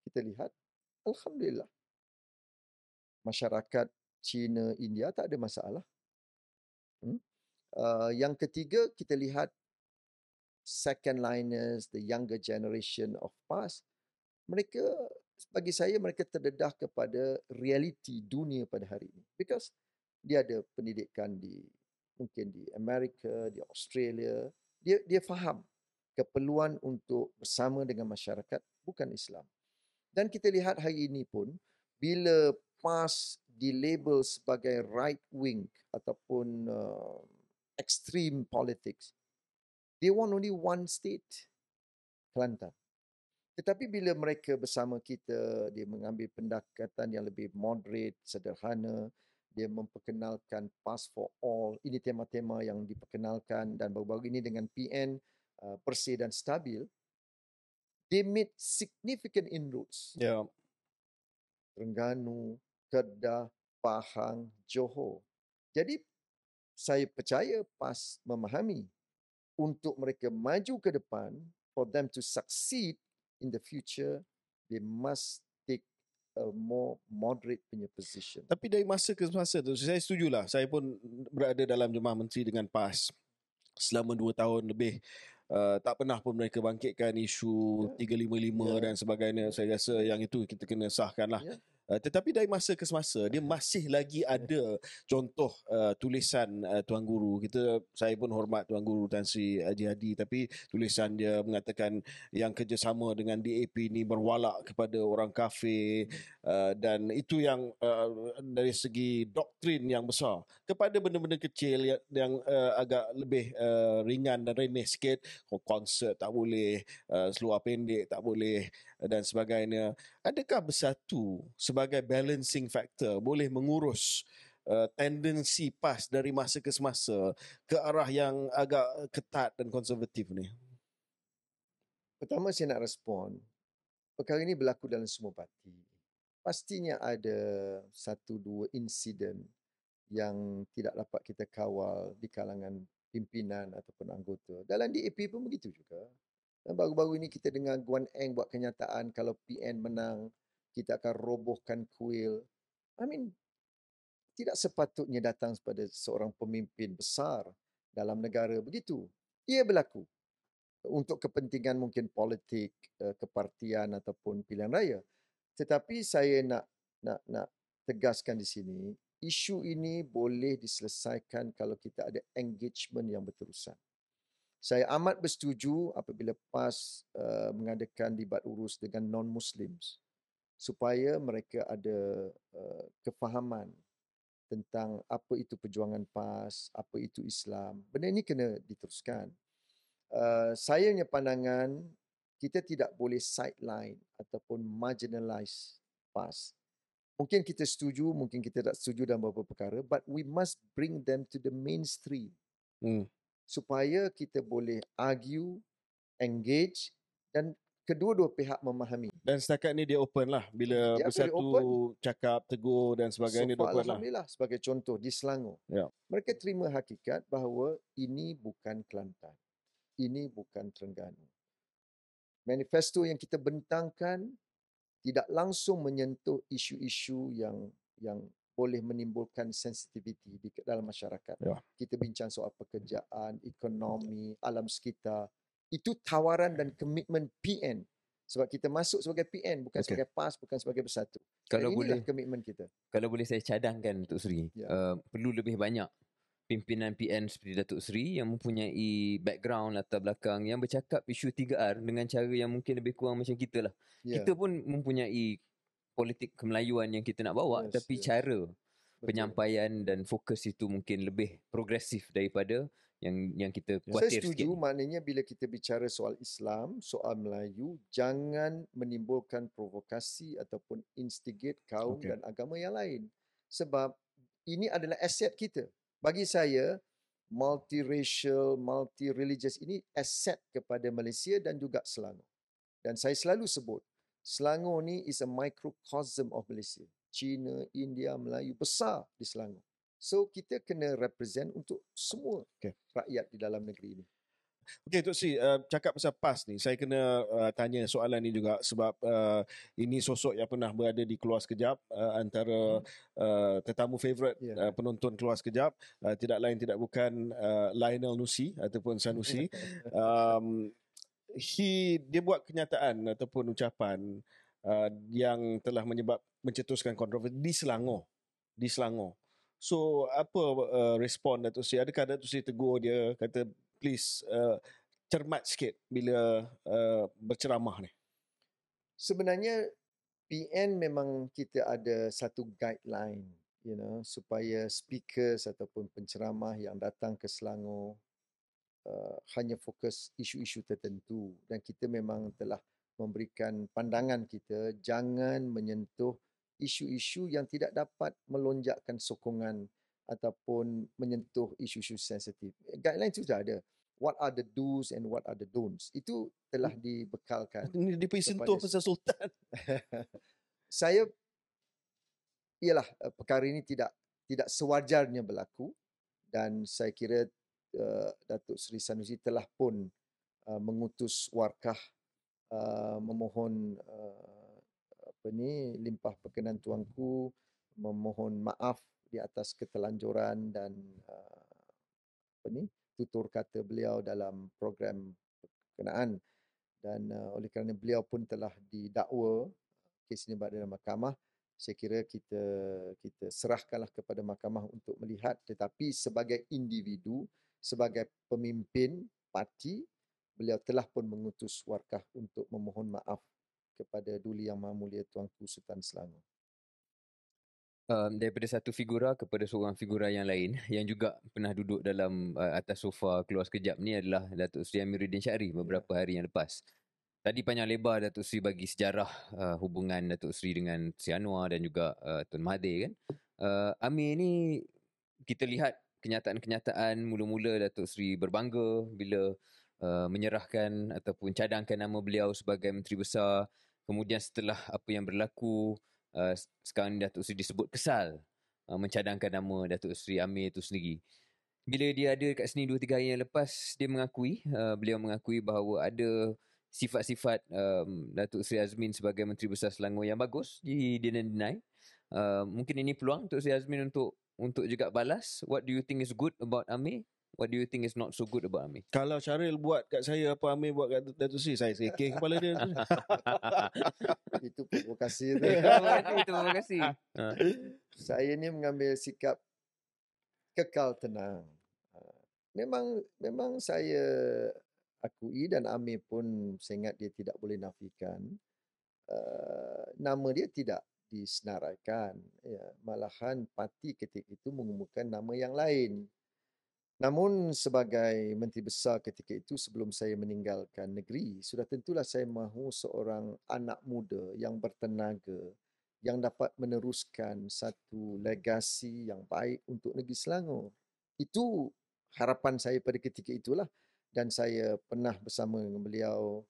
Kita lihat, Alhamdulillah. Masyarakat China, India tak ada masalah. Hmm? Uh, yang ketiga, kita lihat second liners, the younger generation of past, mereka bagi saya mereka terdedah kepada realiti dunia pada hari ini. Because dia ada pendidikan di mungkin di Amerika, di Australia. Dia dia faham keperluan untuk bersama dengan masyarakat bukan Islam. Dan kita lihat hari ini pun bila PAS dilabel sebagai right wing ataupun uh, extreme politics, they want only one state, Kelantan. Tetapi bila mereka bersama kita, dia mengambil pendekatan yang lebih moderate, sederhana, dia memperkenalkan Pass for All. Ini tema-tema yang diperkenalkan dan baru-baru ini dengan PN uh, bersih dan stabil. They made significant inroads. Yeah. Terengganu, Kedah, Pahang, Johor. Jadi saya percaya PAS memahami untuk mereka maju ke depan for them to succeed in the future they must take a more moderate punya position. Tapi dari masa ke masa tu saya setujulah. Saya pun berada dalam jemaah menteri dengan PAS selama dua tahun lebih. Uh, tak pernah pun mereka bangkitkan isu yeah. 355 yeah. dan sebagainya. Saya rasa yang itu kita kena sahkan lah. Yeah. Uh, tetapi dari masa ke semasa dia masih lagi ada contoh uh, tulisan uh, tuan guru. Kita saya pun hormat tuan guru Tan Sri Haji Hadi tapi tulisan dia mengatakan yang kerjasama dengan DAP ni berwalak kepada orang kafir uh, dan itu yang uh, dari segi doktrin yang besar. Kepada benda-benda kecil yang, yang uh, agak lebih uh, ringan dan remeh sikit konsert tak boleh uh, seluar pendek tak boleh dan sebagainya adakah bersatu sebagai balancing factor boleh mengurus uh, tendensi PAS dari masa ke semasa ke arah yang agak ketat dan konservatif ni? Pertama saya nak respon, perkara ini berlaku dalam semua parti. Pastinya ada satu dua insiden yang tidak dapat kita kawal di kalangan pimpinan ataupun anggota. Dalam DAP pun begitu juga. Dan baru-baru ini kita dengar Guan Eng buat kenyataan kalau PN menang, kita akan robohkan kuil. I mean, tidak sepatutnya datang kepada seorang pemimpin besar dalam negara begitu. Ia berlaku untuk kepentingan mungkin politik, eh, kepartian ataupun pilihan raya. Tetapi saya nak nak nak tegaskan di sini, isu ini boleh diselesaikan kalau kita ada engagement yang berterusan. Saya amat bersetuju apabila PAS uh, mengadakan dibat urus dengan non-Muslims supaya mereka ada uh, kefahaman tentang apa itu perjuangan PAS, apa itu Islam. Benda ini kena diteruskan. Uh, sayangnya pandangan kita tidak boleh sideline ataupun marginalize PAS. Mungkin kita setuju, mungkin kita tak setuju dalam beberapa perkara, but we must bring them to the mainstream. Hmm. Supaya kita boleh argue, engage dan kedua-dua pihak memahami. Dan setakat ni dia open lah bila dia bersatu open. cakap, tegur dan sebagainya so, dia open lah. Alhamdulillah sebagai contoh di Selangor. Ya. Mereka terima hakikat bahawa ini bukan Kelantan. Ini bukan Terengganu. Manifesto yang kita bentangkan tidak langsung menyentuh isu-isu yang yang boleh menimbulkan sensitiviti di dalam masyarakat. Ya. Kita bincang soal pekerjaan, ekonomi, alam sekitar, itu tawaran dan komitmen PN sebab kita masuk sebagai PN bukan okay. sebagai PAS bukan sebagai bersatu. Kalau dan boleh komitmen kita. Kalau boleh saya cadangkan Tok Sri, ya. uh, perlu lebih banyak pimpinan PN seperti Datuk Seri yang mempunyai background latar belakang yang bercakap isu 3R dengan cara yang mungkin lebih kurang macam kita lah. Yeah. Kita pun mempunyai politik kemelayuan yang kita nak bawa yes, tapi yes. cara Betul. penyampaian dan fokus itu mungkin lebih progresif daripada yang yang kita kuatir Saya setuju sikit. maknanya bila kita bicara soal Islam, soal Melayu, jangan menimbulkan provokasi ataupun instigate kaum okay. dan agama yang lain. Sebab ini adalah aset kita. Bagi saya, multiracial, multi-religious ini aset kepada Malaysia dan juga Selangor. Dan saya selalu sebut, Selangor ni is a microcosm of Malaysia. China, India, Melayu besar di Selangor. So kita kena represent untuk semua okay. rakyat di dalam negeri ini. Okey Tok Sri, uh, cakap pasal PAS ni, saya kena uh, tanya soalan ni juga sebab uh, ini sosok yang pernah berada di Keluar Sekejap uh, antara uh, tetamu favourite yeah. uh, penonton Keluar Sekejap, uh, tidak lain tidak bukan uh, Lionel Nusi ataupun Sanusi. um, he, dia buat kenyataan ataupun ucapan uh, yang telah menyebab mencetuskan kontroversi di Selangor. Di Selangor. So apa uh, respon Datuk Seri? Adakah Datuk Seri tegur dia kata please uh, cermat sikit bila uh, berceramah ni? Sebenarnya PN memang kita ada satu guideline you know supaya speakers ataupun penceramah yang datang ke Selangor uh, hanya fokus isu-isu tertentu dan kita memang telah memberikan pandangan kita jangan menyentuh isu-isu yang tidak dapat melonjakkan sokongan ataupun menyentuh isu-isu sensitif. Guideline itu sudah ada. What are the do's and what are the don'ts? Itu telah Hmm. dibekalkan. Ini dia pergi sentuh pasal Sultan. Saya ialah eh, perkara ini tidak tidak sewajarnya berlaku dan saya kira uh, Datuk Seri Sanusi telah pun uh, mengutus warkah uh, memohon uh, apa ni limpah perkenan tuanku memohon maaf di atas ketelanjuran dan uh, apa ni tutur kata beliau dalam program berkenaan. Dan uh, oleh kerana beliau pun telah didakwa kes ini berada mahkamah saya kira kita kita serahkanlah kepada mahkamah untuk melihat. Tetapi sebagai individu sebagai pemimpin parti beliau telah pun mengutus warkah untuk memohon maaf kepada Duli Yang Maha Mulia Tuanku Sultan Selangor. um, daripada satu figura kepada seorang figura yang lain yang juga pernah duduk dalam uh, atas sofa keluar sekejap ni adalah Datuk Seri Amiruddin Syari beberapa hari yang lepas. Tadi panjang lebar Datuk Seri bagi sejarah uh, hubungan Datuk Seri dengan Si Anwar dan juga uh, Tun Mahathir kan. Uh, Amir ni kita lihat kenyataan-kenyataan mula-mula Datuk Seri berbangga bila uh, menyerahkan ataupun cadangkan nama beliau sebagai Menteri Besar. Kemudian setelah apa yang berlaku uh, sekarang ni Datuk Seri disebut kesal uh, mencadangkan nama Datuk Seri Amir itu sendiri. Bila dia ada kat sini 2-3 hari yang lepas, dia mengakui, uh, beliau mengakui bahawa ada sifat-sifat um, Datuk Seri Azmin sebagai Menteri Besar Selangor yang bagus. He didn't deny. Uh, mungkin ini peluang Datuk Seri Azmin untuk untuk juga balas. What do you think is good about Amir? What do you think is not so good about Amir? Kalau Syaril buat kat saya apa Amir buat kat Datuk Seri, saya sekek kepala dia. Itu provokasi tu. Kasih, terima kasih. Uh, saya ni mengambil sikap kekal tenang. Ah, Memang memang saya akui dan Amir pun saya ingat dia tidak boleh nafikan uh, nama dia tidak disenaraikan. Ya, malahan parti ketika itu mengumumkan nama yang lain. Namun sebagai Menteri Besar ketika itu sebelum saya meninggalkan negeri, sudah tentulah saya mahu seorang anak muda yang bertenaga, yang dapat meneruskan satu legasi yang baik untuk negeri Selangor. Itu harapan saya pada ketika itulah dan saya pernah bersama dengan beliau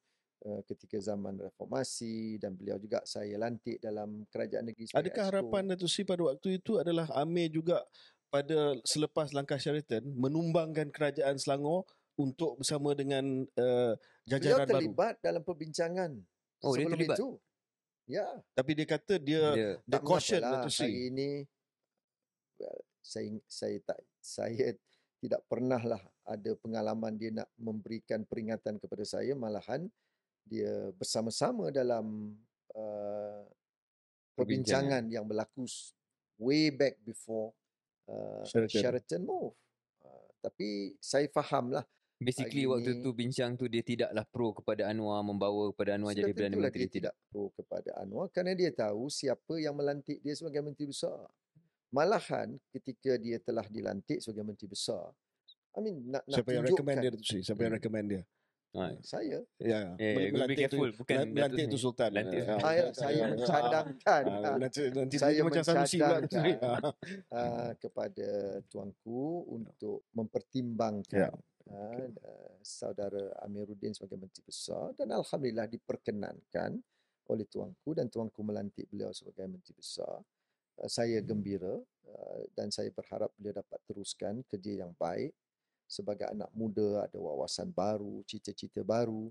ketika zaman reformasi dan beliau juga saya lantik dalam kerajaan negeri sebagai Adakah exco. harapan Datuk Seri pada waktu itu adalah Amir juga pada selepas langkah Sheraton menumbangkan kerajaan Selangor untuk bersama dengan uh, beliau jajaran baru. terlibat dalam perbincangan Oh, dia sebelum terlibat? itu. Ya, Tapi dia kata dia dia, dia tak caution mengapalah Datuk Seri. hari ini well, saya saya tak saya tidak pernah lah ada pengalaman dia nak memberikan peringatan kepada saya malahan dia bersama-sama dalam uh, perbincangan yang berlaku way back before uh, Sheraton. Sheraton move. Uh, tapi saya fahamlah basically Hari waktu ni- tu bincang tu dia tidaklah pro kepada Anwar membawa kepada Anwar jadi Perdana Menteri dia tidak pro kepada Anwar kerana dia tahu siapa yang melantik dia sebagai Menteri Besar. Malahan ketika dia telah dilantik sebagai Menteri Besar, I mean nak, nak Siapa yang tunjukkan recommend dia Datuk Seri? Siapa yang Hmm. recommend dia? Ha. saya. Ya, Eh, mel- be careful. tu, Bukan melantik Datuk tu. Sultan. Lantik. Ah, Saya, ah, saya mencadangkan ah, Nanti nanti Saya macam Sanusi pula mencadangkan. Ah. ah, kepada tuanku untuk mempertimbangkan Ya. ah, ah, saudara Amiruddin sebagai Menteri Besar dan alhamdulillah diperkenankan oleh tuanku dan tuanku melantik beliau sebagai Menteri Besar. Ah, Saya gembira ah, dan saya berharap beliau dapat teruskan kerja yang baik sebagai anak muda ada wawasan baru, cita-cita baru.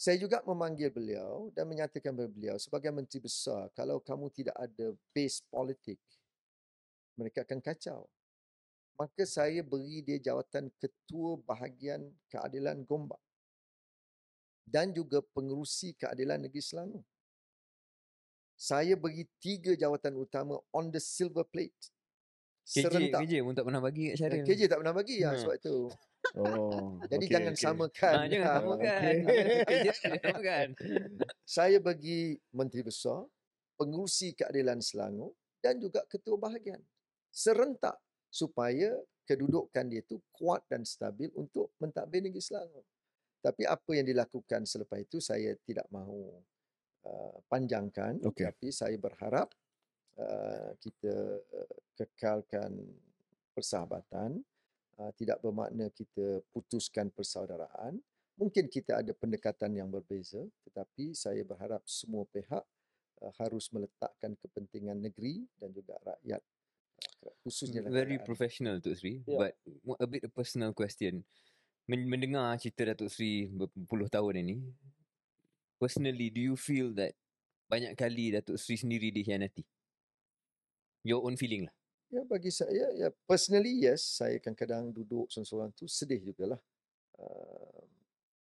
Saya juga memanggil beliau dan menyatakan kepada beliau sebagai menteri besar kalau kamu tidak ada base politik mereka akan kacau. Maka saya beri dia jawatan ketua bahagian keadilan Gombak dan juga pengerusi keadilan negeri Selangor. Saya beri tiga jawatan utama on the silver plate. KJ, serentak. KJ pun tak pernah bagi kat Syaril. KJ tak pernah bagi ya Ha. sebab itu. Oh. Jadi okey, jangan okey. samakan. Ah, jangan Ha. samakan. KJ jangan samakan. Saya bagi Menteri Besar, pengurusi keadilan Selangor dan juga ketua bahagian. Serentak supaya kedudukan dia tu kuat dan stabil untuk mentadbir negeri Selangor. Tapi apa yang dilakukan selepas itu saya tidak mahu uh, panjangkan. Okey. Tapi saya berharap uh, kita uh, kekalkan persahabatan. Uh, tidak bermakna kita putuskan persaudaraan. Mungkin kita ada pendekatan yang berbeza, tetapi saya berharap semua pihak uh, harus meletakkan kepentingan negeri dan juga rakyat uh, khususnya Very keadaan- professional Tok Sri. Ya. But a bit a personal question. Men- Mendengar cerita Datuk Sri berpuluh tahun ini, personally do you feel that banyak kali Datuk Sri sendiri dikhianati? Your own feeling lah. Ya bagi saya ya personally yes saya kadang-kadang duduk seorang-seorang tu sedih jugalah. Uh,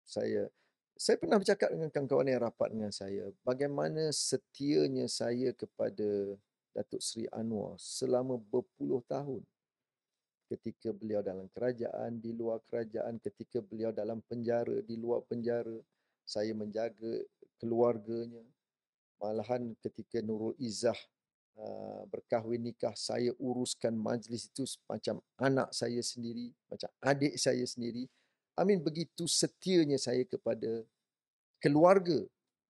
saya saya pernah bercakap dengan kawan-kawan yang rapat dengan saya bagaimana setianya saya kepada Datuk Seri Anwar selama berpuluh tahun. Ketika beliau dalam kerajaan, di luar kerajaan, ketika beliau dalam penjara, di luar penjara, saya menjaga keluarganya. Malahan ketika Nurul Izzah uh, berkahwin nikah, saya uruskan majlis itu macam anak saya sendiri, macam adik saya sendiri. Amin begitu setianya saya kepada keluarga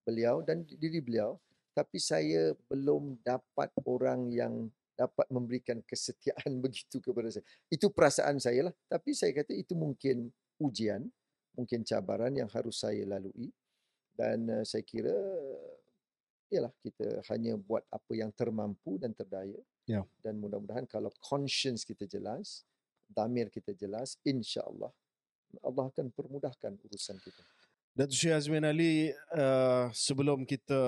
beliau dan diri beliau. Tapi saya belum dapat orang yang dapat memberikan kesetiaan begitu kepada saya. Itu perasaan saya lah. Tapi saya kata itu mungkin ujian, mungkin cabaran yang harus saya lalui. Dan uh, saya kira ialah kita hanya buat apa yang termampu dan terdaya. Ya. Dan mudah-mudahan kalau conscience kita jelas, damir kita jelas, insya-Allah Allah akan permudahkan urusan kita. Datuk Sri Azmin Ali, uh, sebelum kita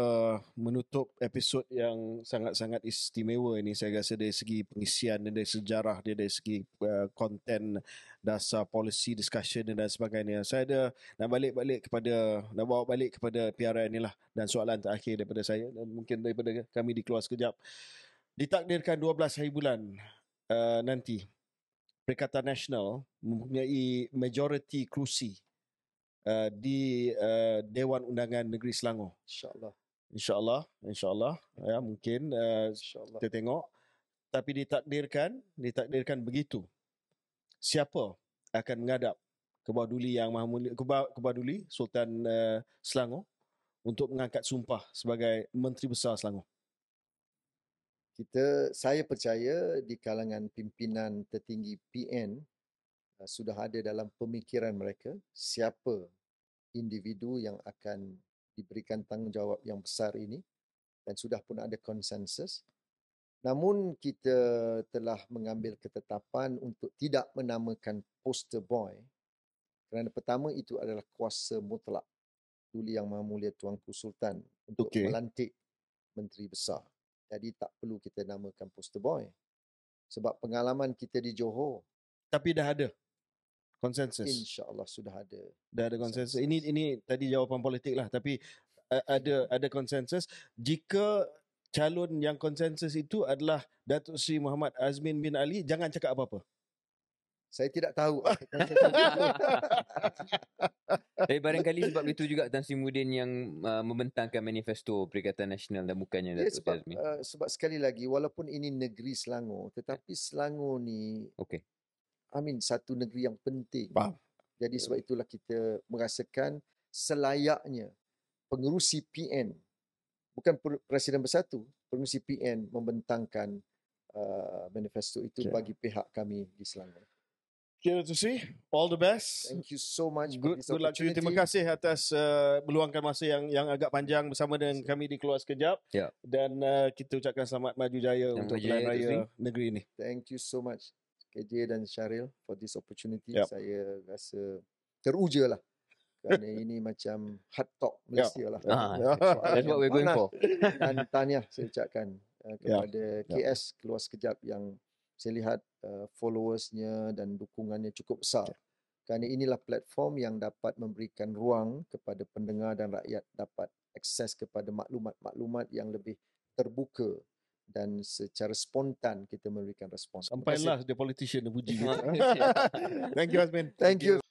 menutup episod yang sangat-sangat istimewa ini, saya rasa dari segi pengisian dan dari sejarah dia, dari segi uh, konten dasar policy discussion dan sebagainya. Saya ada nak balik-balik kepada, nak bawa balik kepada PRN inilah dan soalan terakhir daripada saya dan mungkin daripada kami dikeluar sekejap. Ditakdirkan 12 hari bulan uh, nanti, Perikatan Nasional mempunyai majoriti kerusi uh, di uh, Dewan Undangan Negeri Selangor. Insya-Allah. InsyaAllah, insyaAllah. Ya, mungkin uh, Insya-Allah. kita tengok. Tapi ditakdirkan, ditakdirkan begitu. Siapa akan menghadap ke bawah duli yang maha mulia, ke bawah, ke bawah duli Sultan uh, Selangor untuk mengangkat sumpah sebagai Menteri Besar Selangor. Kita saya percaya di kalangan pimpinan tertinggi PN sudah ada dalam pemikiran mereka siapa individu yang akan diberikan tanggungjawab yang besar ini dan sudah pun ada konsensus. Namun kita telah mengambil ketetapan untuk tidak menamakan poster boy kerana pertama itu adalah kuasa mutlak Duli Yang Maha Mulia Tuanku Sultan untuk Okey. melantik menteri besar. Jadi tak perlu kita namakan poster boy. Sebab pengalaman kita di Johor, Tapi dah ada konsensus. insya-Allah sudah ada. dah ada konsensus. Ini ini tadi jawapan politik lah tapi uh, ada ada konsensus jika calon yang konsensus itu adalah Datuk Seri Muhammad Azmin bin Ali jangan cakap apa-apa. Saya tidak tahu. Tapi barangkali sebab itu juga Tan Sri Mudin yang uh, membentangkan manifesto Perikatan Nasional dan bukannya Ya, Datuk sebab, Syazmi. uh, sebab sekali lagi walaupun ini negeri Selangor tetapi Selangor ni Okey. Amin satu negeri yang penting. Faham. Jadi sebab itulah kita merasakan selayaknya pengerusi PN bukan Presiden Bersatu, pengerusi PN membentangkan uh, manifesto itu Okay. bagi pihak kami di Selangor. Okay, Datuk Seri, all the best. Thank you so much Good, good luck to you. Terima kasih atas uh, meluangkan masa yang yang agak panjang bersama dengan kami di Keluar Sekejap. Ya. Dan uh, kita ucapkan selamat maju jaya Selamat untuk pilihan Datuk raya negeri ini. Thank you so much KJ dan Syaril for this opportunity. Yep. Saya rasa teruja lah. Kerana ini macam hard talk Malaysia lah. Ah, That's what we're going for. Dan tahniah saya ucapkan uh, kepada KS keluar sekejap yang saya lihat uh, followersnya dan dukungannya cukup besar. Kerana inilah platform yang dapat memberikan ruang kepada pendengar dan rakyat dapat akses kepada maklumat-maklumat yang lebih terbuka dan secara spontan kita memberikan respons. Sampailah the politician dia puji. Thank you Azmin. Thank you.